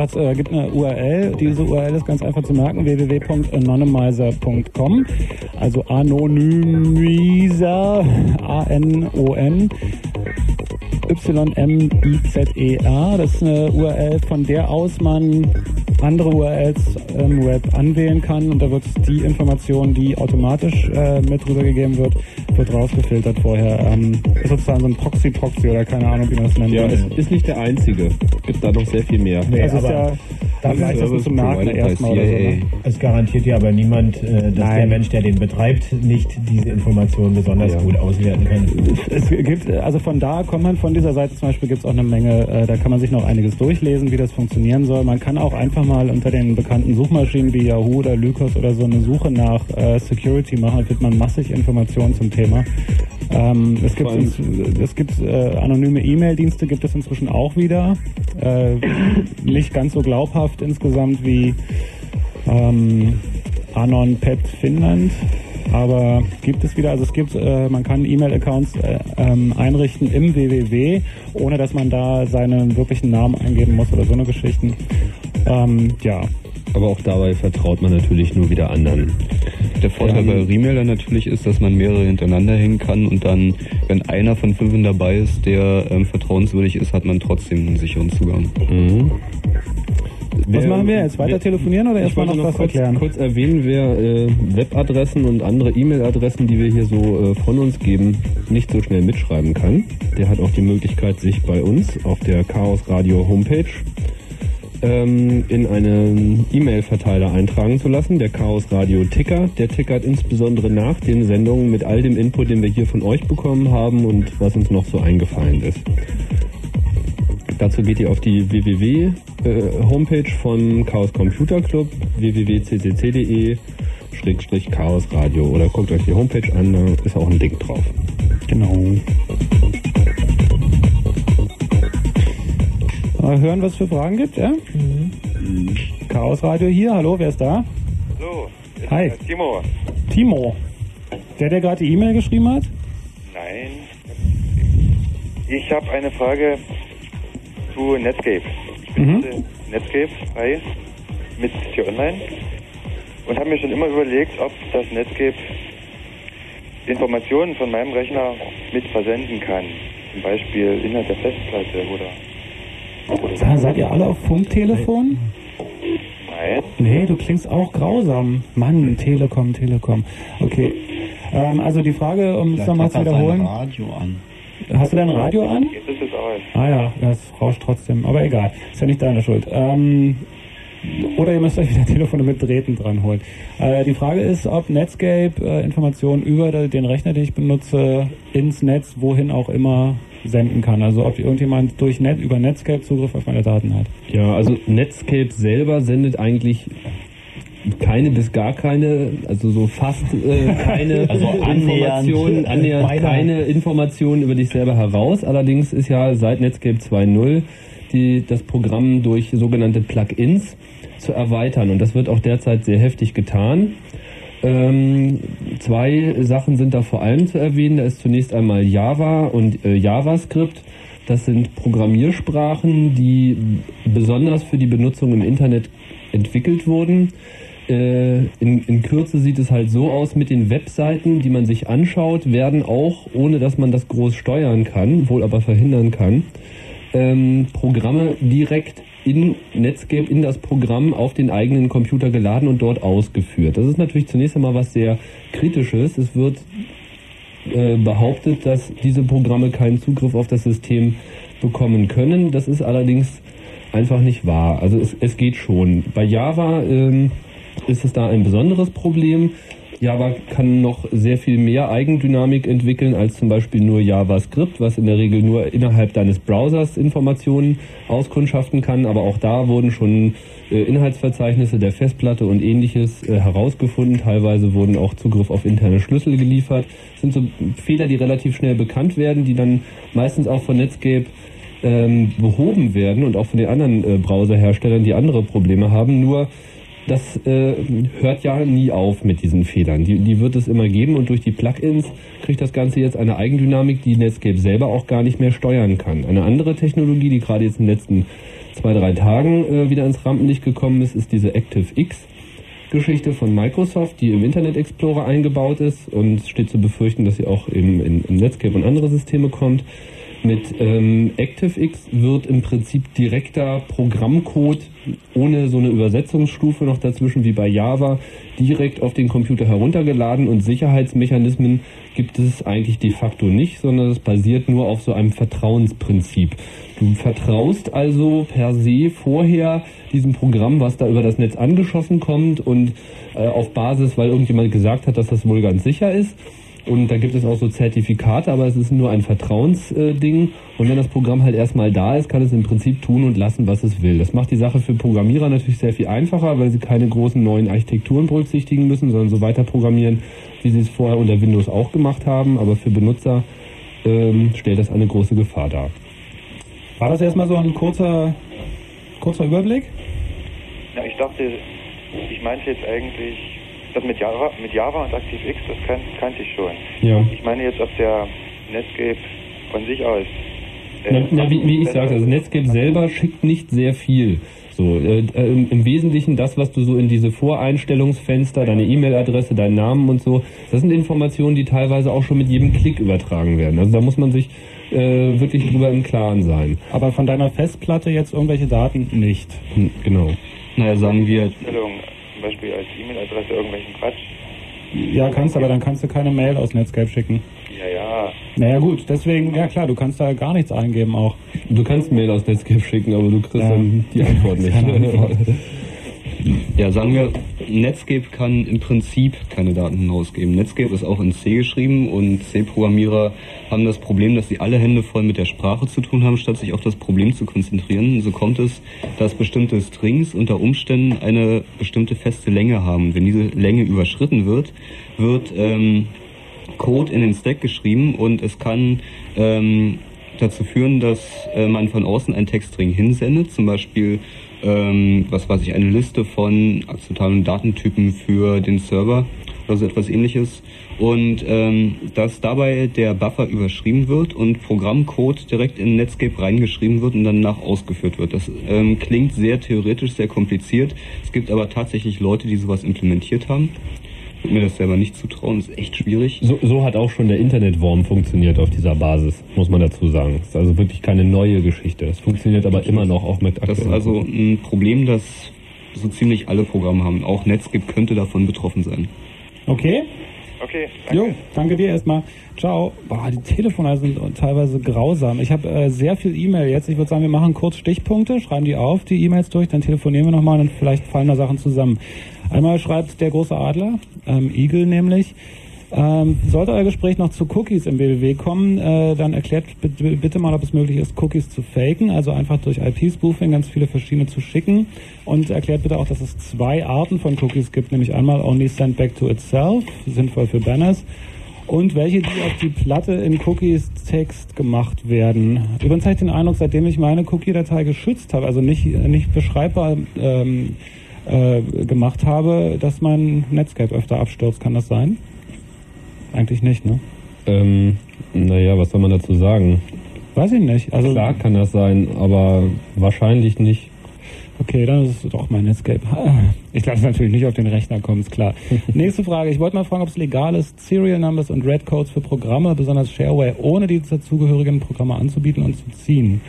Es äh, gibt eine URL. Diese URL ist ganz einfach zu merken: www.anonymizer.com. Also Anonymizer, A-N-O-N. Y-M-I-Z-E-R. Das ist eine URL, von der aus man andere URLs im Web anwählen kann und da wird die Information, die automatisch äh, mit rübergegeben wird, wird rausgefiltert vorher. Ähm, ist sozusagen so ein Proxy-Proxy oder keine Ahnung, wie man das nennt. Ja, es ist nicht der einzige. Es gibt da noch sehr viel mehr. Nee, das ist ja da vielleicht das zum Merken erstmal oder so. Ne? Es garantiert ja aber niemand, äh, dass der Mensch, der den betreibt, nicht diese Informationen besonders gut auswerten kann. Es gibt, also von da kommt man, von dieser Seite zum Beispiel gibt es auch eine Menge, äh, da kann man sich noch einiges durchlesen, wie das funktionieren soll. Man kann auch einfach mal unter den bekannten Suchmaschinen wie Yahoo oder Lycos oder so eine Suche nach äh, Security machen, da findet man massig Informationen zum Thema. Ähm, es gibt, es gibt äh, anonyme E-Mail-Dienste, gibt es inzwischen auch wieder. Äh, nicht ganz so glaubhaft insgesamt wie ähm, Anon Pet Finnland. Aber gibt es wieder, also es gibt, äh, man kann E-Mail-Accounts äh, ähm, einrichten im www, ohne dass man da seinen wirklichen Namen eingeben muss oder so eine Geschichten. Ähm, ja. Aber auch dabei vertraut man natürlich nur wieder anderen. Der Vorteil bei Remailer natürlich ist, dass man mehrere hintereinander hängen kann und dann, wenn einer von fünf dabei ist, der ähm, vertrauenswürdig ist, hat man trotzdem einen sicheren Zugang. Mhm. Was machen wir jetzt? Weiter telefonieren oder erstmal noch noch was kurz, erklären? kurz erwähnen, wer äh, Webadressen und andere E-Mail-Adressen, die wir hier so äh, von uns geben, nicht so schnell mitschreiben kann. Der hat auch die Möglichkeit, sich bei uns auf der Chaos Radio Homepage ähm, in einen E-Mail-Verteiler eintragen zu lassen, der Chaos Radio Ticker. Der tickert insbesondere nach den Sendungen mit all dem Input, den wir hier von euch bekommen haben und was uns noch so eingefallen ist. Dazu geht ihr auf die www-Homepage von Chaos Computer Club, www.ccc.de Schrägstrich Chaos Radio oder guckt euch die Homepage an, da ist auch ein Link drauf. Genau. Mal hören, was es für Fragen gibt, ja? Chaos Radio hier, hallo, wer ist da? Ist Hi. Timo. Timo. Der, der gerade die E-Mail geschrieben hat? Nein. Ich habe eine Frage zu Netscape. Ich benutze Netscape frei mit T-Online und habe mir schon immer überlegt, ob das Netscape Informationen von meinem Rechner mit versenden kann. Zum Beispiel Inhalt der Festplatte oder. Seid ihr alle auf Funktelefon? Nein. Nee, du klingst auch grausam. Mann, Telekom, Telekom. Okay. Ähm, also die Frage, um es nochmal zu wiederholen. Radio an. Hast du dein Radio an? Jetzt ist es aus. Ah ja, das rauscht trotzdem. Aber egal, ist ja nicht deine Schuld. Ähm, oder ihr müsst euch wieder Telefone mit Drähten dran holen. Äh, die Frage ist, ob Netscape äh, Informationen über den Rechner, den ich benutze, ins Netz, wohin auch immer, senden kann. Also ob irgendjemand durch Net, über Netscape Zugriff auf meine Daten hat. Ja, also Netscape selber sendet eigentlich keine bis gar keine, also so fast äh, keine Also. Informationen, annähernd keine Informationen über dich selber heraus. Allerdings ist ja seit Netscape 2.0 die, das Programm durch sogenannte Plugins zu erweitern und das wird auch derzeit sehr heftig getan. Ähm, zwei Sachen sind da vor allem zu erwähnen. Da ist zunächst einmal Java und äh, JavaScript. Das sind Programmiersprachen, die besonders für die Benutzung im Internet entwickelt wurden. Äh, in, in Kürze sieht es halt so aus, mit den Webseiten, die man sich anschaut, werden auch, ohne dass man das groß steuern kann, wohl aber verhindern kann, ähm, Programme direkt in Netscape, in das Programm auf den eigenen Computer geladen und dort ausgeführt. Das ist natürlich zunächst einmal was sehr Kritisches. Es wird äh, behauptet, dass diese Programme keinen Zugriff auf das System bekommen können. Das ist allerdings einfach nicht wahr. Also es, es geht schon. Bei Java ähm, ist es da ein besonderes Problem. Java kann noch sehr viel mehr Eigendynamik entwickeln als zum Beispiel nur JavaScript, was in der Regel nur innerhalb deines Browsers Informationen auskundschaften kann. Aber auch da wurden schon äh, Inhaltsverzeichnisse der Festplatte und ähnliches äh, herausgefunden. Teilweise wurden auch Zugriff auf interne Schlüssel geliefert. Das sind so Fehler, die relativ schnell bekannt werden, die dann meistens auch von Netscape ähm, behoben werden und auch von den anderen äh, Browserherstellern, die andere Probleme haben. Nur das äh, hört ja nie auf mit diesen Fehlern. Die, die wird es immer geben und durch die Plugins kriegt das Ganze jetzt eine Eigendynamik, die Netscape selber auch gar nicht mehr steuern kann. Eine andere Technologie, die gerade jetzt in den letzten zwei, drei Tagen äh, wieder ins Rampenlicht gekommen ist, ist diese ActiveX. Geschichte von Microsoft, die im Internet Explorer eingebaut ist und steht zu befürchten, dass sie auch in, in Netscape und andere Systeme kommt. Mit ähm, ActiveX wird im Prinzip direkter Programmcode ohne so eine Übersetzungsstufe noch dazwischen wie bei Java direkt auf den Computer heruntergeladen und Sicherheitsmechanismen gibt es eigentlich de facto nicht, sondern es basiert nur auf so einem Vertrauensprinzip. Du vertraust also per se vorher diesem Programm, was da über das Netz angeschossen kommt und äh, auf Basis, weil irgendjemand gesagt hat, dass das wohl ganz sicher ist und da gibt es auch so Zertifikate, aber es ist nur ein Vertrauensding. und wenn das Programm halt erstmal da ist, kann es im Prinzip tun und lassen, was es will. Das macht die Sache für Programmierer natürlich sehr viel einfacher, weil sie keine großen neuen Architekturen berücksichtigen müssen, sondern so weiter programmieren, wie sie es vorher unter Windows auch gemacht haben. Aber für Benutzer ähm, stellt das eine große Gefahr dar. War das erstmal so ein kurzer, kurzer Überblick? Ja, ich dachte, ich meinte jetzt eigentlich das mit Java, mit Java und ActiveX, das kan kannte ich schon. Ja. Ich meine jetzt, ob der Netscape von sich aus. Äh, na, na, wie, wie ich sage, also Netscape selber schickt nicht sehr viel. So, äh, äh, im Wesentlichen das, was du so in diese Voreinstellungsfenster, deine E-Mail-Adresse, deinen Namen und so, das sind Informationen, die teilweise auch schon mit jedem Klick übertragen werden. Also da muss man sich äh, wirklich drüber im Klaren sein. Aber von deiner Festplatte jetzt irgendwelche Daten nicht. Hm, genau. Naja, sagen wir, zum Beispiel als E-Mail-Adresse irgendwelchen Quatsch. Ja, kannst, aber dann kannst du keine Mail aus Netscape schicken. Ja, ja. Naja gut, deswegen, ja klar, du kannst da gar nichts eingeben auch. Du kannst Mail aus Netscape schicken, aber du kriegst ja. dann die Antwort nicht. Antwort. Ja, sagen wir, Netscape kann im Prinzip keine Daten hinausgeben. Netscape ist auch in C geschrieben und C-Programmierer haben das Problem, dass sie alle Hände voll mit der Sprache zu tun haben, statt sich auf das Problem zu konzentrieren. So kommt es, dass bestimmte Strings unter Umständen eine bestimmte feste Länge haben. Wenn diese Länge überschritten wird, wird ähm, Code in den Stack geschrieben und es kann ähm, dazu führen, dass äh, man von außen einen Textstring hinsendet, zum Beispiel ähm, was weiß ich, eine Liste von akzeptablen Datentypen für den Server oder so etwas ähnliches. Und ähm, dass dabei der Buffer überschrieben wird und Programmcode direkt in Netscape reingeschrieben wird und danach ausgeführt wird. Das ähm, klingt sehr theoretisch, sehr kompliziert. Es gibt aber tatsächlich Leute, die sowas implementiert haben mir das selber nicht zutrauen, ist echt schwierig. So, so hat auch schon der Internetworm funktioniert auf dieser Basis, muss man dazu sagen. Das ist also wirklich keine neue Geschichte. Es funktioniert aber immer noch auch mit Das ist also ein Problem, das so ziemlich alle Programme haben. Auch Netscape könnte davon betroffen sein. Okay. Okay, danke. Jo, danke dir erstmal. Ciao. Boah, die Telefone sind teilweise grausam. Ich habe äh, sehr viel E-Mail jetzt. Ich würde sagen, wir machen kurz Stichpunkte, schreiben die auf, die E-Mails durch, dann telefonieren wir nochmal und vielleicht fallen da Sachen zusammen. Einmal schreibt der große Adler, ähm, Eagle nämlich, ähm, sollte euer Gespräch noch zu Cookies im BBW kommen, äh, dann erklärt bitte mal, ob es möglich ist, Cookies zu faken, also einfach durch IP-Spoofing ganz viele verschiedene zu schicken und erklärt bitte auch, dass es zwei Arten von Cookies gibt, nämlich einmal Only Send Back to Itself, sinnvoll für Banners, und welche, die auf die Platte in Cookies Text gemacht werden. Übrigens habe ich den Eindruck, seitdem ich meine Cookie-Datei geschützt habe, also nicht, nicht beschreibbar ähm, äh, gemacht habe, dass mein Netscape öfter abstürzt. Kann das sein? Eigentlich nicht, ne? Ähm, naja, was soll man dazu sagen? Weiß ich nicht. Also Klar kann das sein, aber wahrscheinlich nicht. Okay, dann ist es doch mein Netscape. Ich lasse natürlich nicht auf den Rechner kommen, ist klar. Nächste Frage. Ich wollte mal fragen, ob es legal ist, Serial Numbers und Red Codes für Programme, besonders Shareware, ohne die dazugehörigen Programme anzubieten und zu ziehen.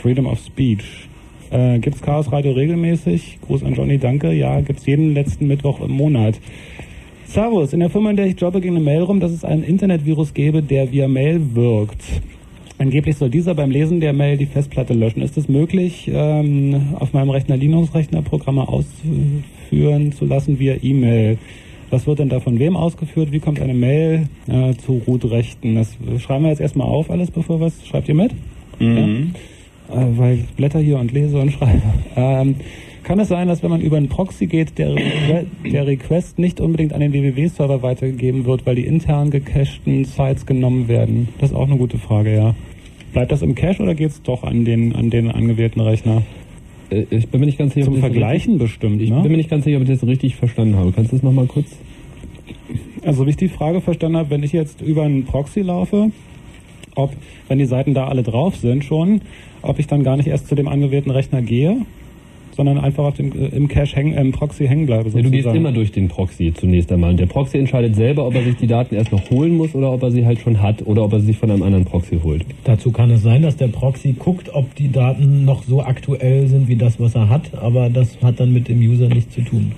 Freedom of Speech. Äh, es Chaos Radio regelmäßig? Gruß an Johnny, danke. Ja, gibt es jeden letzten Mittwoch im Monat. Servus, in der Firma, in der ich jobbe, ging eine Mail rum, dass es einen Internetvirus gäbe, der via Mail wirkt. Angeblich soll dieser beim Lesen der Mail die Festplatte löschen. Ist es möglich, ähm, auf meinem Rechner Linux-Rechner Programme ausführen zu lassen via E-Mail? Was wird denn da von wem ausgeführt? Wie kommt eine Mail äh, zu Root-Rechten? Das schreiben wir jetzt erstmal auf alles, bevor was schreibt ihr mit? Mhm. Ja? Äh, weil ich blätter hier und lese und schreibe. Ähm, kann es sein, dass wenn man über einen Proxy geht, der, Requ- der Request nicht unbedingt an den www-Server weitergegeben wird, weil die intern gecachten Sites genommen werden? Das ist auch eine gute Frage, ja. Bleibt das im Cache oder geht es doch an den, an den angewählten Rechner? Äh, Ich bin mir nicht ganz sicher, Zum Vergleichen bestimmt, richtig, ne? Ich bin mir nicht ganz sicher, ob ich das richtig verstanden habe. Kannst du das nochmal kurz? Also wie ich die Frage verstanden habe, wenn ich jetzt über einen Proxy laufe, ob, wenn die Seiten da alle drauf sind schon, ob ich dann gar nicht erst zu dem angewählten Rechner gehe, sondern einfach auf dem, äh, im Cache hängen, im Proxy hängen bleibe. Ja, du gehst sozusagen. immer durch den Proxy zunächst einmal. Und der Proxy entscheidet selber, ob er sich die Daten erst noch holen muss oder ob er sie halt schon hat oder ob er sie sich von einem anderen Proxy holt. Dazu kann es sein, dass der Proxy guckt, ob die Daten noch so aktuell sind wie das, was er hat, aber das hat dann mit dem User nichts zu tun.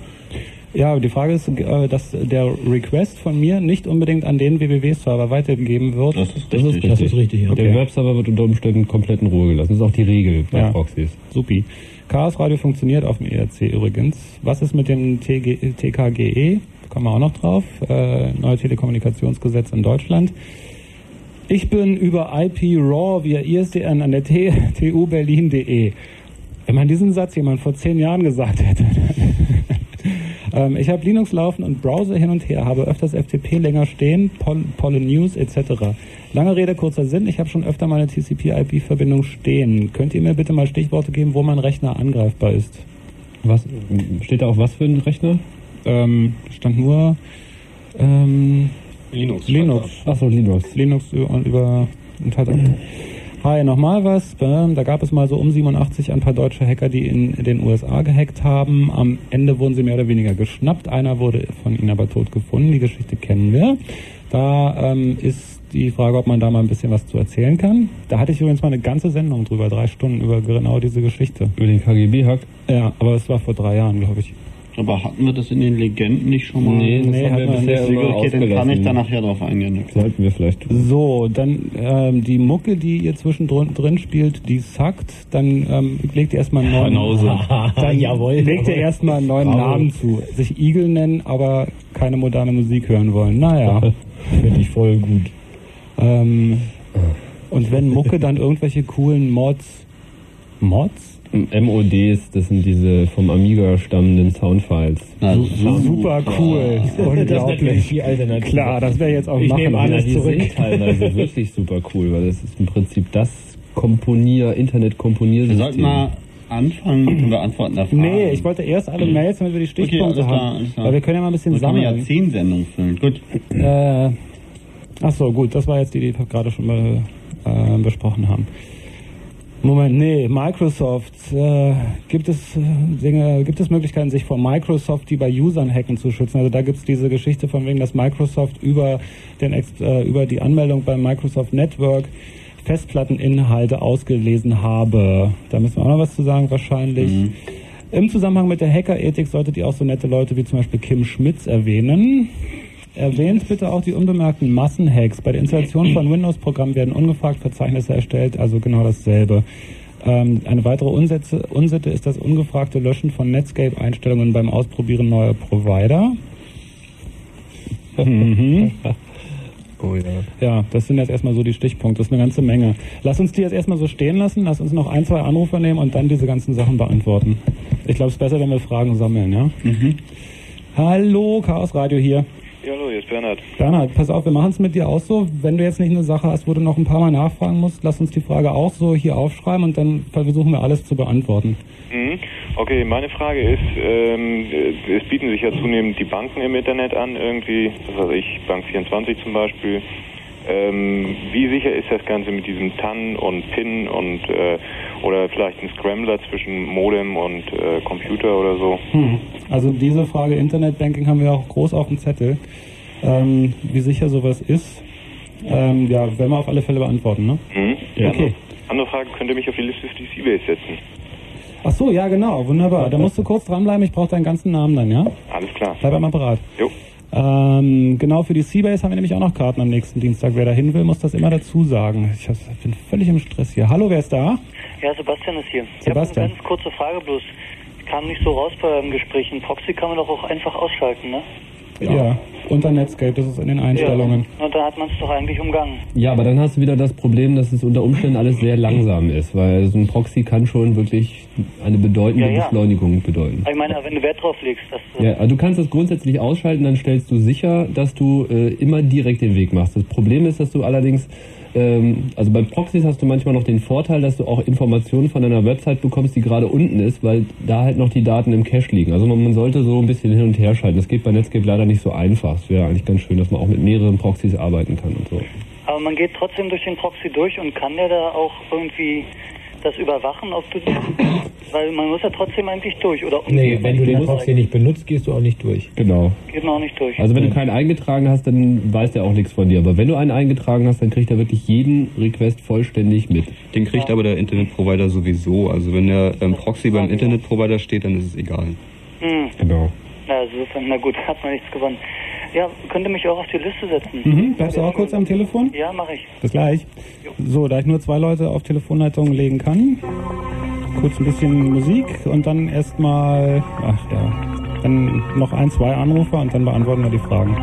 Ja, die Frage ist, äh, dass der Request von mir nicht unbedingt an den www-Server weitergegeben wird. Das ist Das ist richtig. Das ist richtig, ja. Okay. Der Webserver wird unter Umständen komplett in Ruhe gelassen. Das ist auch die Regel bei Ja. Proxys. Supi. Chaos Radio funktioniert auf dem ERC übrigens. Was ist mit dem TG, TKGE? Kommen wir auch noch drauf. Äh, neue Telekommunikationsgesetz in Deutschland. Ich bin über IP RAW via ISDN an der T TU Berlin.de. Wenn man diesen Satz jemand vor zehn Jahren gesagt hätte. Ähm, ich habe Linux laufen und Browser hin und her, habe öfters FTP länger stehen, Pol Pollen News etc. Lange Rede, kurzer Sinn, ich habe schon öfter meine TCP-IP-Verbindung stehen. Könnt ihr mir bitte mal Stichworte geben, wo mein Rechner angreifbar ist? Was steht da auf was für ein Rechner? Ähm, stand nur ähm, Linux. Linux. Achso, Linux. Linux und über und halt Hi, nochmal was. Ähm, Da gab es mal so um 87 ein paar deutsche Hacker, die in den USA gehackt haben. Am Ende wurden sie mehr oder weniger geschnappt. Einer wurde von ihnen aber tot gefunden. Die Geschichte kennen wir. Da ähm, ist die Frage, ob man da mal ein bisschen was zu erzählen kann. Da hatte ich übrigens mal eine ganze Sendung drüber, drei Stunden über genau diese Geschichte. Über den KGB-Hack? Ja, aber es war vor drei Jahren, glaube ich. Aber hatten wir das in den Legenden nicht schon mal? Nee, das haben hat wir man bisher nicht. immer Okay, dann kann ich da nachher drauf eingehen. Sollten wir vielleicht tun. So, dann ähm, die Mucke, die ihr zwischendrin drin spielt, die sackt, dann ähm, legt ihr erstmal einen neuen Banause. Dann Jawohl, legt ihr erstmal einen neuen Bravo. Namen zu. Sich Igel nennen, aber keine moderne Musik hören wollen. Naja. Finde ich voll gut. ähm, und wenn Mucke dann irgendwelche coolen Mods Mods? MODs, das sind diese vom Amiga stammenden Soundfiles. Na, Super cool. Das natürlich Unglaublich. die Alternative. Klar, das wäre jetzt auch Ich machen. nehme an, Ja, das die zurück. sind teilweise wirklich super cool, weil das ist im Prinzip das Komponier, Wir Internet-Komponiersystem. sollten mal anfangen mit Beantworten Fragen. Nee, ich wollte erst alle Mails, damit wir die Stichpunkte alles klar, haben. alles klar. Weil wir können ja mal ein bisschen Dann kann man ja sammeln. zehn Sendungen füllen. Gut. Äh, ach so, gut, das war jetzt die, die wir gerade schon mal äh, besprochen haben. Moment, nee, Microsoft. Äh, gibt es äh, Dinge, gibt es Möglichkeiten, sich vor Microsoft, die bei Usern hacken, zu schützen? Also da gibt es diese Geschichte von wegen, dass Microsoft über den äh, über die Anmeldung beim Microsoft Network Festplatteninhalte ausgelesen habe. Da müssen wir auch noch was zu sagen wahrscheinlich. Im Zusammenhang mit der Hackerethik solltet ihr auch so nette Leute wie zum Beispiel Kim Schmitz erwähnen. Erwähnt bitte auch die unbemerkten Massenhacks. Bei der Installation von Windows-Programmen werden ungefragt Verzeichnisse erstellt, also genau dasselbe. Ähm, eine weitere Unsätze, Unsitte ist das ungefragte Löschen von Netscape-Einstellungen beim Ausprobieren neuer Provider. mhm. Oh ja. Ja, das sind jetzt erstmal so die Stichpunkte. Das ist eine ganze Menge. Lass uns die jetzt erstmal so stehen lassen. Lass uns noch ein, zwei Anrufe nehmen und dann diese ganzen Sachen beantworten. Ich glaube, es ist besser, wenn wir Fragen sammeln, ja? Hallo, Chaos Radio hier. Ja, hallo, hier ist Bernhard. Bernhard, pass auf, wir machen es mit dir auch so. Wenn du jetzt nicht eine Sache hast, wo du noch ein paar Mal nachfragen musst, lass uns die Frage auch so hier aufschreiben und dann versuchen wir alles zu beantworten. Mhm. Okay, meine Frage ist, ähm, äh, es bieten sich ja zunehmend die Banken im Internet an, irgendwie, was weiß ich, Bank24 zum Beispiel. Ähm, wie sicher ist das Ganze mit diesem TAN und PIN und äh, oder vielleicht ein Scrambler zwischen Modem und äh, Computer oder so? Hm. Also diese Frage Internetbanking haben wir auch groß auf dem Zettel. Ähm, wie sicher sowas ist, ähm, ja, werden wir auf alle Fälle beantworten, ne? Mhm. Ja. Okay. Andere Frage, könnt ihr mich auf die Liste für die Seabase setzen? Ach so, ja genau, wunderbar. Da musst du kurz dranbleiben, ich brauche deinen ganzen Namen dann, ja? Alles klar. Bleib einmal bereit. Jo. Ähm, genau, für die Seabase haben wir nämlich auch noch Karten am nächsten Dienstag. Wer da hin will, muss das immer dazu sagen. Ich bin völlig im Stress hier. Hallo, wer ist da? Ja, Sebastian ist hier. Sebastian. Ich habe eine ganz kurze Frage bloß. Kam nicht so raus beim Gespräch. Ein Proxy kann man doch auch einfach ausschalten, ne? Ja. unter Netscape, das ist in den Einstellungen. Ja. Und dann hat man es doch eigentlich umgangen. Ja, aber dann hast du wieder das Problem, dass es unter Umständen alles sehr langsam ist, weil so ein Proxy kann schon wirklich eine bedeutende Ja, ja. Beschleunigung bedeuten. Ich meine, wenn du Wert drauf legst, dass du Ja, also du kannst das grundsätzlich ausschalten, dann stellst du sicher, dass du äh, immer direkt den Weg machst. Das Problem ist, dass du allerdings, also bei Proxys hast du manchmal noch den Vorteil, dass du auch Informationen von einer Website bekommst, die gerade unten ist, weil da halt noch die Daten im Cache liegen. Also man, man sollte so ein bisschen hin und her schalten. Das geht bei Netscape leider nicht so einfach. Es wäre eigentlich ganz schön, dass man auch mit mehreren Proxys arbeiten kann und so. Aber man geht trotzdem durch den Proxy durch und kann der da auch irgendwie das überwachen, ob du weil man muss ja trotzdem eigentlich durch oder Nee, wenn du den Proxy nicht benutzt, gehst du auch nicht durch. Genau. geht man auch nicht durch. Also wenn du keinen eingetragen hast, dann weiß der auch nichts von dir. Aber wenn du einen eingetragen hast, dann kriegt er wirklich jeden Request vollständig mit. Den kriegt aber der Internetprovider sowieso. Also wenn der ähm, Proxy beim Internetprovider steht, dann ist es egal. Hm. Genau. Na, insofern, na gut, hat man nichts gewonnen. Ja, könnt ihr mich auch auf die Liste setzen? Mhm, bleibst du auch kurz am Telefon? Ja, mache ich. Bis gleich. So, da ich nur zwei Leute auf Telefonleitung legen kann, kurz ein bisschen Musik und dann erstmal, ach ja, dann noch ein, zwei Anrufer und dann beantworten wir die Fragen.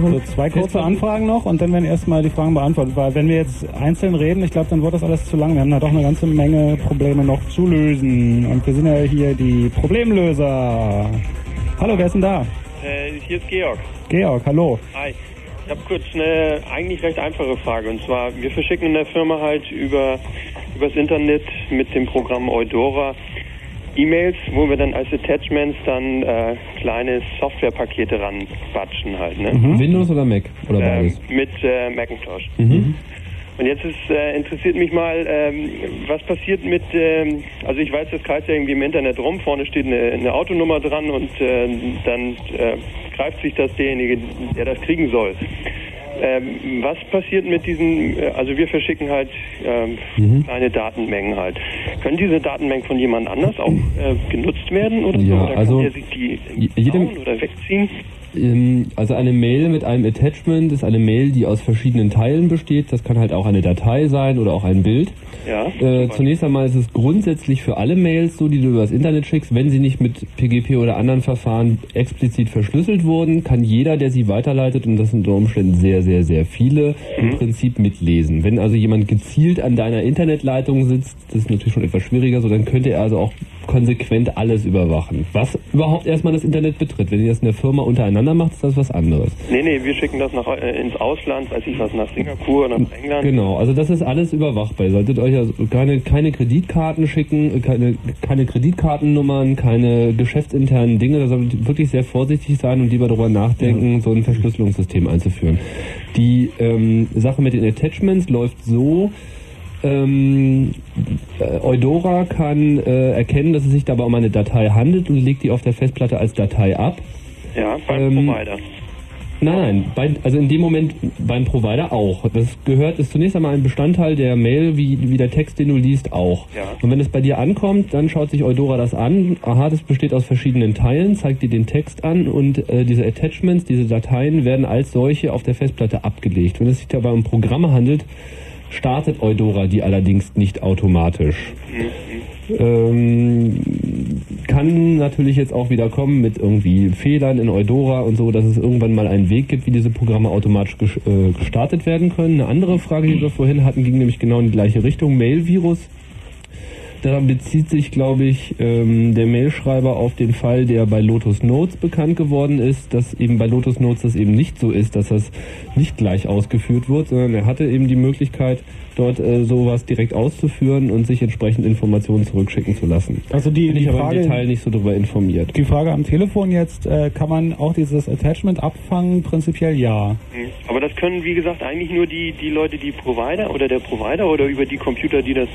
Machen. So, zwei kurze Anfragen noch und dann werden erstmal die Fragen beantwortet. Weil wenn wir jetzt einzeln reden, ich glaube, dann wird das alles zu lang. Wir haben da doch eine ganze Menge Probleme noch zu lösen. Und wir sind ja hier die Problemlöser. Hallo, wer ist denn da? Äh, hier ist Georg. Georg, hallo. Hi. Ich habe kurz eine eigentlich recht einfache Frage. Und zwar, wir verschicken in der Firma halt über übers Internet mit dem Programm Eudora E-Mails, wo wir dann als Attachments dann äh, kleine Softwarepakete ranbatschen halt. Ne? Windows oder Mac? Oder Ähm, mit äh, Macintosh. Mhm. Und jetzt ist, äh, interessiert mich mal, ähm, was passiert mit, ähm, also ich weiß, das kreist ja irgendwie im Internet rum, vorne steht eine, eine Autonummer dran und äh, dann äh, greift sich das derjenige, der das kriegen soll. Ähm, was passiert mit diesen, äh, also wir verschicken halt ähm, Mhm. kleine Datenmengen halt. Können diese Datenmengen von jemand anders auch äh, genutzt werden oder so? Ja, Oder also kann der sich die bauen oder wegziehen? Also eine Mail mit einem Attachment ist eine Mail, die aus verschiedenen Teilen besteht. Das kann halt auch eine Datei sein oder auch ein Bild. Ja. Äh, zunächst einmal ist es grundsätzlich für alle Mails so, die du übers Internet schickst, wenn sie nicht mit PGP oder anderen Verfahren explizit verschlüsselt wurden, kann jeder, der sie weiterleitet, und das sind unter Umständen sehr, sehr, sehr viele, im Prinzip mitlesen. Wenn also jemand gezielt an deiner Internetleitung sitzt, das ist natürlich schon etwas schwieriger, so dann könnte er also auch konsequent alles überwachen. Was überhaupt erstmal das Internet betritt. Wenn ihr das in der Firma untereinander macht, ist das was anderes. Nee, nee, wir schicken das nach, äh, ins Ausland, weiß ich was, nach Singapur, nach England. Genau, also das ist alles überwachbar. Ihr solltet euch also keine, keine Kreditkarten schicken, keine, keine Kreditkartennummern, keine geschäftsinternen Dinge. Da solltet ihr wirklich sehr vorsichtig sein und lieber darüber nachdenken, so ein Verschlüsselungssystem einzuführen. Die ähm, Sache mit den Attachments läuft so, ähm, äh, Eudora kann äh, erkennen, dass es sich dabei um eine Datei handelt und legt die auf der Festplatte als Datei ab. Ja, beim Ähm, Provider. Nein, nein, bei, also in dem Moment beim Provider auch. Das gehört, ist zunächst einmal ein Bestandteil der Mail, wie, wie der Text, den du liest, auch. Ja. Und wenn es bei dir ankommt, dann schaut sich Eudora das an. Aha, das besteht aus verschiedenen Teilen, zeigt dir den Text an und äh, diese Attachments, diese Dateien werden als solche auf der Festplatte abgelegt. Wenn es sich dabei um Programme handelt, startet Eudora die allerdings nicht automatisch. Ähm, kann natürlich jetzt auch wieder kommen mit irgendwie Fehlern in Eudora und so, dass es irgendwann mal einen Weg gibt, wie diese Programme automatisch äh, gestartet werden können. Eine andere Frage, die wir vorhin hatten, ging nämlich genau in die gleiche Richtung. Mail-Virus. Da bezieht sich, glaube ich, ähm, der Mailschreiber auf den Fall, der bei Lotus Notes bekannt geworden ist, dass eben bei Lotus Notes das eben nicht so ist, dass das nicht gleich ausgeführt wird, sondern er hatte eben die Möglichkeit, dort äh, sowas direkt auszuführen und sich entsprechend Informationen zurückschicken zu lassen. Also die, Bin die ich aber Frage, im Detail nicht so darüber informiert. die Frage am Telefon jetzt, äh, kann man auch dieses Attachment abfangen? Prinzipiell ja. Hm. Aber das können, wie gesagt, eigentlich nur die, die Leute, die Provider oder der Provider oder über die Computer, die das.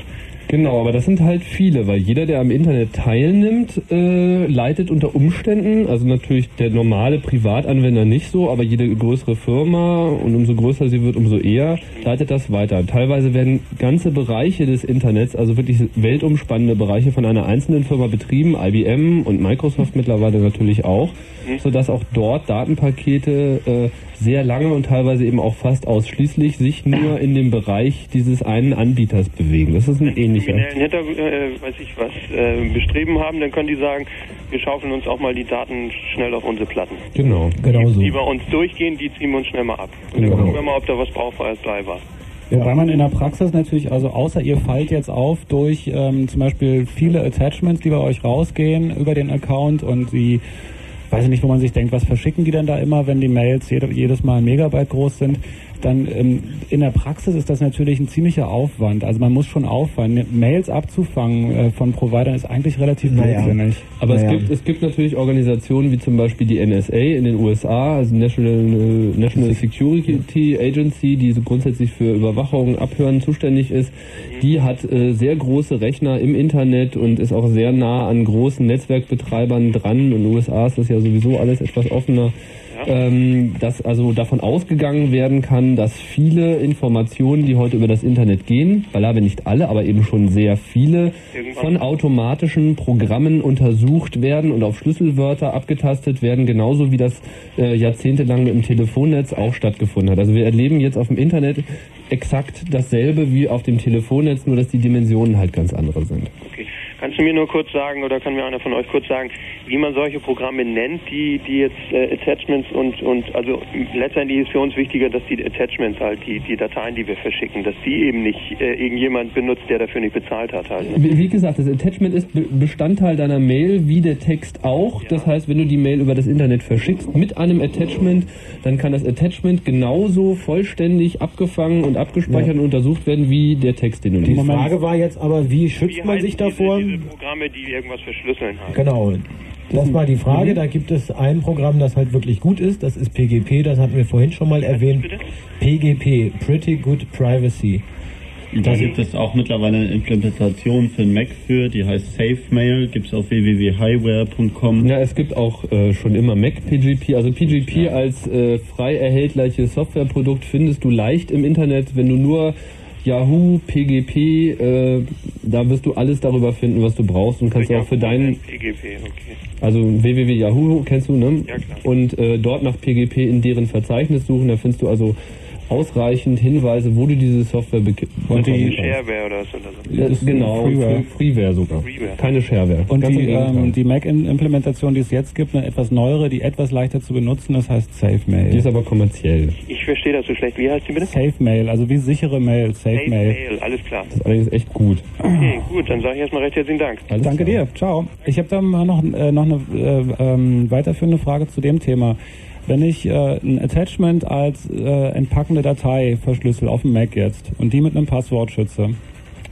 Genau, aber das sind halt viele, weil jeder, der am Internet teilnimmt, äh, leitet unter Umständen, also natürlich der normale Privatanwender nicht so, aber jede größere Firma und umso größer sie wird, umso eher leitet das weiter. Teilweise werden ganze Bereiche des Internets, also wirklich weltumspannende Bereiche von einer einzelnen Firma betrieben, IBM und Microsoft mittlerweile natürlich auch, sodass auch dort Datenpakete äh, sehr lange und teilweise eben auch fast ausschließlich sich nur in dem Bereich dieses einen Anbieters bewegen. Das ist ein ähnlicher. kriminellen Hintergrund, äh, weiß ich was, äh, bestreben haben, dann können die sagen, wir schaufeln uns auch mal die Daten schnell auf unsere Platten. Genau, genau so. Die bei uns durchgehen, die ziehen wir uns schnell mal ab. Und dann Genau. gucken wir mal, ob da was Brauchbares bei war. Wobei man in der Praxis natürlich, also außer ihr fallt jetzt auf durch ähm, zum Beispiel viele Attachments, die bei euch rausgehen über den Account und die, weiß ich nicht, wo man sich denkt, was verschicken die denn da immer, wenn die Mails jede, jedes Mal ein Megabyte groß sind, dann ähm, in der Praxis ist das natürlich ein ziemlicher Aufwand. Also man muss schon aufwand. Mails abzufangen äh, von Providern ist eigentlich relativ Naja. blödsinnig. Aber Naja. es, gibt, es gibt natürlich Organisationen wie zum Beispiel die NSA in den USA, also National, äh, National Security Agency, die so grundsätzlich für Überwachung, Abhören zuständig ist. Die hat äh, sehr große Rechner im Internet und ist auch sehr nah an großen Netzwerkbetreibern dran. In den USA ist das ja sowieso alles etwas offener. Ähm, dass also davon ausgegangen werden kann, dass viele Informationen, die heute über das Internet gehen, beileibe nicht alle, aber eben schon sehr viele, von automatischen Programmen untersucht werden und auf Schlüsselwörter abgetastet werden, genauso wie das äh, jahrzehntelang im Telefonnetz auch stattgefunden hat. Also wir erleben jetzt auf dem Internet exakt dasselbe wie auf dem Telefonnetz, nur dass die Dimensionen halt ganz andere sind. Kannst du mir nur kurz sagen, oder kann mir einer von euch kurz sagen, wie man solche Programme nennt, die, die jetzt äh, Attachments und, und, also letztendlich ist für uns wichtiger, dass die Attachments halt, die, die Dateien, die wir verschicken, dass die eben nicht äh, irgendjemand benutzt, der dafür nicht bezahlt hat halt. Ne? Wie wie gesagt, das Attachment ist Be- Bestandteil deiner Mail, wie der Text auch. Das heißt, wenn du die Mail über das Internet verschickst mit einem Attachment, dann kann das Attachment genauso vollständig abgefangen und abgespeichert und untersucht werden wie der Text, den du Die liest. Frage war jetzt aber, wie schützt man sich davor? Diese Programme, die irgendwas verschlüsseln halt. Genau. Das war die Frage. Da gibt es ein Programm, das halt wirklich gut ist. Das ist PGP. Das hatten wir vorhin schon mal erwähnt. PGP, Pretty Good Privacy. Da gibt es auch mittlerweile eine Implementation für Mac für, die heißt SafeMail, gibt es auf www.highware.com. Ja, es gibt auch äh, schon immer Mac PGP. Also PGP als äh, frei erhältliches Softwareprodukt findest du leicht im Internet, wenn du nur Yahoo PGP äh, da wirst du alles darüber finden, was du brauchst und kannst auch für deinen, PGP, okay. also www.yahoo kennst du, ne? Ja, klar. Und äh, dort nach PGP in deren Verzeichnis suchen, da findest du also ausreichend Hinweise, wo du diese Software bek- Und die. Shareware oder so. Oder so. Ja, genau, Freeware. Free- Freeware sogar. Freeware. Keine Shareware. Und Ganz die, ähm, die Mac-Implementation, die es jetzt gibt, eine etwas neuere, die etwas leichter zu benutzen, das heißt SafeMail. die ist aber kommerziell. Ich verstehe das so schlecht. Wie heißt die bitte? SafeMail, also wie sichere Mail, SafeMail. Mail, alles klar. Das ist allerdings echt gut. Okay, gut, dann sage ich erstmal recht herzlichen Dank. Alles Danke klar. dir, ciao. Ich habe da mal noch, äh, noch eine äh, ähm, weiterführende Frage zu dem Thema. Wenn ich äh, ein Attachment als äh, entpackende Datei verschlüssel auf dem Mac jetzt und die mit einem Passwort schütze,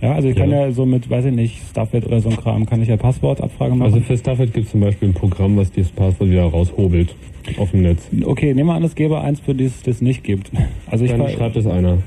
ja, also ich kann Ja. ja so mit, weiß ich nicht, Stuffit oder so ein Kram, kann ich ja Passwortabfrage machen. Also für Stuffit gibt es zum Beispiel ein Programm, was dieses Passwort wieder raushobelt auf dem Netz. okay, nehmen wir an, es gäbe eins, für das es nicht gibt. Also ich Dann schreibt es einer.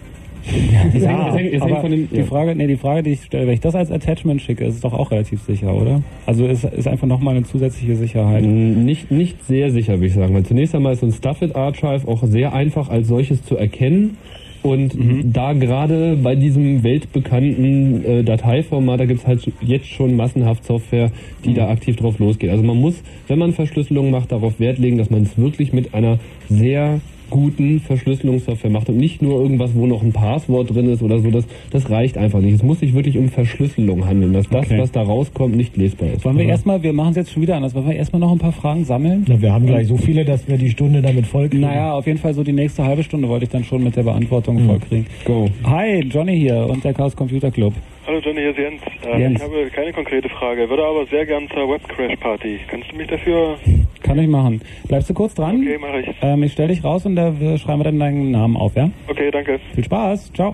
Ja, Es hängt- es hängt- von dem- die ja. Frage, nee, die Frage, die ich stelle, wenn ich das als Attachment schicke, ist es doch auch relativ sicher, oder? Also ist, ist einfach nochmal eine zusätzliche Sicherheit. Nicht, nicht sehr sicher, würde ich sagen. Weil zunächst einmal ist so ein Stuffit Archive auch sehr einfach als solches zu erkennen. Und Mhm. da gerade bei diesem weltbekannten äh, Dateiformat, da gibt es halt jetzt schon massenhaft Software, die Mhm. da aktiv drauf losgeht. Also man muss, wenn man Verschlüsselung macht, darauf Wert legen, dass man es wirklich mit einer sehr guten Verschlüsselungssoftware macht und nicht nur irgendwas, wo noch ein Passwort drin ist oder so. Das, das reicht einfach nicht. Es muss sich wirklich um Verschlüsselung handeln, dass das, Okay. was da rauskommt, nicht lesbar ist. Wollen wir erstmal, wir machen es jetzt schon wieder anders, wollen wir erstmal noch ein paar Fragen sammeln? Na, wir haben gleich so viele, dass wir die Stunde damit vollkriegen. Naja, auf jeden Fall so die nächste halbe Stunde wollte ich dann schon mit der Beantwortung vollkriegen. Go. Hi, Johnny hier und der Chaos Computer Club. Hallo Johnny, hier ist Jens. Äh, Jens. Ich habe keine konkrete Frage, würde aber sehr gern zur Webcrash-Party. Kannst du mich dafür... Kann ich machen. Bleibst du kurz dran? Okay, mache ich. Ähm, ich stelle dich raus und da schreiben wir dann deinen Namen auf, ja? Okay, danke. Viel Spaß, ciao.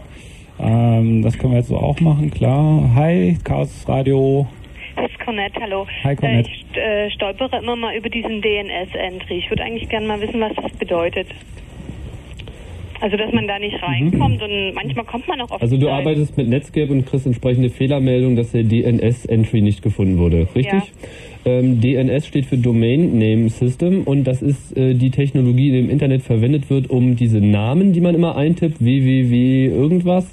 Ähm, das können wir jetzt so auch machen, klar. Hi, Chaos Radio. Das ist Cornette, hallo. Hi, Cornette. Äh, ich äh, stolpere immer mal über diesen DNS-Entry. Ich würde eigentlich gerne mal wissen, was das bedeutet. Also, dass man da nicht reinkommt und manchmal kommt man auch auf Also du Seite. arbeitest mit Netscape und kriegst entsprechende Fehlermeldung, dass der DNS-Entry nicht gefunden wurde, richtig? Ja. Ähm, DNS steht für Domain Name System und das ist äh, die Technologie, die im Internet verwendet wird, um diese Namen, die man immer eintippt, www irgendwas,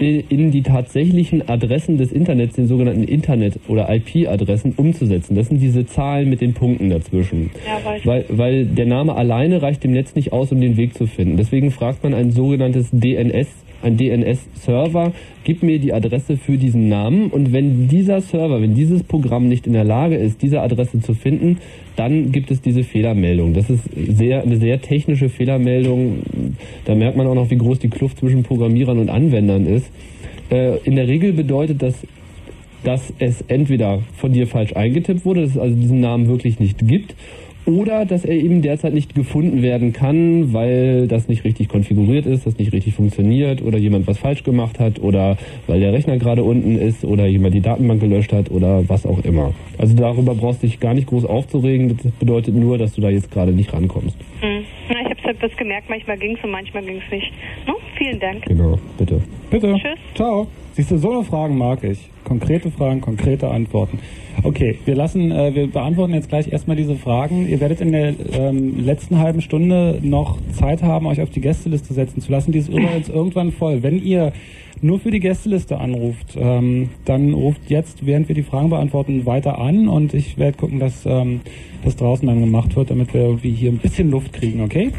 in, in die tatsächlichen Adressen des Internets, den sogenannten Internet- oder IP-Adressen, umzusetzen. Das sind diese Zahlen mit den Punkten dazwischen. Ja. Weil, weil der Name alleine reicht dem Netz nicht aus, um den Weg zu finden. Deswegen fragt man ein sogenanntes DNS, ein DNS-Server, gib mir die Adresse für diesen Namen und wenn dieser Server, wenn dieses Programm nicht in der Lage ist, diese Adresse zu finden, dann gibt es diese Fehlermeldung. Das ist sehr, eine sehr technische Fehlermeldung. Da merkt man auch noch, wie groß die Kluft zwischen Programmierern und Anwendern ist. Äh, in der Regel bedeutet das dass es entweder von dir falsch eingetippt wurde, dass es also diesen Namen wirklich nicht gibt, oder dass er eben derzeit nicht gefunden werden kann, weil das nicht richtig konfiguriert ist, das nicht richtig funktioniert oder jemand was falsch gemacht hat oder weil der Rechner gerade unten ist oder jemand die Datenbank gelöscht hat oder was auch immer. Also darüber brauchst du dich gar nicht groß aufzuregen, das bedeutet nur, dass du da jetzt gerade nicht rankommst. Hm. Na, ich habe halt was gemerkt, manchmal ging es und manchmal ging es nicht. No? Vielen Dank. Genau, bitte. Bitte. Tschüss. Ciao. Siehst du, so Fragen mag ich. Konkrete Fragen, konkrete Antworten. Okay, wir lassen, äh, wir beantworten jetzt gleich erstmal diese Fragen. Ihr werdet in der ähm, letzten halben Stunde noch Zeit haben, euch auf die Gästeliste setzen zu lassen. Die ist übrigens irgendwann voll. Wenn ihr nur für die Gästeliste anruft, ähm, dann ruft jetzt, während wir die Fragen beantworten, weiter an und ich werde gucken, dass ähm, das draußen dann gemacht wird, damit wir irgendwie hier ein bisschen Luft kriegen, okay?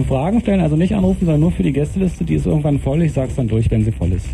Zum Fragen stellen, also nicht anrufen, sondern nur für die Gästeliste, die ist irgendwann voll. Ich sag's dann durch, wenn sie voll ist.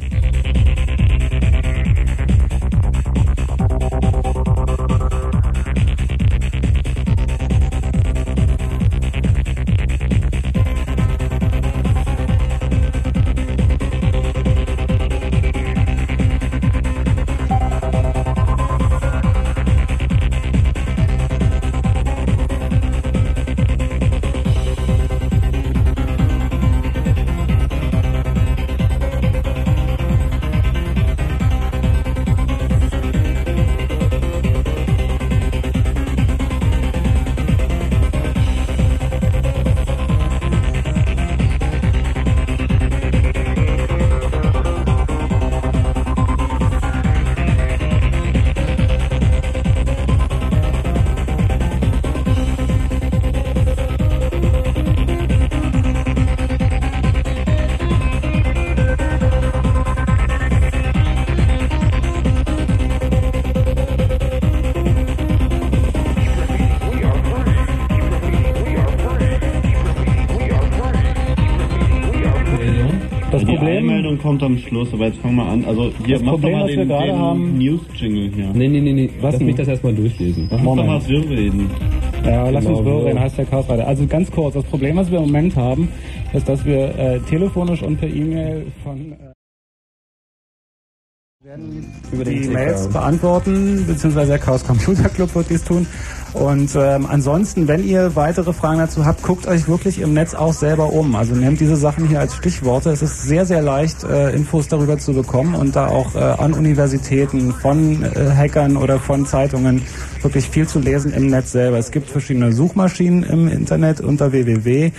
Kommt am Schluss, aber jetzt fangen wir an. Also hier, Das mach Problem, doch mal was wir den, gerade den haben- News-Jingle hier. Nee, nee, nee, nee. Lass mich das erstmal durchlesen. Lass uns doch mal wirr reden. Ja, lass Genau, uns wirr so. reden, heißt der Chaosreiter. Also ganz kurz, das Problem, was wir im Moment haben, ist, dass wir äh, telefonisch und per E-Mail von äh, werden die. Mails beantworten, beziehungsweise der Chaos Computer Club wird dies tun. Und ähm, ansonsten, wenn ihr weitere Fragen dazu habt, guckt euch wirklich im Netz auch selber um. Also nehmt diese Sachen hier als Stichworte. Es ist sehr, sehr leicht, äh, Infos darüber zu bekommen und da auch äh, an Universitäten von äh, Hackern oder von Zeitungen wirklich viel zu lesen im Netz selber. Es gibt verschiedene Suchmaschinen im Internet unter www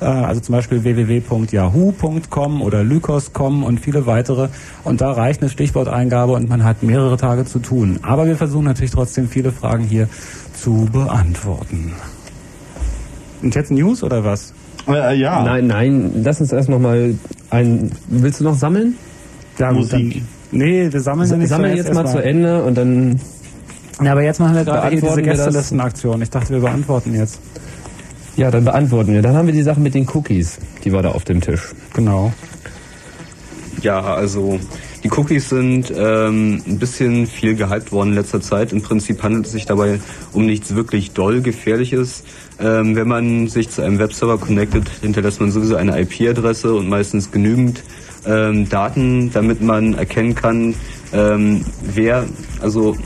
äh, also zum Beispiel www.yahoo.com oder Lycos.com und viele weitere. Und da reicht eine Stichworteingabe und man hat mehrere Tage zu tun. Aber wir versuchen natürlich trotzdem viele Fragen hier zu beantworten. Und jetzt News oder was? Äh, ja. Nein, nein, lass uns erst noch mal ein. Willst du noch sammeln? Ja, gut, dann, nee, wir sammeln ja nicht Sammeln zuerst jetzt mal erstmal. zu Ende und dann. Ja, aber jetzt machen wir gerade eh diese wir? Gästelistenaktion. Ich dachte, wir beantworten jetzt. Ja, dann beantworten wir. Dann haben wir die Sache mit den Cookies. Die war da auf dem Tisch. Genau. Ja, also die Cookies sind ähm, ein bisschen viel gehypt worden in letzter Zeit. Im Prinzip handelt es sich dabei um nichts wirklich doll Gefährliches. Ähm, wenn man sich zu einem Webserver connectet, hinterlässt man sowieso eine IP-Adresse und meistens genügend ähm, Daten, damit man erkennen kann, ähm, wer, also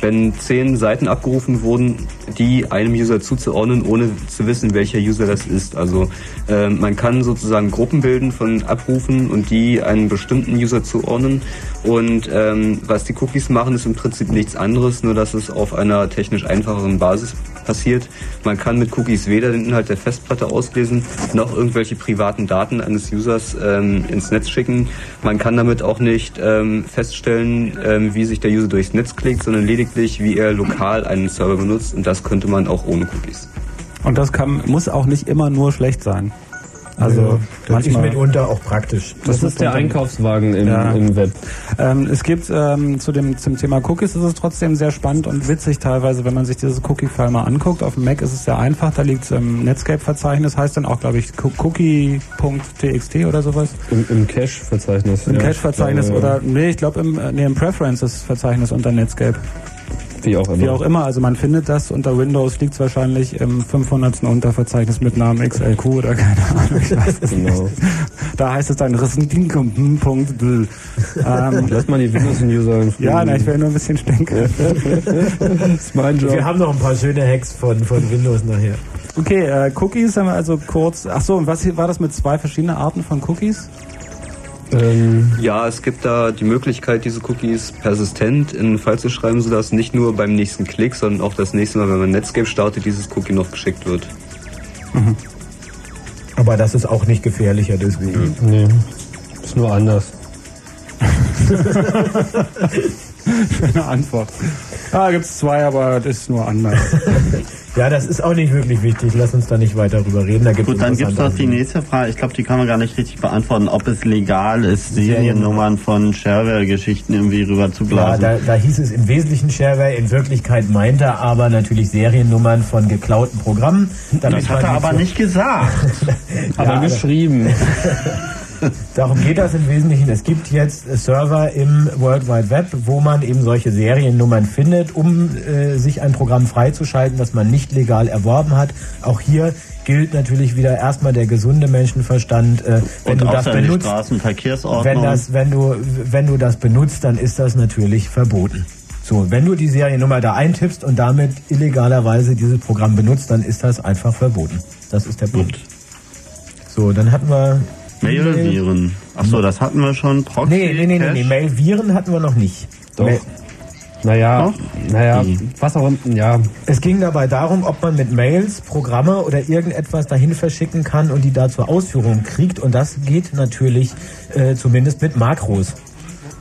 wenn zehn Seiten abgerufen wurden, die einem User zuzuordnen, ohne zu wissen, welcher User das ist. Also ähm, man kann sozusagen Gruppen bilden von Abrufen und die einen bestimmten User zuordnen. Und ähm, was die Cookies machen, ist im Prinzip nichts anderes, nur dass es auf einer technisch einfacheren Basis passiert. Man kann mit Cookies weder den Inhalt der Festplatte auslesen, noch irgendwelche privaten Daten eines Users ähm, ins Netz schicken. Man kann damit auch nicht ähm, feststellen, ähm, wie sich der User durchs Netz klickt, sondern lediglich, wie er lokal einen Server benutzt. Und das könnte man auch ohne Cookies. Und das kann, muss auch nicht immer nur schlecht sein. Also das ist mitunter auch praktisch. Das, ist der Einkaufswagen im, Ja. im Web. Ähm, es gibt ähm, zu dem zum Thema Cookies ist es trotzdem sehr spannend und witzig teilweise, wenn man sich dieses Cookie-File mal anguckt. Auf dem Mac ist es sehr einfach, da liegt es im Netscape-Verzeichnis, heißt dann auch, glaube ich, co- cookie.txt oder sowas. Im, im Cache-Verzeichnis. Im ja. Cache-Verzeichnis oder, nee, ich glaube im, äh, nee, im Preferences-Verzeichnis unter Netscape. Wie auch immer. Wie auch immer, also man findet das unter Windows, liegt es wahrscheinlich im 500. Unterverzeichnis mit Namen XLQ oder keine Ahnung, ich weiß es Genau. nicht. Da heißt es dann Rissendinkum.bl. Ähm, Lass mal die Windows-User in ja, na, ich will nur ein bisschen stinken. das ist mein Job. Wir haben noch ein paar schöne Hacks von, von Windows nachher. Okay, äh, Cookies haben wir also kurz. Ach so, und was war das mit zwei verschiedenen Arten von Cookies? Ähm, Ja, es gibt da die Möglichkeit, diese Cookies persistent in den Fall zu schreiben, sodass nicht nur beim nächsten Klick, sondern auch das nächste Mal, wenn man Netscape startet, dieses Cookie noch geschickt wird. Aber das ist auch nicht gefährlicher deswegen. nee, ist nur anders. Schöne Antwort. Ja, gibt's zwei, aber das ist nur anders. Ja, das ist auch nicht wirklich wichtig. Lass uns da nicht weiter drüber reden. Da gibt's Gut, dann gibt es noch die nächste Frage. Ich glaube, die kann man gar nicht richtig beantworten, ob es legal ist, Seriennummern von Shareware-Geschichten irgendwie rüber zu Ja, da, da hieß es im Wesentlichen Shareware, in Wirklichkeit meint er aber natürlich Seriennummern von geklauten Programmen. damit das hat er aber zu- nicht gesagt. Aber Ja, geschrieben. Darum geht das im Wesentlichen. Es gibt jetzt Server im World Wide Web, wo man eben solche Seriennummern findet, um äh, sich ein Programm freizuschalten, das man nicht legal erworben hat. Auch hier gilt natürlich wieder erstmal der gesunde Menschenverstand. Äh, wenn Und du das benutzt, wenn, das, wenn, du, wenn du das benutzt, dann ist das natürlich verboten. So, wenn du die Seriennummer da eintippst und damit illegalerweise dieses Programm benutzt, dann ist das einfach verboten. Das ist der Punkt. So, dann hatten wir Mail-Viren. Achso, das hatten wir schon. Proxy, Nee, nee, nee, nee, nee. Mail-Viren hatten wir noch nicht. Doch. Mail- Naja, Doch? naja, Wie? was auch immer, ja. Es ging dabei darum, ob man mit Mails Programme oder irgendetwas dahin verschicken kann und die da zur Ausführung kriegt. Und das geht natürlich äh, zumindest mit Makros.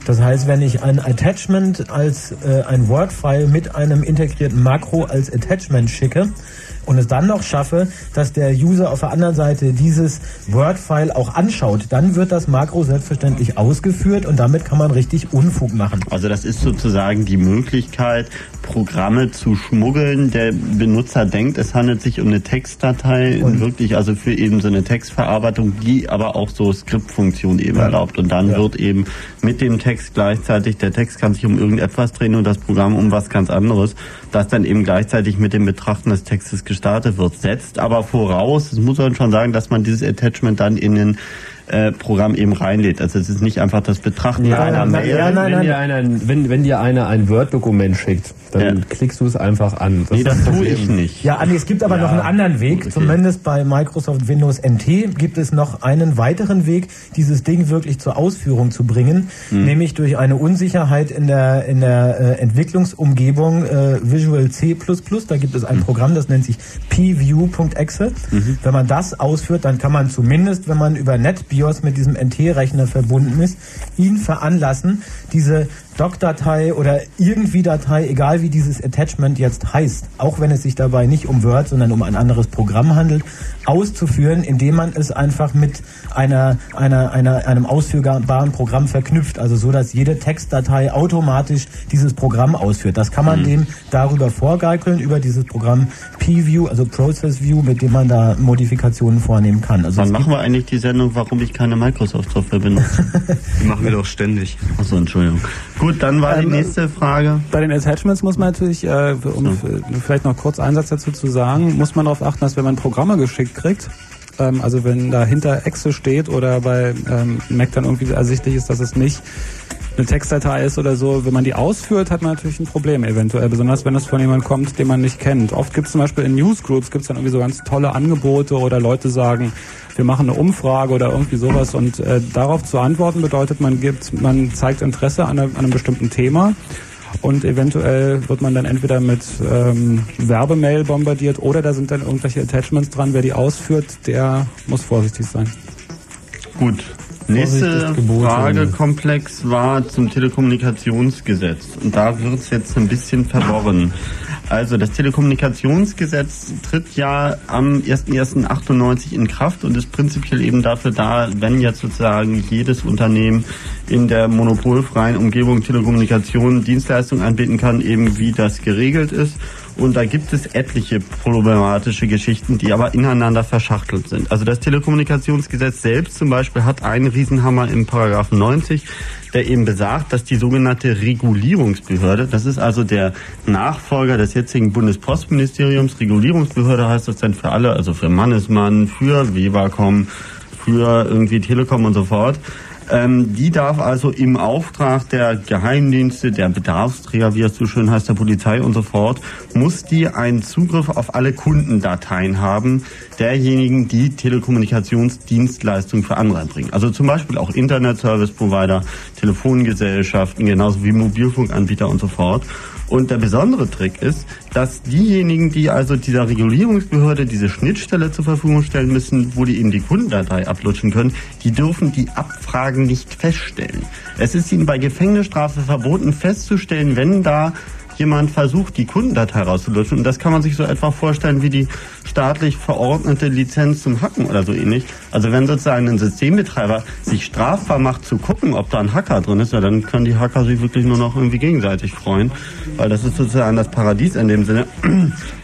Das heißt, wenn ich ein Attachment als äh, ein Word-File mit einem integrierten Makro als Attachment schicke und es dann noch schaffe, dass der User auf der anderen Seite dieses Word-File auch anschaut, dann wird das Makro selbstverständlich ausgeführt und damit kann man richtig Unfug machen. Also das ist sozusagen die Möglichkeit, Programme zu schmuggeln. Der Benutzer denkt, es handelt sich um eine Textdatei, Und- wirklich also für eben so eine Textverarbeitung, die aber auch so Skriptfunktion eben Ja. erlaubt. Und dann Ja. wird eben mit dem Text gleichzeitig, der Text kann sich um irgendetwas drehen und das Programm um was ganz anderes, das dann eben gleichzeitig mit dem Betrachten des Textes gestartet wird. Setzt aber voraus, das muss man schon sagen, dass man dieses Attachment dann in den äh, Programm eben reinlädt. Also es ist nicht einfach das Betrachten Ja, einer Mail. wenn, wenn, dir einer, ein- wenn, wenn dir einer ein Word-Dokument schickt, dann klickst du es einfach an. Nee, das tue ich nicht. Ja, Andi, es gibt aber Ja, noch einen anderen Weg. okay. Zumindest bei Microsoft Windows NT gibt es noch einen weiteren Weg, dieses Ding wirklich zur Ausführung zu bringen, Hm. nämlich durch eine Unsicherheit in der, in der äh, Entwicklungsumgebung äh, Visual C++. Da gibt es ein Hm. Programm, das nennt sich pview.exe. Mhm. Wenn man das ausführt, dann kann man zumindest, wenn man über NetBIOS mit diesem NT-Rechner verbunden ist, ihn veranlassen, diese Doc-Datei oder irgendwie Datei, egal wie dieses Attachment jetzt heißt, auch wenn es sich dabei nicht um Word, sondern um ein anderes Programm handelt, auszuführen, indem man es einfach mit einer, einer, einer, einem ausführbaren Programm verknüpft. Also so, dass jede Textdatei automatisch dieses Programm ausführt. Das kann man Mhm. dem darüber vorgeikeln, über dieses Programm P-View, also Process View, mit dem man da Modifikationen vornehmen kann. Also Wann machen wir eigentlich die Sendung, warum ich keine Microsoft-Software benutze? Die machen wir doch ständig. Achso, Entschuldigung. Gut, dann war die Ähm, nächste Frage. Bei den Attachments muss man natürlich, äh, um f- vielleicht noch kurz einen Satz dazu zu sagen, muss man darauf achten, dass wenn man Programme geschickt kriegt, ähm, also wenn dahinter Exe steht oder bei ähm, Mac dann irgendwie ersichtlich ist, dass es nicht eine Textdatei ist oder so, wenn man die ausführt, hat man natürlich ein Problem eventuell, besonders wenn das von jemandem kommt, den man nicht kennt. Oft gibt es zum Beispiel in Newsgroups gibt es dann irgendwie so ganz tolle Angebote oder Leute sagen, wir machen eine Umfrage oder irgendwie sowas und äh, darauf zu antworten bedeutet, man gibt, man zeigt Interesse an, einer- an einem bestimmten Thema und eventuell wird man dann entweder mit ähm, Werbemail bombardiert oder da sind dann irgendwelche Attachments dran. Wer die ausführt, der muss vorsichtig sein. Gut. Nächste. Fragekomplex war zum Telekommunikationsgesetz. Und da wird es jetzt ein bisschen verworren. Also das Telekommunikationsgesetz tritt ja am 01.01.98 in Kraft und ist prinzipiell eben dafür da, wenn jetzt sozusagen jedes Unternehmen in der monopolfreien Umgebung Telekommunikation Dienstleistungen anbieten kann, eben wie das geregelt ist. Und da gibt es etliche problematische Geschichten, die aber ineinander verschachtelt sind. Also das Telekommunikationsgesetz selbst zum Beispiel hat einen Riesenhammer im Paragraphen 90, der eben besagt, dass die sogenannte Regulierungsbehörde, das ist also der Nachfolger des jetzigen Bundespostministeriums, Regulierungsbehörde heißt das dann für alle, also für Mannesmann, für Webercom, für irgendwie Telekom und so fort, ähm, die darf also im Auftrag der Geheimdienste, der Bedarfsträger, wie es so schön heißt, der Polizei und so fort, muss die einen Zugriff auf alle Kundendateien haben, derjenigen, die Telekommunikationsdienstleistungen für andere erbringen. Also zum Beispiel auch Internet-Service-Provider, Telefongesellschaften, genauso wie Mobilfunkanbieter und so fort. Und der besondere Trick ist, dass diejenigen, die also dieser Regulierungsbehörde diese Schnittstelle zur Verfügung stellen müssen, wo die eben die Kundendatei ablutschen können, die dürfen die Abfragen nicht feststellen. Es ist ihnen bei Gefängnisstrafe verboten festzustellen, wenn da jemand versucht, die Kundendatei rauszulutschen. Und das kann man sich so etwa vorstellen wie die staatlich verordnete Lizenz zum Hacken oder so ähnlich. Also wenn sozusagen ein Systembetreiber sich strafbar macht zu gucken, ob da ein Hacker drin ist, ja, dann können die Hacker sich wirklich nur noch irgendwie gegenseitig freuen, weil das ist sozusagen das Paradies in dem Sinne.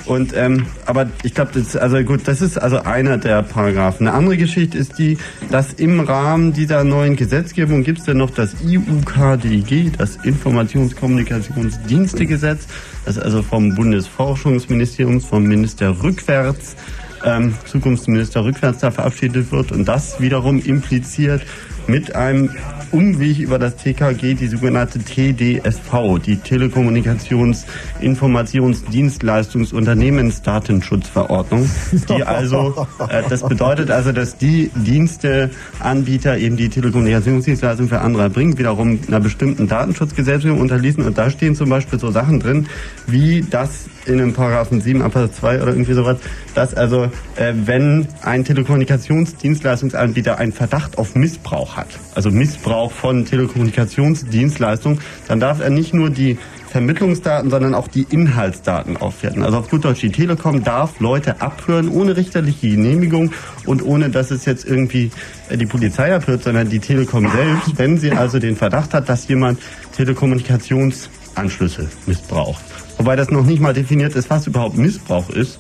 Und ähm, aber ich glaube, das also gut, das ist also einer der Paragraphen. Eine andere Geschichte ist die, dass im Rahmen dieser neuen Gesetzgebung gibt es dann noch das IUKDG, das Informationskommunikationsdienstegesetz, das also vom Bundesforschungsministerium, vom Minister rückwärts ähm, Zukunftsminister rückwärts da verabschiedet wird und das wiederum impliziert mit einem Umweg über das TKG die sogenannte TDSV, die Telekommunikations Informationsdienstleistungsunternehmensdatenschutzverordnung, die also äh, das bedeutet also, dass die Diensteanbieter eben die Telekommunikationsdienstleistungen für andere erbringen, wiederum einer bestimmten Datenschutzgesetzgebung unterließen und da stehen zum Beispiel so Sachen drin, wie das in einem Paragraphen 7 Absatz 2 oder irgendwie sowas, dass also äh, wenn ein Telekommunikationsdienstleistungsanbieter einen Verdacht auf Missbrauch hat, also Missbrauch von Telekommunikationsdienstleistungen, dann darf er nicht nur die Vermittlungsdaten, sondern auch die Inhaltsdaten aufwerten. Also auf gut Deutsch, die Telekom darf Leute abhören ohne richterliche Genehmigung und ohne, dass es jetzt irgendwie äh, die Polizei abhört, sondern die Telekom selbst, wenn sie also den Verdacht hat, dass jemand Telekommunikations Anschlüsse missbraucht. Wobei das noch nicht mal definiert ist, was überhaupt Missbrauch ist.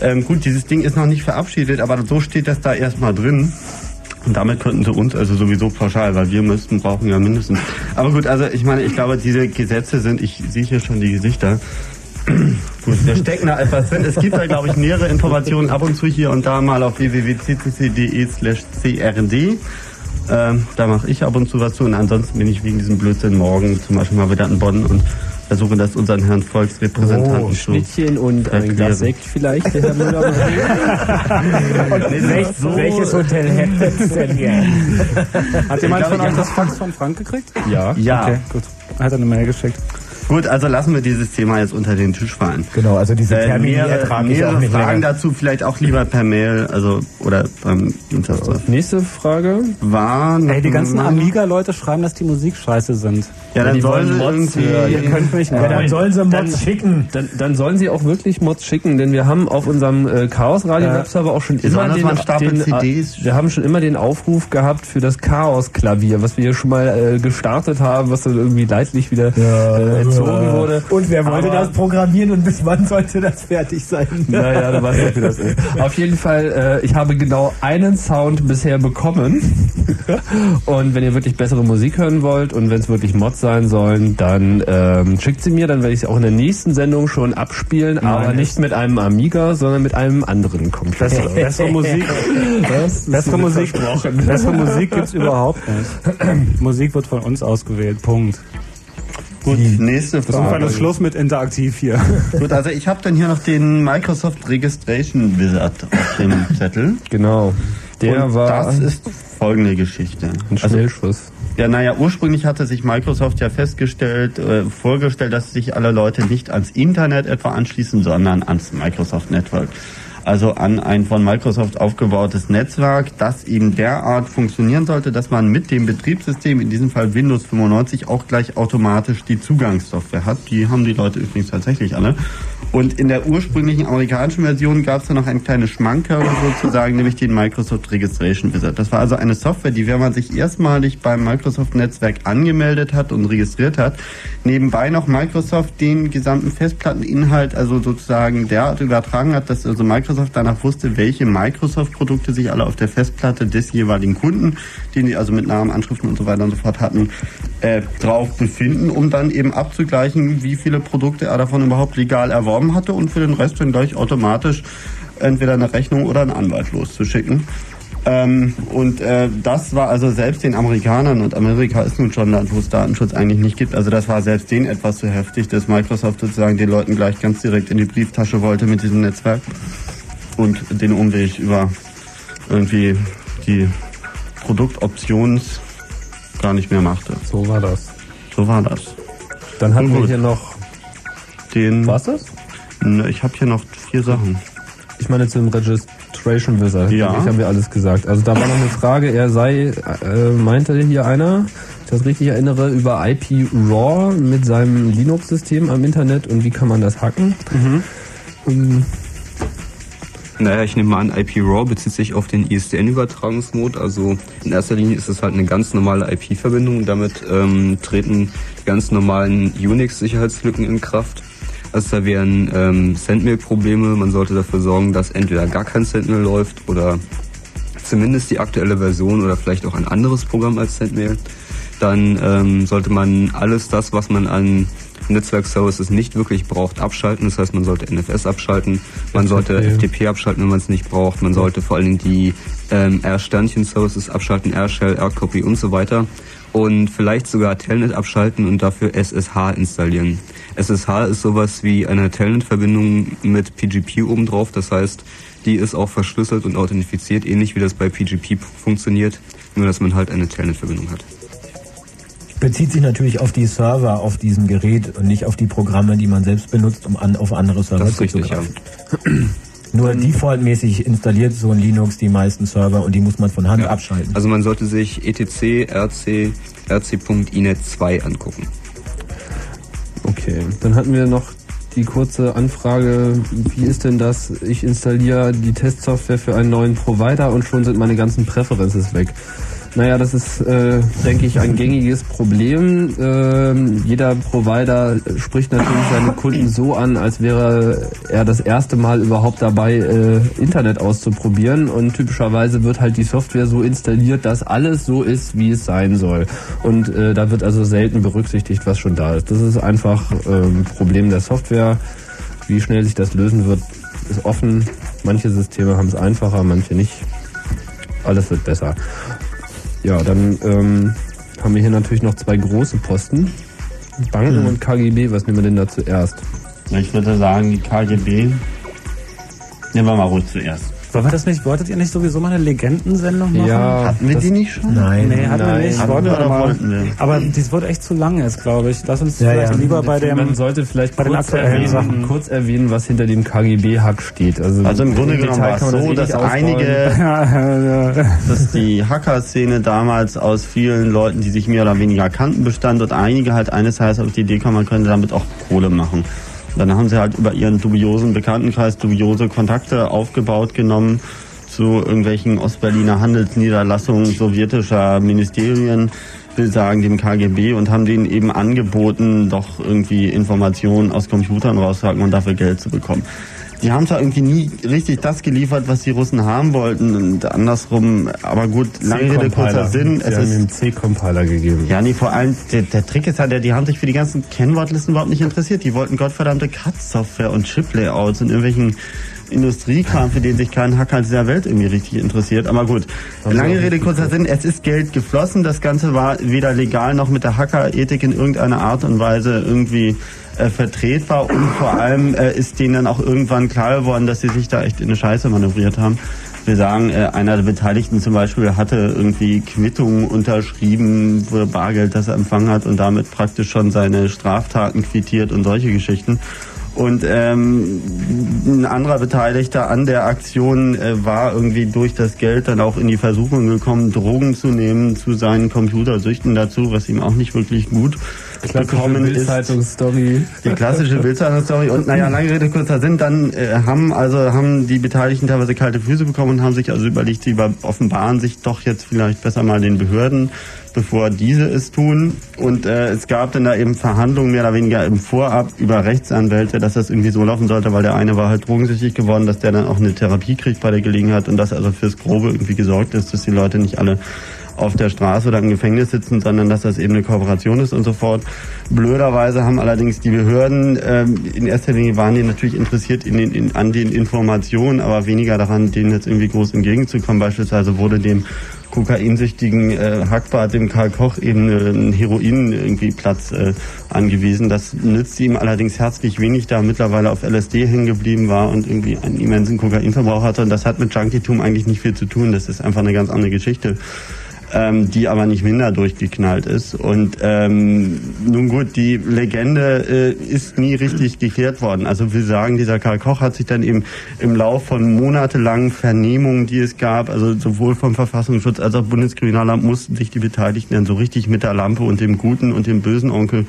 Ähm, gut, dieses Ding ist noch nicht verabschiedet, aber so steht das da erstmal drin. Und damit könnten sie uns also sowieso pauschal, weil wir müssten, brauchen ja mindestens. Aber gut, also ich meine, ich glaube, diese Gesetze sind, ich sehe hier schon die Gesichter. Gut, da steckt noch etwas drin. Es gibt da, glaube ich, nähere Informationen ab und zu hier und da mal auf www.ccc.de slash crd. Ähm, da mache ich ab und zu was zu und ansonsten bin ich wegen diesem Blödsinn morgen zum Beispiel mal wieder in Bonn und versuche das unseren Herrn Volksrepräsentanten Oh, zu Schnittchen und ein. Glas Sekt vielleicht, der Herr Müller Und welch, welches Hotel hätte es denn hier? Hat jemand von euch das Fax von Frank gekriegt? Ja. Ja. Okay, gut. Hat er eine Mail geschickt. Gut, also lassen wir dieses Thema jetzt unter den Tisch fallen. Genau, also diese Termine mehrere, ertrage ich auch nicht Fragen länger. dazu vielleicht auch lieber per Mail, also oder beim Dienstagstreff. Nächste Frage war Ey, die ganzen Amiga-Leute schreiben, dass die Musik scheiße sind. Ja, dann sollen sie Mods irgendwie. Ihr könnt mich. Ja, dann sollen sie Mods schicken. Dann, dann sollen sie auch wirklich Mods schicken, denn wir haben auf unserem äh, Chaos Radio Ja. Webserver auch schon immer den, den CDs äh, wir haben schon immer den Aufruf gehabt für das Chaos Klavier, was wir hier schon mal äh, gestartet haben, was dann irgendwie leidlich wieder äh, entzogen wurde. Und wer wollte Aber- das programmieren und bis wann sollte das fertig sein? Naja, du weißt nicht, wie das ist. Auf jeden Fall, äh, ich habe genau einen Sound bisher bekommen. Und wenn ihr wirklich bessere Musik hören wollt und wenn es wirklich Mods sein sollen, dann ähm, schickt sie mir, dann werde ich sie auch in der nächsten Sendung schon abspielen, aber nicht mit einem Amiga, sondern mit einem anderen Computer. Bessere, bessere Musik. Was? Bessere Musik, bessere Musik gibt's überhaupt nicht. Musik wird von uns ausgewählt. Punkt. Gut, nächste Irgendwann Frage. ist Schluss mit Interaktiv hier. Gut, also ich habe dann hier noch den Microsoft Registration Wizard auf dem Zettel. Genau. Der Und war das ist folgende Geschichte. ein Schnellschuss. Ja, naja, ursprünglich hatte sich Microsoft ja festgestellt, äh, vorgestellt, dass sich alle Leute nicht ans Internet etwa anschließen, sondern ans Microsoft Network. Also an ein von Microsoft aufgebautes Netzwerk, das eben derart funktionieren sollte, dass man mit dem Betriebssystem, in diesem Fall Windows 95, auch gleich automatisch die Zugangssoftware hat. Die haben die Leute übrigens tatsächlich alle. Und in der ursprünglichen amerikanischen Version gab es da noch ein kleines Schmankerl sozusagen, nämlich den Microsoft Registration Wizard. Das war also eine Software, die, wenn man sich erstmalig beim Microsoft-Netzwerk angemeldet hat und registriert hat, nebenbei noch Microsoft den gesamten Festplatteninhalt also sozusagen derart übertragen hat, dass also Microsoft danach wusste, welche Microsoft-Produkte sich alle auf der Festplatte des jeweiligen Kunden, den die also mit Namen, Anschriften und so weiter und so fort hatten, äh, drauf befinden, um dann eben abzugleichen, wie viele Produkte er davon überhaupt legal erworben hatte und für den Rest dann gleich automatisch entweder eine Rechnung oder einen Anwalt loszuschicken. Ähm, und äh, das war also selbst den Amerikanern, und Amerika ist nun schon ein Land, wo es Datenschutz eigentlich nicht gibt, also das war selbst denen etwas zu heftig, dass Microsoft sozusagen den Leuten gleich ganz direkt in die Brieftasche wollte mit diesem Netzwerk und den Umweg über irgendwie die Produktoptions gar nicht mehr machte. So war das. So war das. Dann hatten wir hier noch. Den, Was das? Ne, Ich habe hier noch vier Sachen. Ich meine zum Registration Wizard. Ja. Das haben wir alles gesagt. Also da war noch eine Frage. Er sei, äh, meinte hier einer, ich das richtig erinnere, über IP Raw mit seinem Linux-System am Internet und wie kann man das hacken? Ähm, Naja, ich nehme mal an, IP-RAW bezieht sich auf den ISDN-Übertragungsmode. Also in erster Linie ist es halt eine ganz normale IP-Verbindung. Damit ähm, treten ganz normalen Unix-Sicherheitslücken in Kraft. Also da wären ähm, Sendmail-Probleme. Man sollte dafür sorgen, dass entweder gar kein Sendmail läuft oder zumindest die aktuelle Version oder vielleicht auch ein anderes Programm als Sendmail. Dann ähm, sollte man alles das, was man an Netzwerkservices nicht wirklich braucht, abschalten. Das heißt, man sollte NFS abschalten, man sollte FTP. FTP abschalten, wenn man es nicht braucht. Man sollte vor allen Dingen die ähm, R-Sternchen-Services abschalten, R-Shell, R-Copy und so weiter. Und vielleicht sogar Telnet abschalten und dafür SSH installieren. SSH ist sowas wie eine Telnet-Verbindung mit PGP obendrauf. Das heißt, die ist auch verschlüsselt und authentifiziert, ähnlich wie das bei PGP funktioniert, nur dass man halt eine Telnet-Verbindung hat. Bezieht sich natürlich auf die Server auf diesem Gerät und nicht auf die Programme, die man selbst benutzt, um an, auf andere Server Das ist richtig, ja. zuzugreifen. Nur defaultmäßig installiert so ein Linux die meisten Server und die muss man von Hand abschalten. Also man sollte sich etc rc rc.inet 2 angucken. Okay, dann hatten wir noch die kurze Anfrage, wie ist denn das? Ich installiere die Testsoftware für einen neuen Provider und schon sind meine ganzen Präferences weg. Naja, das ist, äh, denke ich, ein gängiges Problem. Ähm, jeder Provider spricht natürlich seine Kunden so an, als wäre er das erste Mal überhaupt dabei, äh, Internet auszuprobieren. Und typischerweise wird halt die Software so installiert, dass alles so ist, wie es sein soll. Und äh, da wird also selten berücksichtigt, was schon da ist. Das ist einfach ähm, Problem der Software. Wie schnell sich das lösen wird, ist offen. Manche Systeme haben es einfacher, manche nicht. Alles wird besser. Ja, dann ähm, haben wir hier natürlich noch zwei große Posten. Banken Mhm. und KGB, was nehmen wir denn da zuerst? Ich würde sagen, die KGB. Nehmen wir mal ruhig zuerst. Wollen wir das nicht, wolltet ihr nicht sowieso mal eine Legendensendung machen? Hatten wir die nicht schon? Nein. Nee, hatten wir nicht. Hatten Wollten wir mal. wollten? Aber das wird echt zu lang jetzt, glaube ich. Lass uns Ja, vielleicht ja. lieber bei dem, Man sollte vielleicht bei den aktuellen erwähnen, Sachen. kurz erwähnen, was hinter dem KGB-Hack steht. Also, Also im Grunde genommen war es so, eh dass einige, dass die Hacker-Szene damals aus vielen Leuten, die sich mehr oder weniger kannten, bestand und einige halt eines Tages auf die Idee kamen, man könnte damit auch Kohle machen. Dann haben sie halt über ihren dubiosen Bekanntenkreis dubiose Kontakte aufgebaut genommen zu irgendwelchen Ostberliner Handelsniederlassungen sowjetischer Ministerien, will sagen dem KGB und haben denen eben angeboten, doch irgendwie Informationen aus Computern rauszuhacken und dafür Geld zu bekommen. Die haben zwar irgendwie nie richtig das geliefert, was die Russen haben wollten und andersrum, aber gut, lange Rede, kurzer. Sinn, Sie es haben ist C-Compiler gegeben. ja, nee, vor allem, der, der Trick ist halt, die haben sich für die ganzen Kennwortlisten überhaupt nicht interessiert. Die wollten gottverdammte CAD-Software und Chip-Layouts und irgendwelchen Industriekram, für den sich kein Hacker dieser Welt irgendwie richtig interessiert. Aber gut, lange Rede, kurzer Sinn, es ist Geld geflossen. Das Ganze war weder legal noch mit der Hacker-Ethik in irgendeiner Art und Weise irgendwie äh, vertretbar und vor allem äh, ist denen dann auch irgendwann klar geworden, dass sie sich da echt in eine Scheiße manövriert haben. Wir sagen, äh, einer der Beteiligten zum Beispiel hatte irgendwie Quittungen unterschrieben für Bargeld, das er empfangen hat und damit praktisch schon seine Straftaten quittiert und solche Geschichten. Und ähm, ein anderer Beteiligter an der Aktion äh, war irgendwie durch das Geld dann auch in die Versuchung gekommen, Drogen zu nehmen zu seinen Computersüchten dazu, was ihm auch nicht wirklich gut bekommen ist. Bildzeitungsstory. Die klassische Bildzeitungsstory. Und naja, lange Rede, kurzer Sinn, dann äh, haben also haben die Beteiligten teilweise kalte Füße bekommen und haben sich also überlegt, sie offenbaren sich doch jetzt vielleicht besser mal den Behörden, bevor diese es tun. Und äh, es gab dann da eben Verhandlungen mehr oder weniger im Vorab über Rechtsanwälte, dass das irgendwie so laufen sollte, weil der eine war halt drogensüchtig geworden, dass der dann auch eine Therapie kriegt bei der Gelegenheit und dass also fürs Grobe irgendwie gesorgt ist, dass die Leute nicht alle auf der Straße oder im Gefängnis sitzen, sondern dass das eben eine Kooperation ist und so fort. Blöderweise haben allerdings die Behörden, ähm, in erster Linie waren die natürlich interessiert in den, in, an den Informationen, aber weniger daran, denen jetzt irgendwie groß entgegenzukommen. Beispielsweise wurde dem kokainsüchtigen äh, Hackbart, dem Karl Koch, eben äh, ein Heroin irgendwie Platz äh, angewiesen. Das nützte ihm allerdings herzlich wenig, da er mittlerweile auf LSD hängen geblieben war und irgendwie einen immensen Kokainverbrauch hatte. Und das hat mit Junkietum eigentlich nicht viel zu tun. Das ist einfach eine ganz andere Geschichte ähm, die aber nicht minder durchgeknallt ist. Und ähm, nun gut, die Legende äh, ist nie richtig geklärt worden. Also wir sagen, dieser Karl Koch hat sich dann eben im Lauf von monatelangen Vernehmungen, die es gab, also sowohl vom Verfassungsschutz als auch Bundeskriminalamt, mussten sich die Beteiligten dann so richtig mit der Lampe und dem guten und dem bösen Onkel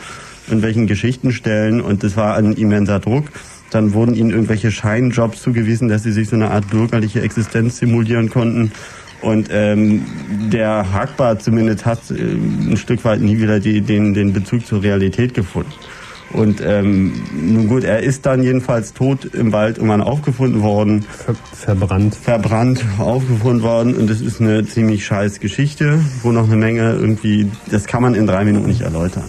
in welchen Geschichten stellen. Und das war ein immenser Druck. Dann wurden ihnen irgendwelche Scheinjobs zugewiesen, dass sie sich so eine Art bürgerliche Existenz simulieren konnten. Und ähm, der Hackbar zumindest hat äh, ein Stück weit nie wieder die, den, den Bezug zur Realität gefunden. Und ähm, nun gut, er ist dann jedenfalls tot im Wald irgendwann aufgefunden worden. Ver verbrannt. Verbrannt, aufgefunden worden. Und es ist eine ziemlich scheiß Geschichte, wo noch eine Menge irgendwie, das kann man in drei Minuten nicht erläutern.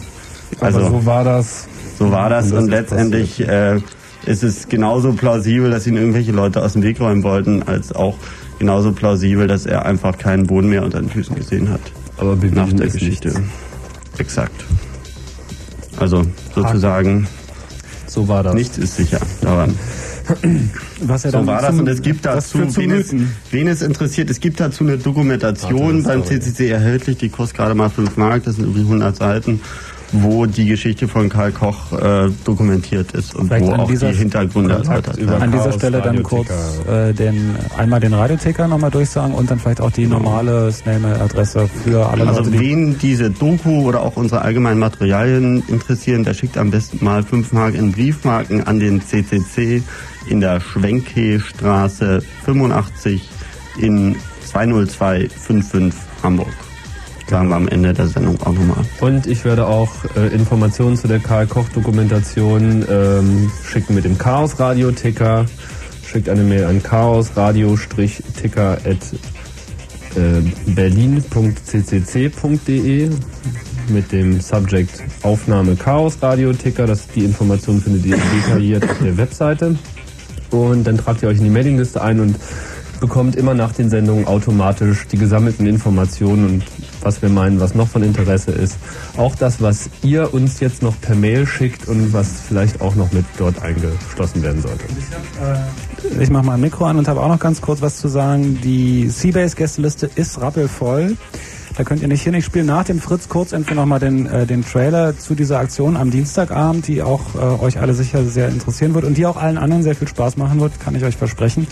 Also Aber so war das. so war das Und das und letztendlich äh, ist es genauso plausibel, dass ihn irgendwelche Leute aus dem Weg räumen wollten, als auch genauso plausibel, dass er einfach keinen Boden mehr unter den Füßen gesehen hat. Aber nach der Geschichte. nichts. Exakt. Also sozusagen So war das. nichts ist sicher daran. Was ja So war das und es gibt dazu, wen es, wen es interessiert, es gibt dazu eine Dokumentation beim CCC erhältlich, die kostet gerade mal 5 Mark, das sind irgendwie 100 Seiten, wo die Geschichte von Karl Koch äh, dokumentiert ist und Vielleicht wo an auch die dieser Hintergründe erläutert werden. An dieser Stelle dann kurz äh, den, einmal den Radioticker nochmal durchsagen und dann vielleicht auch die normale Snail-Adresse für alle Also Leute, die wen diese Doku oder auch unsere allgemeinen Materialien interessieren, der schickt am besten mal 5 Mark in Briefmarken an den CCC in der Schwenke-Straße 85 in 20255 Hamburg. Sagen wir am Ende der Sendung auch nochmal. Und ich werde auch äh, Informationen zu der Karl Koch Dokumentation ähm, schicken mit dem Chaos Radio Ticker. Schickt eine Mail an chaosradio-ticker äh, berlin.ccc.de mit dem Subject Aufnahme Chaos Radio Ticker. Die Informationen findet ihr detailliert auf der Webseite. Und dann tragt ihr euch in die Mailingliste ein und bekommt immer nach den Sendungen automatisch die gesammelten Informationen und was wir meinen, was noch von Interesse ist. Auch das, was ihr uns jetzt noch per Mail schickt und was vielleicht auch noch mit dort eingeschlossen werden sollte. Ich mache mal ein Mikro an und habe auch noch ganz kurz was zu sagen. Die Seabase-Gästeliste ist rappelvoll. Da könnt ihr nicht hin. Ich spiele nach dem Fritz Kurzinfo nochmal den, äh, den Trailer zu dieser Aktion am Dienstagabend, die auch äh, euch alle sicher sehr interessieren wird und die auch allen anderen sehr viel Spaß machen wird, kann ich euch versprechen.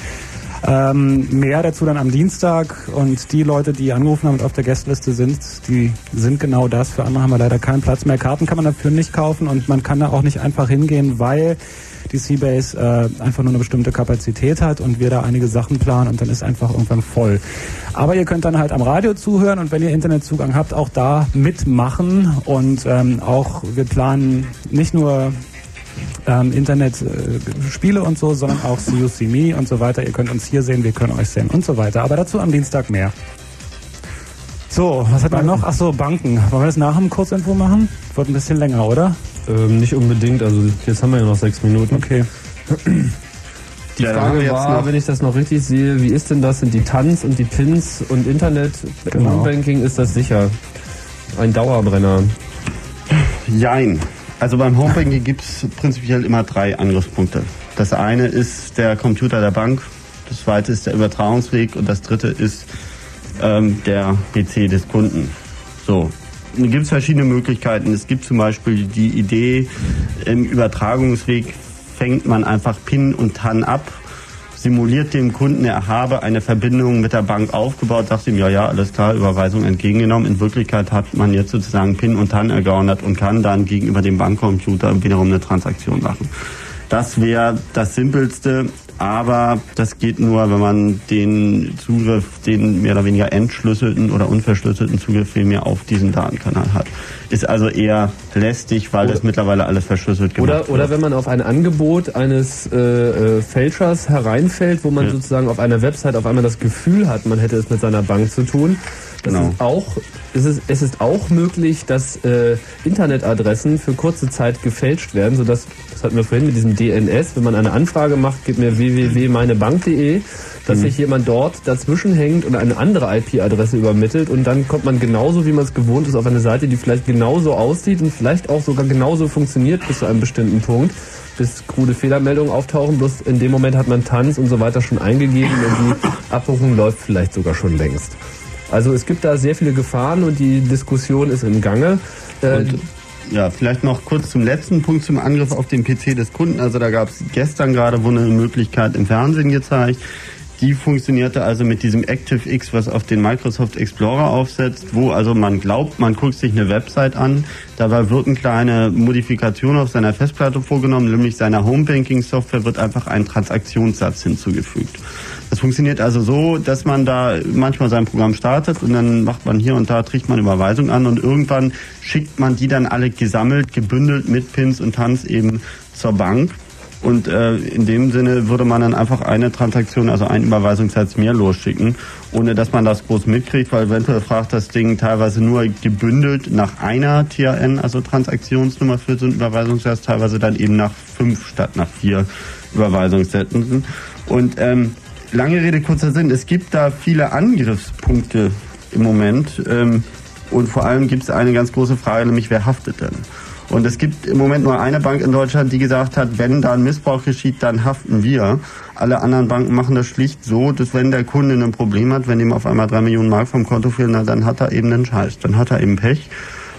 Ähm, mehr dazu dann am Dienstag und die Leute, die angerufen haben und auf der Gästeliste sind, die sind genau das. Für andere haben wir leider keinen Platz mehr. Karten kann man dafür nicht kaufen und man kann da auch nicht einfach hingehen, weil die Seabase äh, einfach nur eine bestimmte Kapazität hat und wir da einige Sachen planen und dann ist einfach irgendwann voll. Aber ihr könnt dann halt am Radio zuhören und wenn ihr Internetzugang habt, auch da mitmachen und ähm, auch wir planen nicht nur ähm, Internet-Spiele und so, sondern auch See You See Me und so weiter. Ihr könnt uns hier sehen, wir können euch sehen und so weiter. Aber dazu am Dienstag mehr. So, was hat man noch? Ach so, Banken. Wollen wir das nach dem Kurzinfo machen? Wird ein bisschen länger, oder? Ähm, nicht unbedingt, also jetzt haben wir ja noch sechs Minuten. Okay. Die Ja, Frage war, noch- wenn ich das noch richtig sehe, wie ist denn das? Sind die TANs und die Pins und Internet? Im Genau. Homebanking ist das sicher ein Dauerbrenner. Jein. Also beim Homebanking gibt es prinzipiell immer drei Angriffspunkte. Das eine ist der Computer der Bank, das zweite ist der Übertragungsweg und das dritte ist ähm, der PC des Kunden. So. Nun gibt es verschiedene Möglichkeiten. Es gibt zum Beispiel die Idee, im Übertragungsweg fängt man einfach PIN und TAN ab, simuliert dem Kunden, er habe eine Verbindung mit der Bank aufgebaut, sagt ihm, ja, ja, alles klar, Überweisung entgegengenommen. In Wirklichkeit hat man jetzt sozusagen PIN und TAN ergaunert und kann dann gegenüber dem Bankcomputer wiederum eine Transaktion machen. Das wäre das Simpelste, aber das geht nur, wenn man den Zugriff, den mehr oder weniger entschlüsselten oder unverschlüsselten Zugriff vielmehr auf diesen Datenkanal hat. Ist also eher lästig, weil das mittlerweile alles verschlüsselt gemacht Oder, wird. oder wenn man auf ein Angebot eines äh, äh, Fälschers hereinfällt, wo man Ja. sozusagen auf einer Website auf einmal das Gefühl hat, man hätte es mit seiner Bank zu tun. Das Genau. ist auch, es, ist, es ist auch möglich, dass äh, Internetadressen für kurze Zeit gefälscht werden, sodass, das hatten wir vorhin mit diesem DNS, wenn man eine Anfrage macht, gib mir www.meinebank.de, dass Mhm. sich jemand dort dazwischen hängt und eine andere IP-Adresse übermittelt und dann kommt man genauso, wie man es gewohnt ist, auf eine Seite, die vielleicht genauso aussieht und vielleicht auch sogar genauso funktioniert bis zu einem bestimmten Punkt, bis krude Fehlermeldungen auftauchen. Bloß in dem Moment hat man Tanz und so weiter schon eingegeben und die Abbuchung läuft vielleicht sogar schon längst. Also es gibt da sehr viele Gefahren und die Diskussion ist im Gange. Äh, Und, ja, vielleicht noch kurz zum letzten Punkt zum Angriff auf den PC des Kunden. Also da gab es gestern gerade wohl eine Möglichkeit im Fernsehen gezeigt. Die funktionierte also mit diesem ActiveX, was auf den Microsoft Explorer aufsetzt, wo also man glaubt, man guckt sich eine Website an. Dabei wird eine kleine Modifikation auf seiner Festplatte vorgenommen, nämlich seiner Homebanking-Software wird einfach ein Transaktionssatz hinzugefügt. Das funktioniert also so, dass man da manchmal sein Programm startet und dann macht man hier und da, trägt man Überweisung an und irgendwann schickt man die dann alle gesammelt, gebündelt mit Pins und Tanz eben zur Bank. Und äh, in dem Sinne würde man dann einfach eine Transaktion, also einen Überweisungssatz mehr losschicken, ohne dass man das groß mitkriegt, weil eventuell fragt das Ding teilweise nur gebündelt nach einer TRN, also Transaktionsnummer für so einen Überweisungssatz, teilweise dann eben nach fünf statt nach vier Überweisungssätzen. Und ähm, lange Rede, kurzer Sinn, es gibt da viele Angriffspunkte im Moment. Ähm, und vor allem gibt es eine ganz große Frage, nämlich wer haftet denn? Und es gibt im Moment nur eine Bank in Deutschland, die gesagt hat, wenn da ein Missbrauch geschieht, dann haften wir. Alle anderen Banken machen das schlicht so, dass wenn der Kunde ein Problem hat, wenn ihm auf einmal drei Millionen Mark vom Konto fehlen, dann hat er eben einen Scheiß. Dann hat er eben Pech.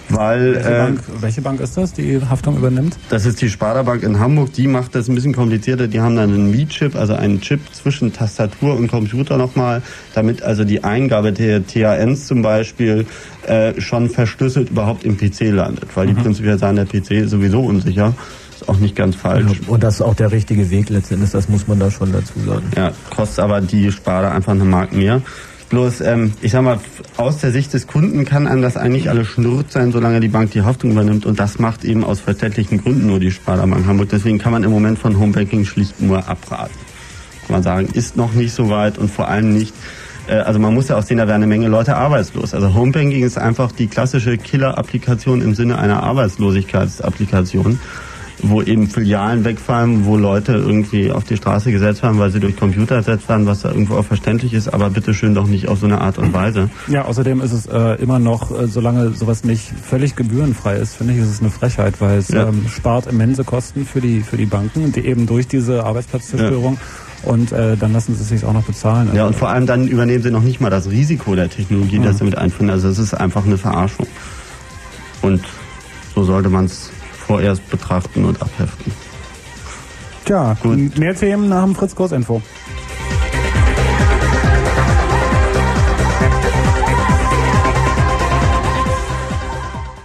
Weil Welche, äh, Bank, welche Bank ist das, die Haftung übernimmt? das ist die Sparda Bank in Hamburg. Die macht das ein bisschen komplizierter. Die haben dann einen Mi-Chip, also einen Chip zwischen Tastatur und Computer nochmal, damit also die Eingabe der TANs zum Beispiel äh, schon verschlüsselt überhaupt im PC landet. Weil die prinzipiell sagen, der PC ist sowieso unsicher. Ist auch nicht ganz falsch. Und das ist auch der richtige Weg letztendlich, das muss man da schon dazu sagen. Ja, kostet aber die Sparda einfach eine Mark mehr. Bloß, ähm, ich sag mal, aus der Sicht des Kunden kann einem das eigentlich alles schnurrt sein, solange die Bank die Haftung übernimmt. Und das macht eben aus verständlichen Gründen nur die Sparda Bank Hamburg. Deswegen kann man im Moment von Homebanking schlicht nur abraten. Kann man sagen, ist noch nicht so weit und vor allem nicht. äh, Also man muss ja auch sehen, da werden eine Menge Leute arbeitslos. Also Homebanking ist einfach die klassische Killer-Applikation im Sinne einer Arbeitslosigkeitsapplikation, wo eben Filialen wegfallen, wo Leute irgendwie auf die Straße gesetzt werden, weil sie durch Computer ersetzt werden, was da irgendwo auch verständlich ist, aber bitteschön doch nicht auf so eine Art und Weise. Ja, außerdem ist es äh, immer noch, äh, solange sowas nicht völlig gebührenfrei ist, finde ich, ist es eine Frechheit, weil es Ja. ähm, spart immense Kosten für die für die Banken die eben durch diese Arbeitsplatzzerstörung und äh, dann lassen sie es sich auch noch bezahlen. Ja, und vor allem dann übernehmen sie noch nicht mal das Risiko der Technologie, das sie mit einführen. Also es ist einfach eine Verarschung. Und so sollte man es vorerst betrachten und abheften. Tja, Gut. mehr Themen nach dem Fritz-Kurs-Info.